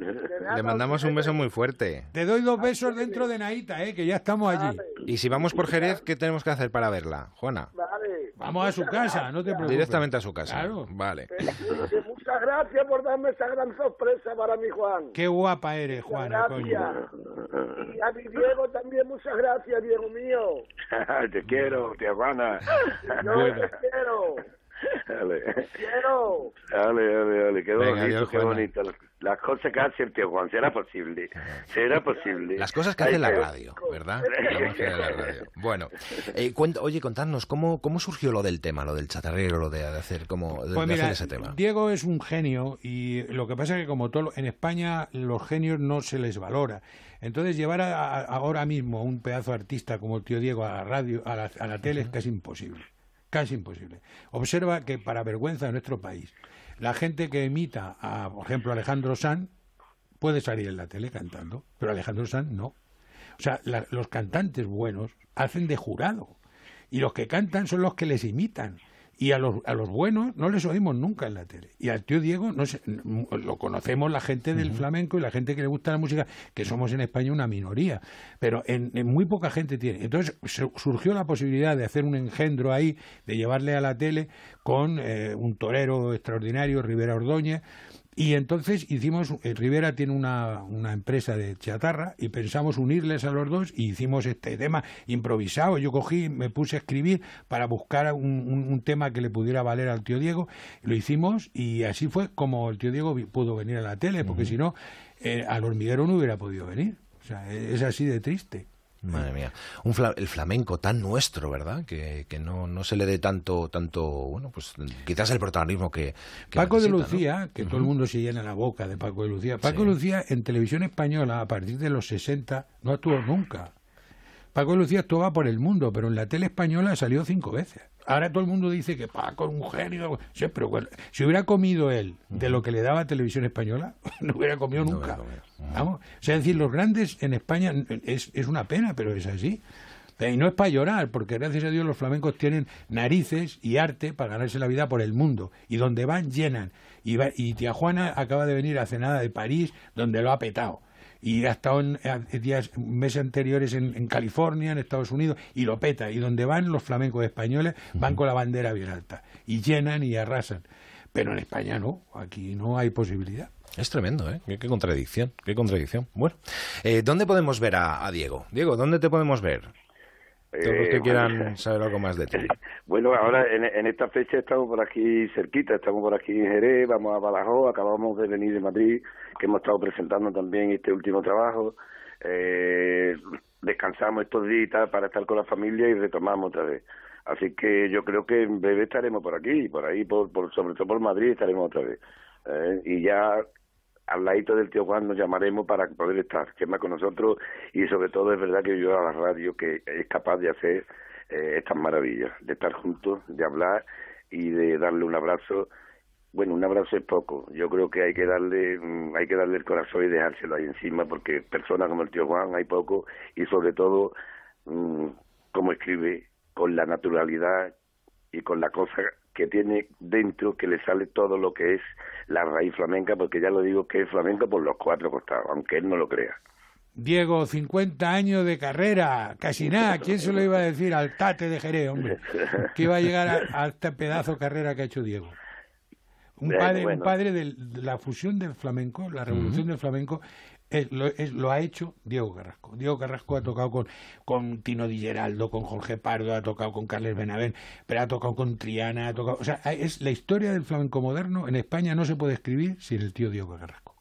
Le mandamos un beso muy fuerte.
Te doy dos besos dentro de Naita, ¿eh? que ya estamos allí.
Y si vamos por Jerez, ¿qué tenemos que hacer para verla, Juana?
Vale.
Vamos a su casa, no te preocupes.
Directamente a su casa.
Claro.
Vale.
Que Muchas gracias por darme esa gran sorpresa para mi Juan.
Qué guapa eres, Juana, coño.
Gracias. Y a mi Diego también, muchas gracias, Diego mío.
te quiero, tía Juana.
Yo
Bueno.
te quiero.
Dale,
Quiero.
dale, dale, dale, qué
Venga,
bonito,
adiós,
qué
Juana.
bonito. Las cosas que hace el tío Juan, será posible, será posible.
Las cosas que hace la radio, ¿verdad? La radio. Bueno, eh, cuenta- oye, contadnos, ¿cómo, ¿cómo surgió lo del tema, lo del chatarrero, lo de hacer, como, de,
Pues
de hacer ese tema?
Diego es un genio y lo que pasa es que como todo en España los genios no se les valora. Entonces llevar a- a- ahora mismo un pedazo de artista como el tío Diego a la radio, a la, a la tele es casi imposible. Casi imposible. Observa que para vergüenza de nuestro país, la gente que imita a, por ejemplo, Alejandro Sanz puede salir en la tele cantando, pero Alejandro Sanz no. O sea, los cantantes buenos hacen de jurado y los que cantan son los que les imitan. Y a los, a los buenos no les oímos nunca en la tele. Y al tío Diego no sé, lo conocemos la gente del flamenco y la gente que le gusta la música, que somos en España una minoría. Pero en, en muy poca gente tiene. Entonces su- surgió la posibilidad de hacer un engendro ahí, de llevarle a la tele con eh, un torero extraordinario, Rivera Ordóñez, y entonces hicimos, eh, Rivera tiene una, una empresa de chatarra y pensamos unirles a los dos y hicimos este tema improvisado. Yo cogí, me puse a escribir para buscar un, un- un tema que le pudiera valer al tío Diego. Lo hicimos y así fue como el tío Diego pudo venir a la tele, porque si no, eh, al hormiguero no hubiera podido venir. O sea, es así de triste.
Madre mía, un fla- el flamenco tan nuestro, ¿verdad? Que, que no, no se le dé tanto, tanto, bueno, pues quizás el protagonismo que, que
Paco de. Lucía, que todo el mundo se llena la boca de Paco de Lucía. Paco
Sí.
de Lucía en televisión española a partir de los 60 no actuó nunca. Paco de Lucía actuaba por el mundo, pero en la tele española salió cinco veces. Ahora todo el mundo dice que Paco es un genio. Sí, pero bueno, si hubiera comido él de lo que le daba televisión española, no hubiera comido nunca. Vamos. O sea, es decir, los grandes en España es, es una pena, pero es así. Y no es para llorar, porque gracias a Dios los flamencos tienen narices y arte para ganarse la vida por el mundo. Y donde van, llenan. Y, va- y tía Juana acaba de venir hace nada de París, donde lo ha petado. Y ha estado en, eh, días, meses anteriores en, en California, en Estados Unidos, y lo peta. Y donde van los flamencos españoles, van con la bandera bien alta. Y llenan y arrasan. Pero en España no, aquí no hay posibilidad.
Es tremendo, ¿eh? Qué, qué contradicción, qué contradicción. Bueno, eh, ¿dónde podemos ver a, a Diego? Diego, ¿dónde te podemos ver? Todos los que
Eh,
quieran
bueno.
saber algo más de ti.
Bueno, ahora en, en esta fecha estamos por aquí cerquita, estamos por aquí en Jerez, vamos a Badajoz, acabamos de venir de Madrid, que hemos estado presentando también este último trabajo. Eh, descansamos estos días para estar con la familia y retomamos otra vez. Así que yo creo que en breve estaremos por aquí, por ahí, por, por sobre todo por Madrid estaremos otra vez. Eh, y ya al ladito del tío Juan nos llamaremos para poder estar, que con nosotros y sobre todo es verdad que yo a la radio que es capaz de hacer eh, estas maravillas, de estar juntos, de hablar y de darle un abrazo. Bueno, un abrazo es poco. Yo creo que hay que darle, mm, hay que darle el corazón y dejárselo ahí encima, porque personas como el tío Juan hay poco y sobre todo mm, como escribe con la naturalidad y con la cosa que tiene dentro que le sale todo lo que es la raíz flamenca, porque ya lo digo que es flamenco por los cuatro costados, aunque él no lo crea.
Diego, 50 años de carrera, casi nada. ¿Quién se lo iba a decir al Tate de Jerez, hombre? Que iba a llegar a, a este pedazo de carrera que ha hecho Diego. Un
Bueno,
padre,
bueno.
un padre del- de la fusión del flamenco, la revolución del flamenco, es, lo, es, lo, ha hecho Diego Carrasco. Diego Carrasco ha tocado con, con Tino Di Geraldo, con Jorge Pardo, ha tocado con Carles Benavén, pero ha tocado con Triana, ha tocado... O sea, es la historia del flamenco moderno en España no se puede escribir sin el tío Diego Carrasco.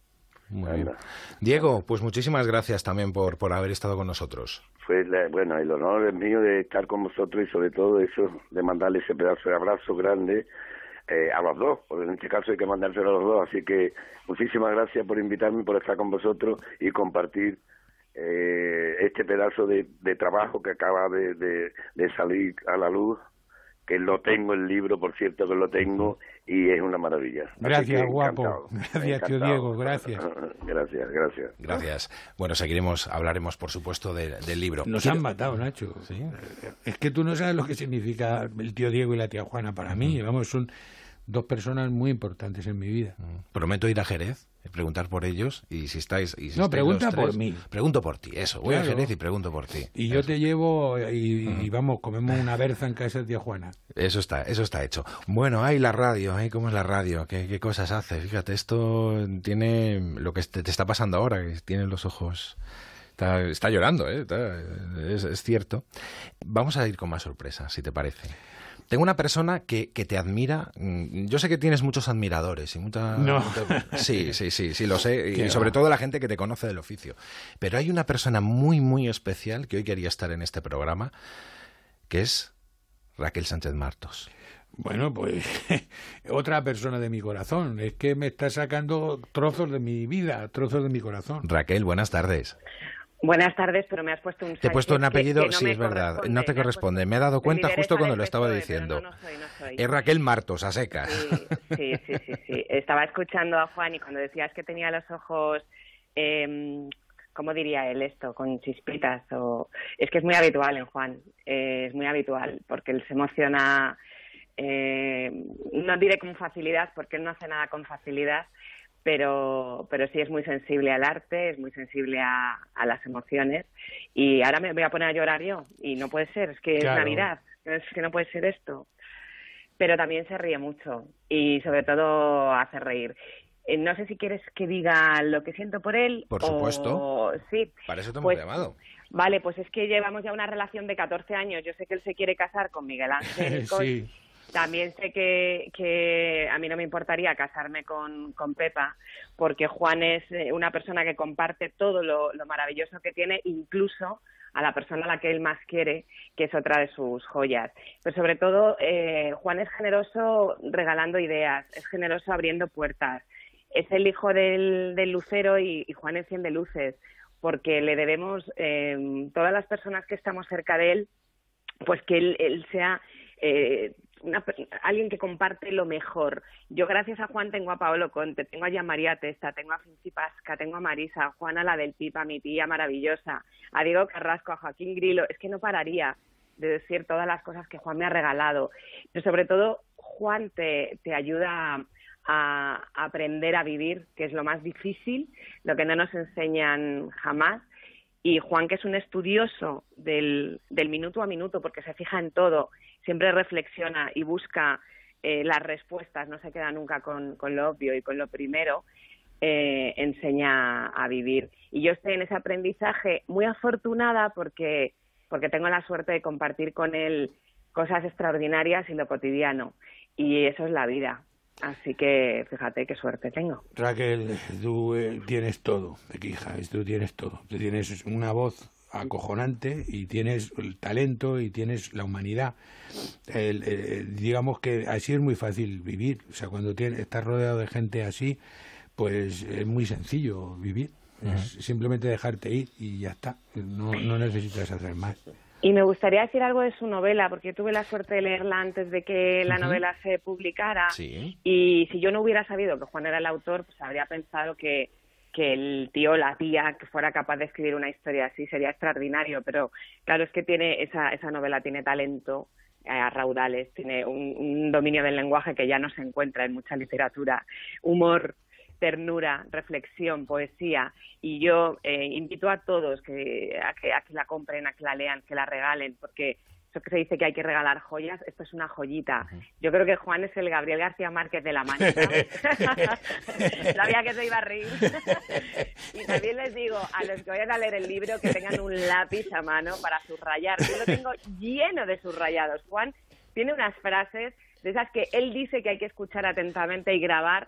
Muy bien. Diego, pues muchísimas gracias también por, por haber estado con nosotros.
Pues bueno, el honor es mío de estar con vosotros y sobre todo eso, de mandarle ese pedazo de abrazo grande eh, a los dos, porque en este caso hay que mandárselo a los dos, así que muchísimas gracias por invitarme, por estar con vosotros y compartir eh, este pedazo de, trabajo que acaba de salir a la luz que lo tengo el libro, por cierto que lo tengo, y es una maravilla.
Gracias, guapo. Gracias, tío Diego, gracias.
gracias, gracias.
Gracias. Bueno, seguiremos, hablaremos, por supuesto, del libro.
Nos han matado, Nacho. ¿Sí? Es que tú no sabes lo que significa el tío Diego y la tía Juana para mí. Vamos, son dos personas muy importantes en mi vida.
Prometo ir a Jerez, preguntar por ellos y si estáis... Y si
no,
estáis
pregunta
los tres,
por mí.
Pregunto por ti, eso. Voy
Claro.
a Jerez y pregunto por ti.
Y yo te llevo y, y vamos, comemos una berza en casa de tía Juana.
Eso está, eso está hecho. Bueno, ay, la radio, ay, cómo es la radio, qué, qué cosas hace. Fíjate, esto tiene lo que te, te está pasando ahora, que tiene los ojos... Está, está llorando, ¿eh? Está- es, es cierto. Vamos a ir con más sorpresas, si te parece. Tengo una persona que, que te admira. mm, Yo sé que tienes muchos admiradores y mucha.
No.
mucha- sí, sí, sí, sí, lo sé. Y sobre todo la gente que te conoce del oficio. Pero hay una persona muy, muy especial que hoy quería estar en este programa, que es Raquel Sánchez Martos.
Bueno, pues otra persona de mi corazón. Es que me está sacando trozos de mi vida, trozos de mi corazón.
Raquel, buenas tardes.
Buenas tardes, pero me has puesto un
Te he puesto un
que-
apellido,
que no
sí, es verdad. No te corresponde. Me he dado cuenta justo cuando lo estaba diciendo.
no, no soy, no soy.
Es Raquel Martos, a secas.
Sí, sí, sí, sí. Estaba escuchando a Juan y cuando decías que tenía los ojos, eh, ¿cómo diría él esto? Con chispitas o es que es muy habitual en Juan, eh, es muy habitual porque él se emociona, eh, no diré con facilidad porque él no hace nada con facilidad, pero, pero sí es muy sensible al arte, es muy sensible a, a las emociones y ahora me voy a poner a llorar yo y no puede ser, es que
Claro.
es Navidad, es que no puede ser esto pero también se ríe mucho y sobre todo hace reír. Eh, No sé si quieres que diga lo que siento por él.
Por
o-
supuesto.
Sí.
Para eso te hemos
Pues,
llamado.
Vale, pues es que llevamos ya una relación de 14 años. Yo sé que él se quiere casar con Miguel Ángel.
Sí.
También sé que, a mí no me importaría casarme con, con Pepa, porque Juan es eh, una persona que comparte todo lo, lo maravilloso que tiene, incluso a la persona a la que él más quiere, que es otra de sus joyas. Pero sobre todo, eh, Juan es generoso regalando ideas, es generoso abriendo puertas. Es el hijo del, del lucero y, y Juan enciende luces, porque le debemos, eh, todas las personas que estamos cerca de él, pues que él, él sea eh, una alguien que comparte lo mejor. Yo gracias a Juan tengo a Paolo Conte, tengo a Gian María Testa, tengo a Finci Pasca, tengo a Marisa, a Juana la del Pipa, mi tía maravillosa, a Diego Carrasco, a Joaquín Grilo, es que no pararía de decir todas las cosas que Juan me ha regalado. Pero sobre todo, Juan te, te ayuda a aprender a vivir, que es lo más difícil, lo que no nos enseñan jamás y Juan, que es un estudioso del, minuto a minuto, porque se fija en todo, siempre reflexiona y busca eh, las respuestas, no se queda nunca con, con lo obvio y con lo primero, eh, enseña a vivir. Y yo estoy en ese aprendizaje muy afortunada porque, porque tengo la suerte de compartir con él cosas extraordinarias y lo cotidiano. Y eso es la vida. Así que fíjate qué suerte tengo.
Raquel, tú eh, tienes todo, hija, tú tienes todo. Tú tienes una voz acojonante y tienes el talento y tienes la humanidad. El- el- digamos que así es muy fácil vivir. O sea, cuando tienes, estás rodeado de gente así, pues es muy sencillo vivir. Es simplemente dejarte ir y ya está. No, no necesitas hacer más.
Y me gustaría decir algo de su novela, porque yo tuve la suerte de leerla antes de que la novela se publicara.
Sí.
Y si yo no hubiera sabido que Juan era el autor, pues habría pensado que, que el tío o la tía que fuera capaz de escribir una historia así sería extraordinario. Pero claro, es que tiene esa, esa novela tiene talento eh, a raudales, tiene un, un dominio del lenguaje que ya no se encuentra en mucha literatura, humor, ternura, reflexión, poesía. Y yo eh, invito a todos que, a, que, a que la compren, a que la lean, que la regalen, porque eso que se dice que hay que regalar joyas, esto es una joyita. Yo creo que Juan es el Gabriel García Márquez de la mañana. Sabía que se iba a reír. y también les digo a los que vayan a leer el libro que tengan un lápiz a mano para subrayar. Yo lo tengo lleno de subrayados. Juan tiene unas frases de esas que él dice que hay que escuchar atentamente y grabar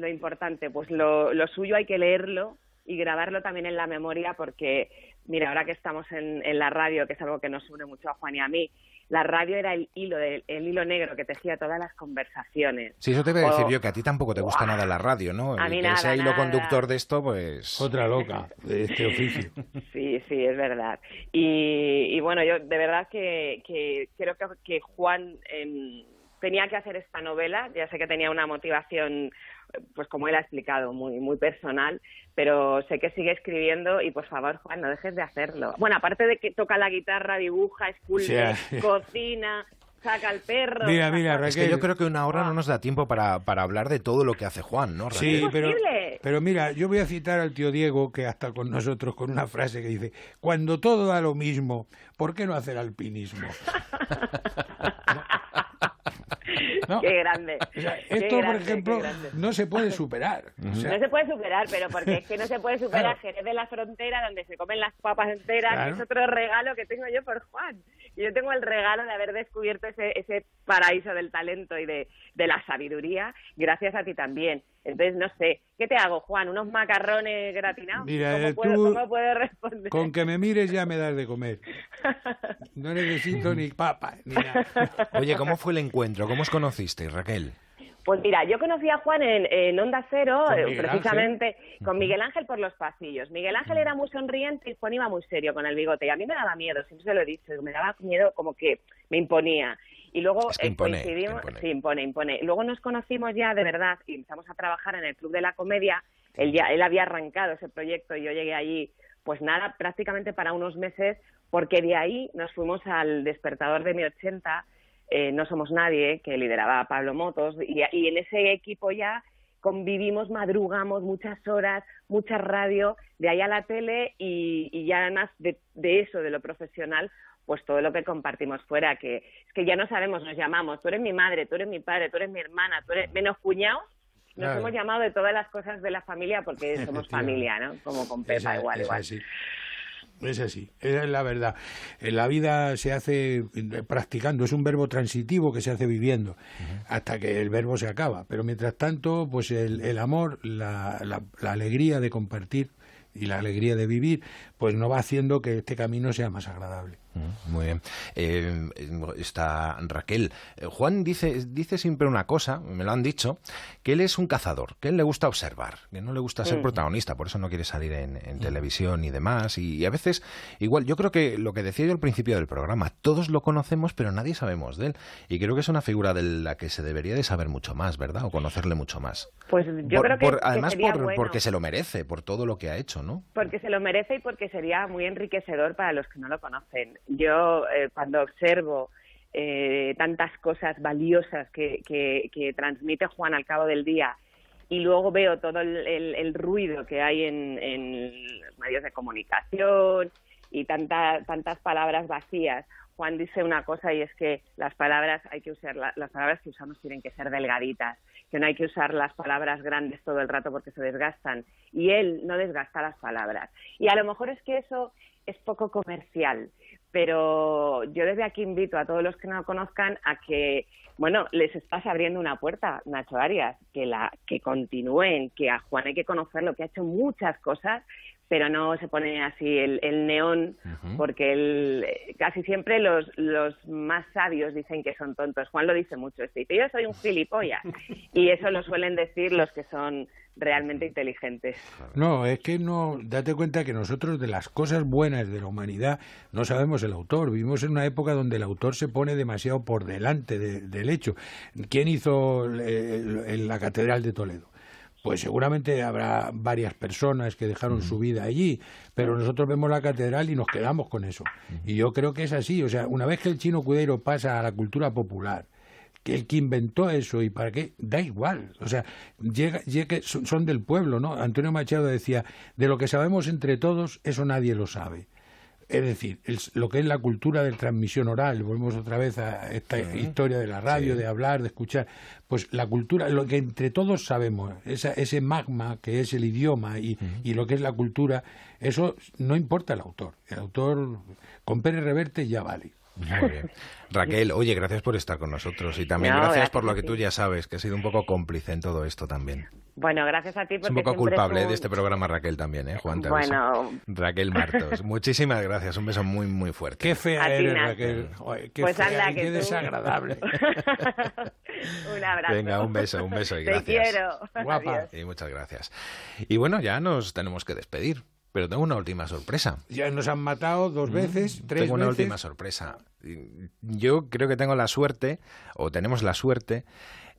lo importante. Pues lo, lo suyo hay que leerlo y grabarlo también en la memoria porque, mira, ahora que estamos en, en, la radio, que es algo que nos une mucho a Juan y a mí, la radio era el hilo, el, hilo negro que tejía todas las conversaciones.
Sí, eso te voy a decir yo, que a ti tampoco te gusta nada la radio, ¿no?
A mí
que
nada,
ese hilo
nada.
conductor de esto, pues...
Otra loca de este oficio.
Sí, sí, es verdad. Y, y bueno, yo de verdad que, que creo que, que Juan eh, tenía que hacer esta novela, ya sé que tenía una motivación pues como él ha explicado, muy, muy personal, pero sé que sigue escribiendo y por favor, Juan, no dejes de hacerlo. Bueno, aparte de que toca la guitarra, dibuja, esculpe,
Sí.
cocina, saca al perro.
Mira, mira,
Es que
Raquel.
yo creo que una hora no nos da tiempo para, para hablar de todo lo que hace Juan, ¿no? Raquel?
Sí, pero,
Imposible.
pero mira, yo voy a citar al tío Diego, que hasta con nosotros, con una frase que dice, cuando todo da lo mismo, ¿por qué no hacer alpinismo? ¿No?
Qué grande.
O sea,
qué
esto, por
grande,
ejemplo, no se puede superar. O sea,
No se puede superar, pero porque es que no se puede superar
Claro.
Jerez de la Frontera, donde se comen las papas enteras,
Claro.
que es otro regalo que tengo yo por Juan. Y yo tengo el regalo de haber descubierto ese, ese paraíso del talento y de, de la sabiduría, gracias a ti también. Entonces, no sé, ¿qué te hago, Juan? ¿Unos macarrones gratinados?
Mira,
¿Cómo,
eh,
puedo,
tú-
¿Cómo puedo responder?
con que me mires ya me das de comer. No necesito ni papa, ni nada.
Oye, ¿cómo fue el encuentro? ¿Cómo os conocisteis, Raquel?
Pues mira, yo conocí a Juan en, en Onda Cero,
Con
eh, precisamente con Miguel Ángel por los pasillos. Miguel Ángel era muy sonriente y Juan iba muy serio con el bigote. Y a mí me daba miedo, siempre se lo he dicho, me daba miedo como que me imponía. Y luego
Es que
eh,
impone,
coincidimos,
impone.
sí, impone, impone. Luego nos conocimos ya de verdad y empezamos a trabajar en el Club de la Comedia. Él ya, él había arrancado ese proyecto y yo llegué allí, pues nada, prácticamente para unos meses, porque de ahí nos fuimos al despertador de mi 80 eh, No Somos Nadie, que lideraba Pablo Motos, y, y en ese equipo ya convivimos, madrugamos muchas horas, mucha radio, de ahí a la tele y, y ya además de, de eso, de lo profesional, pues todo lo que compartimos fuera, que es que ya no sabemos, nos llamamos, tú eres mi madre, tú eres mi padre, tú eres mi hermana, tú eres menos cuñados, nos
Claro.
hemos llamado de todas las cosas de la familia porque somos familia, ¿no? Como con Pepa,
Esa-
igual, igual.
Es así, esa es la verdad. La vida se hace eh, practicando, es un verbo transitivo que se hace viviendo hasta que el verbo se acaba. Pero mientras tanto, pues el, el amor, la, la- la alegría de compartir y la alegría de vivir, pues no va haciendo que este camino sea más agradable.
Mm, Muy bien. Eh, está Raquel. Eh, Juan dice, dice siempre una cosa, me lo han dicho, que él es un cazador, que él le gusta observar, que no le gusta ser
Mm.
protagonista, por eso no quiere salir en, en televisión y demás. Y, y a veces, igual, yo creo que lo que decía yo al principio del programa, todos lo conocemos, pero nadie sabemos de él. Y creo que es una figura de la que se debería de saber mucho más, ¿verdad? O conocerle mucho más.
Pues yo
Por-
creo que,
por-
que
además,
sería
por-
bueno.
porque se lo merece, por todo lo que ha hecho, ¿no?
Porque se lo merece y porque sería muy enriquecedor para los que no lo conocen. Yo, eh, cuando observo eh, tantas cosas valiosas que, que, transmite Juan al cabo del día y luego veo todo el, ruido que hay en, medios de comunicación y tanta- tantas palabras vacías. Juan dice una cosa y es que las palabras hay que usar la- las palabras que usamos tienen que ser delgaditas, que no hay que usar las palabras grandes todo el rato porque se desgastan y él no desgasta las palabras. Y a lo mejor es que eso es poco comercial, pero yo desde aquí invito a todos los que no lo conozcan a que, bueno, les estás abriendo una puerta, Nacho Arias, que la que continúen, que a Juan hay que conocerlo, que ha hecho muchas cosas, pero no se pone así el, el neón, porque él, eh, casi siempre los, los más sabios dicen que son tontos. Juan lo dice mucho, este, dice, yo soy un gilipollas. y eso lo suelen decir los que son realmente inteligentes.
No, es que no, date cuenta que nosotros de las cosas buenas de la humanidad no sabemos el autor. Vivimos en una época donde el autor se pone demasiado por delante de- del hecho. ¿Quién hizo eh, el- el- la Catedral de Toledo? Pues seguramente habrá varias personas que dejaron su vida allí, pero nosotros vemos la catedral y nos quedamos con eso. Y yo creo que es así. O sea, una vez que el chino Cudeiro pasa a la cultura popular, que el que inventó eso y para qué, da igual. O sea, llega, llega- son son del pueblo, ¿no? Antonio Machado decía, de lo que sabemos entre todos, eso nadie lo sabe. Es decir, lo que es la cultura de transmisión oral, volvemos otra vez a esta historia de la radio, de hablar, de escuchar, pues la cultura, lo que entre todos sabemos, ese magma que es el idioma y, y, lo que es la cultura, eso no importa el autor. El autor con Pérez Reverte ya vale.
Muy bien. Raquel, oye, gracias por estar con nosotros y también gracias, por lo que tú ya sabes, que has sido un poco cómplice en todo esto también.
Bueno, gracias a ti. Porque
es un poco culpable de este programa Raquel también, ¿eh, Juan?
Bueno.
Raquel Martos, muchísimas gracias, un beso muy, muy fuerte.
Qué fea eres, Raquel. qué
pues
fea, qué desagradable.
un abrazo.
Venga, un beso, un beso y gracias.
Te quiero.
Guapa.
Y muchas gracias. Y bueno, ya nos tenemos que despedir. Pero tengo una última sorpresa.
Ya nos han matado dos mm, veces, tres
Tengo una última sorpresa. Yo creo que tengo la suerte, o tenemos la suerte,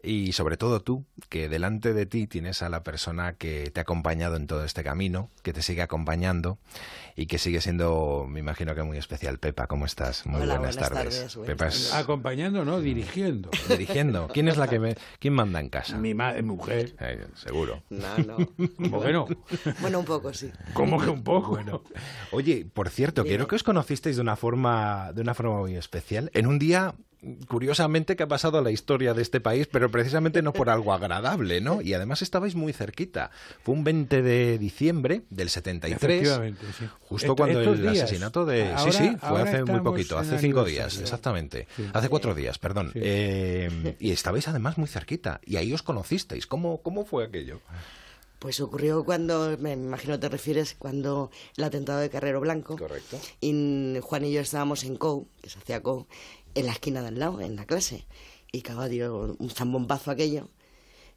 y sobre todo tú, que delante de ti tienes a la persona que te ha acompañado en todo este camino, que te sigue acompañando y que sigue siendo, me imagino que muy especial. Pepa, ¿cómo estás? Muy buenas, tardes.
Pepa es... Acompañando, ¿no? Dirigiendo.
Dirigiendo. ¿Quién es la que me... ¿Quién manda en casa?
Mi mujer.
Eh, seguro.
No, no.
¿Cómo que no?
Bueno, un poco, sí.
¿Cómo que un poco?
Bueno. Oye, por cierto, quiero que os conocisteis de una forma, de una forma muy especial. En un día curiosamente que ha pasado a la historia de este país, pero precisamente no por algo agradable, ¿no? Y además estabais muy cerquita. Fue un 20 de diciembre del 73,
sí.
justo cuando el asesinato de... sí, sí, fue hace muy poquito, hace cinco días, exactamente. Hace cuatro días, perdón. Eh, y estabais además muy cerquita, y ahí os conocisteis. ¿Cómo, cómo fue aquello?
Pues ocurrió cuando, me imagino te refieres, cuando el atentado de Carrero Blanco.
Correcto.
Y Juan y yo estábamos en COU, que se hacía COU, en la esquina de al lado, en la clase. Y cagó, dio un zambombazo aquello.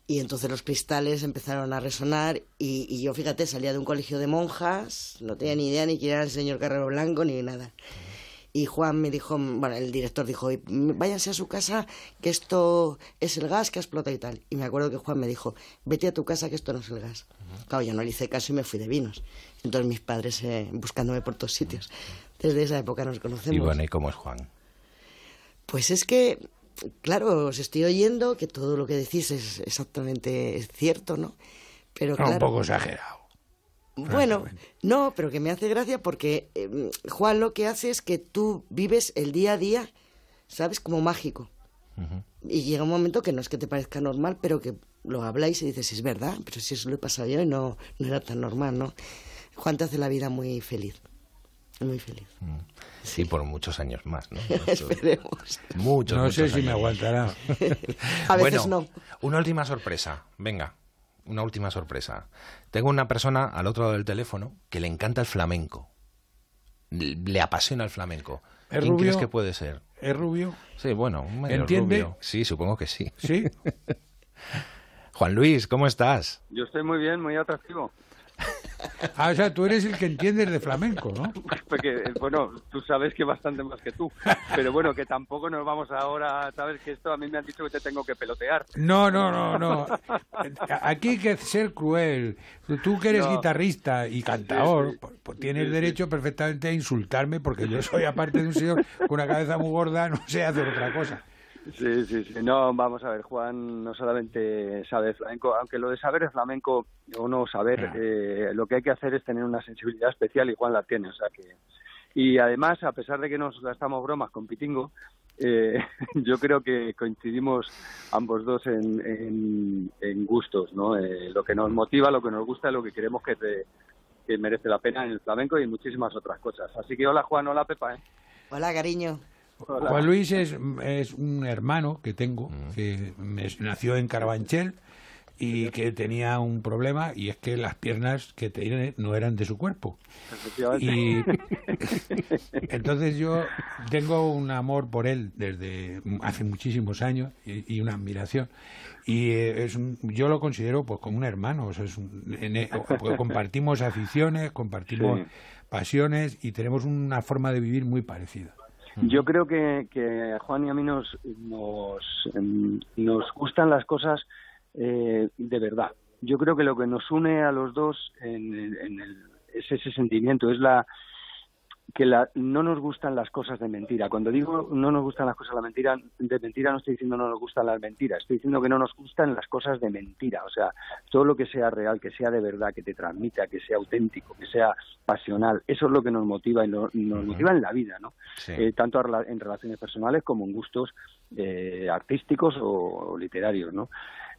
Y entonces los cristales empezaron a resonar y, yo, fíjate, salía de un colegio de monjas, no tenía ni idea ni quién era el señor Carrero Blanco ni nada. Y Juan me dijo, bueno, el director dijo, váyanse a su casa, que esto es el gas que explota y tal. Y me acuerdo que Juan me dijo, vete a tu casa, que esto no es el gas. Claro, yo no le hice caso y me fui de vinos. Entonces mis padres eh, buscándome por todos sitios. Desde esa época nos conocemos.
Y bueno, ¿y cómo es Juan?
Pues es que, claro, os estoy oyendo que todo lo que decís es exactamente cierto, ¿no?
Pero claro, un poco exagerado.
Bueno, no, pero que me hace gracia porque em, Juan lo que hace es que tú vives el día a día, ¿sabes? Como mágico. Y llega un momento que no es que te parezca normal, pero que lo habláis y dices, es verdad, pero si eso lo he pasado yo y no, no era tan normal, ¿no? Juan te hace la vida muy feliz, muy feliz. Mm.
Sí, por muchos años más, ¿no?
Esperemos.
Muchos,
no
sé
si me aguantará.
A veces no.
Una última sorpresa. Venga, una última sorpresa. Tengo una persona al otro lado del teléfono que le encanta el flamenco. Le apasiona el flamenco. ¿Quién crees que puede ser?
¿Es rubio?
Sí, bueno, medio
¿Entiende?
rubio. Sí, supongo que sí.
¿Sí?
Juan Luis, ¿cómo estás?
Yo estoy muy bien, muy atractivo.
Ah, o sea, tú eres el que entiendes de flamenco, ¿no?
Porque, bueno, tú sabes que bastante más que tú. Pero bueno, que tampoco nos vamos ahora, sabes que esto a mí me han dicho que te tengo que pelotear.
No, no, no, no. Aquí hay que ser cruel. Tú que eres guitarrista y cantador, pues tienes derecho perfectamente a insultarme porque yo soy, aparte de un señor con una cabeza muy gorda, no sé hacer otra cosa.
Sí, sí, sí. No, vamos a ver, Juan no solamente sabe flamenco, aunque lo de saber es flamenco o no saber, eh, lo que hay que hacer es tener una sensibilidad especial y Juan la tiene, o sea que... Y además, a pesar de que nos gastamos bromas con Pitingo, eh, yo creo que coincidimos ambos dos en, en, gustos, ¿no? Eh, lo que nos motiva, lo que nos gusta, lo que queremos que, que merece la pena en el flamenco y en muchísimas otras cosas. Así que hola Juan, hola Pepa. ¿eh?
Hola, cariño.
Juan Luis es, es, un hermano que tengo, mm. que nació en Carabanchel y que tenía un problema y es que las piernas que tiene no eran de su cuerpo. Y entonces yo tengo un amor por él desde hace muchísimos años y, una admiración. Y eh, es yo lo considero pues como un hermano, es e, compartimos aficiones, compartimos pasiones y tenemos una forma de vivir muy parecida.
Yo creo que, que a Juan y a mí nos, nos, em, nos gustan las cosas eh, de verdad. Yo creo que lo que nos une a los dos en, en el, es ese sentimiento, es la que la, no nos gustan las cosas de mentira. Cuando digo no nos gustan las cosas de mentira, de mentira no estoy diciendo no nos gustan las mentiras, estoy diciendo que no nos gustan las cosas de mentira. O sea, todo lo que sea real, que sea de verdad, que te transmita, que sea auténtico, que sea pasional, eso es lo que nos motiva y nos, motiva en la vida, ¿no? Eh, tanto en relaciones personales como en gustos eh, artísticos o, literarios, ¿no?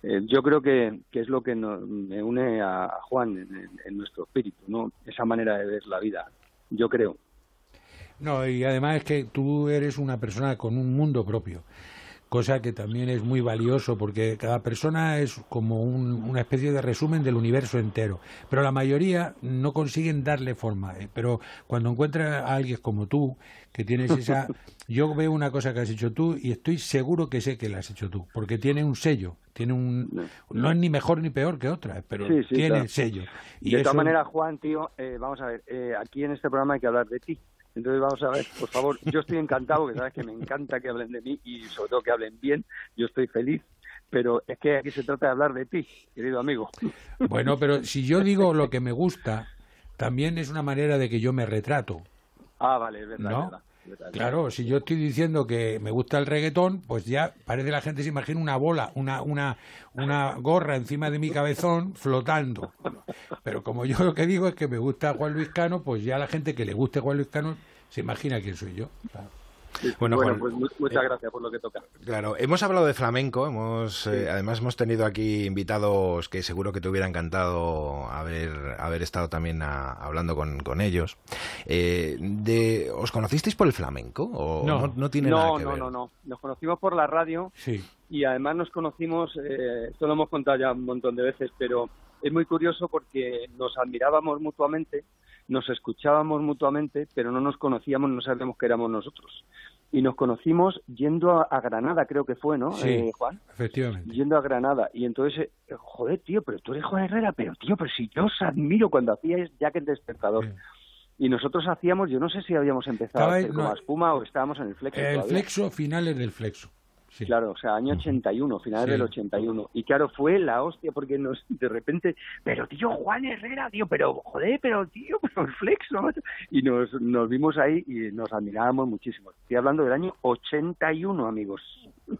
Eh, yo creo que, que, es lo que me une a, Juan en, en nuestro espíritu, ¿no? Esa manera de ver la vida, yo creo.
No, y además es que tú eres una persona con un mundo propio, cosa que también es muy valioso porque cada persona es como una especie de resumen del universo entero, pero la mayoría no consiguen darle forma. ¿eh? Pero cuando encuentras a alguien como tú, que tienes esa... Yo veo una cosa que has hecho tú y estoy seguro que sé que la has hecho tú, porque tiene un sello, tiene un... No es ni mejor ni peor que otra, pero tiene sello.
Y de todas maneras, Juan, tío, eh, vamos a ver, eh, aquí en este programa hay que hablar de ti. Entonces vamos a ver, por favor, yo estoy encantado, porque sabes que me encanta que hablen de mí y sobre todo que hablen bien, yo estoy feliz, pero es que aquí se trata de hablar de ti, querido amigo.
Bueno, pero si yo digo lo que me gusta, también es una manera de que yo me retrato.
Ah, vale, es verdad.
¿no? Claro, si yo estoy diciendo que me gusta el reggaetón, pues ya parece la gente se imagina una bola, una, una, una gorra encima de mi cabezón flotando. Pero como yo lo que digo es que me gusta Juan Luis Cano, pues ya la gente que le guste Juan Luis Cano se imagina quién soy yo.
Bueno, pues muchas eh, gracias por lo que toca.
Claro, hemos hablado de flamenco, hemos eh, además hemos tenido aquí invitados que seguro que te hubiera encantado haber, haber estado también hablando con, con ellos. Eh, de, ¿Os conocisteis por el flamenco? ¿O no, no, tiene nada que
ver? No, no, no. Nos conocimos por la radio sí. y además nos conocimos, esto lo hemos contado ya un montón de veces, pero es muy curioso porque nos admirábamos mutuamente nos escuchábamos mutuamente, pero no nos conocíamos, no sabíamos que éramos nosotros. Y nos conocimos yendo a, Granada, creo que fue, ¿no,
sí,
eh, Juan?
Efectivamente.
Yendo a Granada. Y entonces, eh, joder, tío, pero tú eres Juan Herrera, pero tío, pero si yo os admiro cuando hacíais Jack el Despertador. Y nosotros hacíamos, yo no sé si habíamos empezado a hacer como espuma o estábamos en el flexo.
El flexo, finales del flexo.
Claro, o sea, año 81, finales del 81. Y claro, fue la hostia porque nos de repente, pero tío, Juan Herrera, tío, pero joder, pero tío, pero el flex, ¿no? Y nos, nos vimos ahí y nos admirábamos muchísimo. Estoy hablando del año 81, amigos.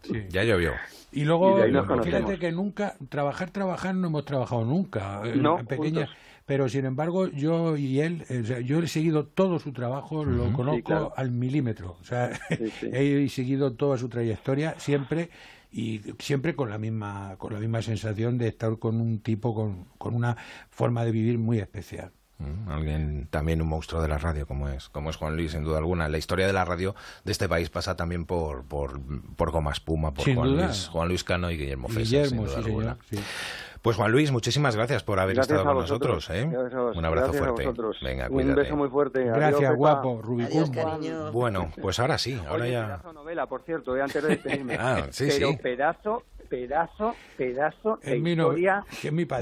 Sí, ya llovió. Y luego, fíjate que nunca, trabajar, trabajar no hemos trabajado nunca. No, en pequeñas pero sin embargo yo y él, yo he seguido todo su trabajo, lo conozco al milímetro, o sea, he seguido toda su trayectoria siempre y siempre con la misma con la misma sensación de estar con un tipo con, con una forma de vivir muy especial.
alguien también un monstruo de la radio como es como es Juan Luis sin duda alguna. La historia de la radio de este país pasa también por por por Goma Espuma por Juan Luis Juan Luis Cano y Guillermo Fesa
Guillermo, sí, señor,
pues Juan Luis, muchísimas gracias por haber estado con nosotros. ¿eh? Un abrazo fuerte. Venga, cuídate.
Un beso muy fuerte.
Gracias, guapo, Rubicón.
Bueno, pues ahora sí, ahora ya.
Pedazo novela, por cierto, eh, antes de despedirme. ah, sí, Pero pedazo, pedazo, pedazo de historia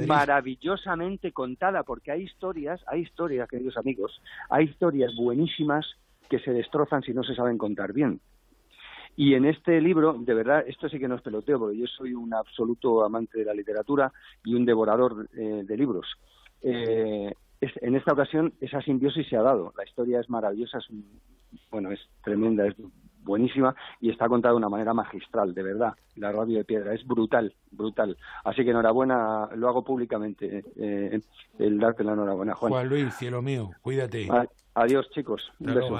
maravillosamente contada, porque hay historias, hay historias, queridos amigos, hay historias buenísimas que se destrozan si no se saben contar bien. Y en este libro, de verdad, esto sí que no es peloteo, porque yo soy un absoluto amante de la literatura y un devorador eh, de libros. Eh, en esta ocasión esa simbiosis se ha dado. La historia es maravillosa, es bueno, es tremenda, es buenísima y está contada de una manera magistral, de verdad. La radio de piedra es brutal, brutal. Así que enhorabuena, lo hago públicamente, eh, el darte la enhorabuena, Juan.
Juan Luis, cielo mío, cuídate.
adiós, chicos. Un beso.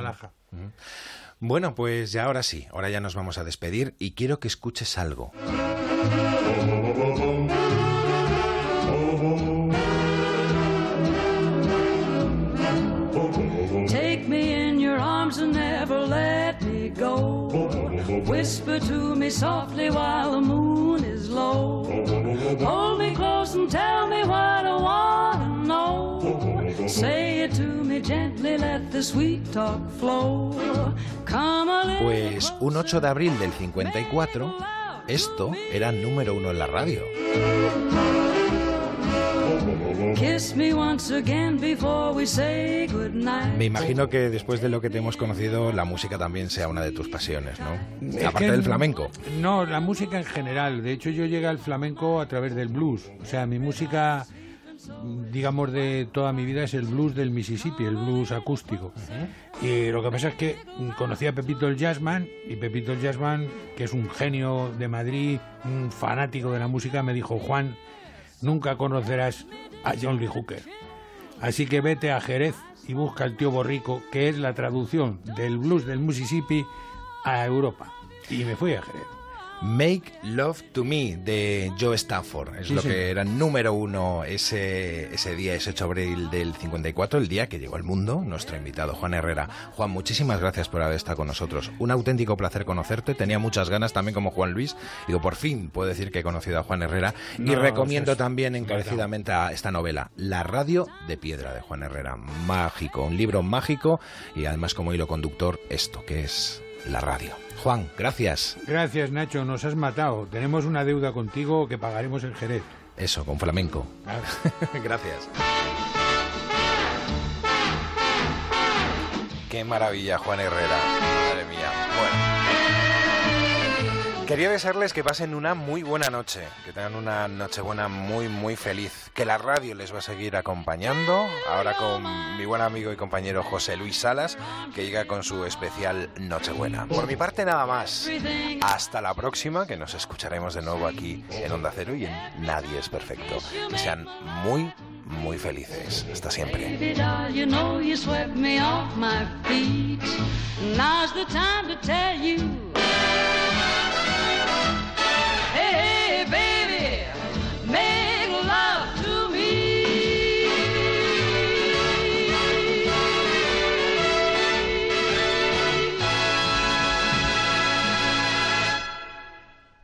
Bueno, pues ya ahora sí, ahora ya nos vamos a despedir y quiero que escuches algo. Take me in your arms and never let me go. Whisper to me softly while the moon is low. Hold me close and tell me what I want know. Say it to me gently, let the sweet talk flow. Pues un 8 de abril del 54, esto era número uno en la radio. Me imagino que después de lo que te hemos conocido, la música también sea una de tus pasiones, ¿no? Aparte del flamenco.
No, la música en general. De hecho, yo llegué al flamenco a través del blues. O sea, mi música digamos, de toda mi vida es el blues del Mississippi, el blues acústico. Y lo que pasa es que conocí a Pepito el Jazzman y Pepito el Jazzman, que es un genio de Madrid, un fanático de la música, me dijo, Juan, nunca conocerás a John Lee Hooker. Así que vete a Jerez y busca al tío Borrico, que es la traducción del blues del Mississippi a Europa. Y me fui a Jerez.
Make Love to Me de Joe Stafford. Es
Sí,
lo que era número uno ese, ese día, ese 8 de abril del 54, el día que llegó al mundo, nuestro invitado, Juan Herrera. Juan, muchísimas gracias por haber estado con nosotros. Un auténtico placer conocerte. Tenía muchas ganas también como Juan Luis. Digo, por fin puedo decir que he conocido a Juan Herrera. y recomiendo
es
también encarecidamente a esta novela, La radio de piedra de Juan Herrera. Mágico, un libro mágico y además como hilo conductor esto, que es la radio. Juan, gracias.
Gracias, Nacho, nos has matado. Tenemos una deuda contigo que pagaremos en Jerez.
Eso, con flamenco. Gracias. Qué maravilla, Juan Herrera. Madre mía. Bueno. Quería desearles que pasen una muy buena noche, que tengan una nochebuena muy, muy feliz, que la radio les va a seguir acompañando, ahora con mi buen amigo y compañero José Luis Salas, que llega con su especial Nochebuena. Por mi parte nada más. Hasta la próxima, que nos escucharemos de nuevo aquí en Onda Cero y en Nadie es Perfecto. Que sean muy, muy felices. Hasta siempre.
Now's the time to tell you. Hey, baby.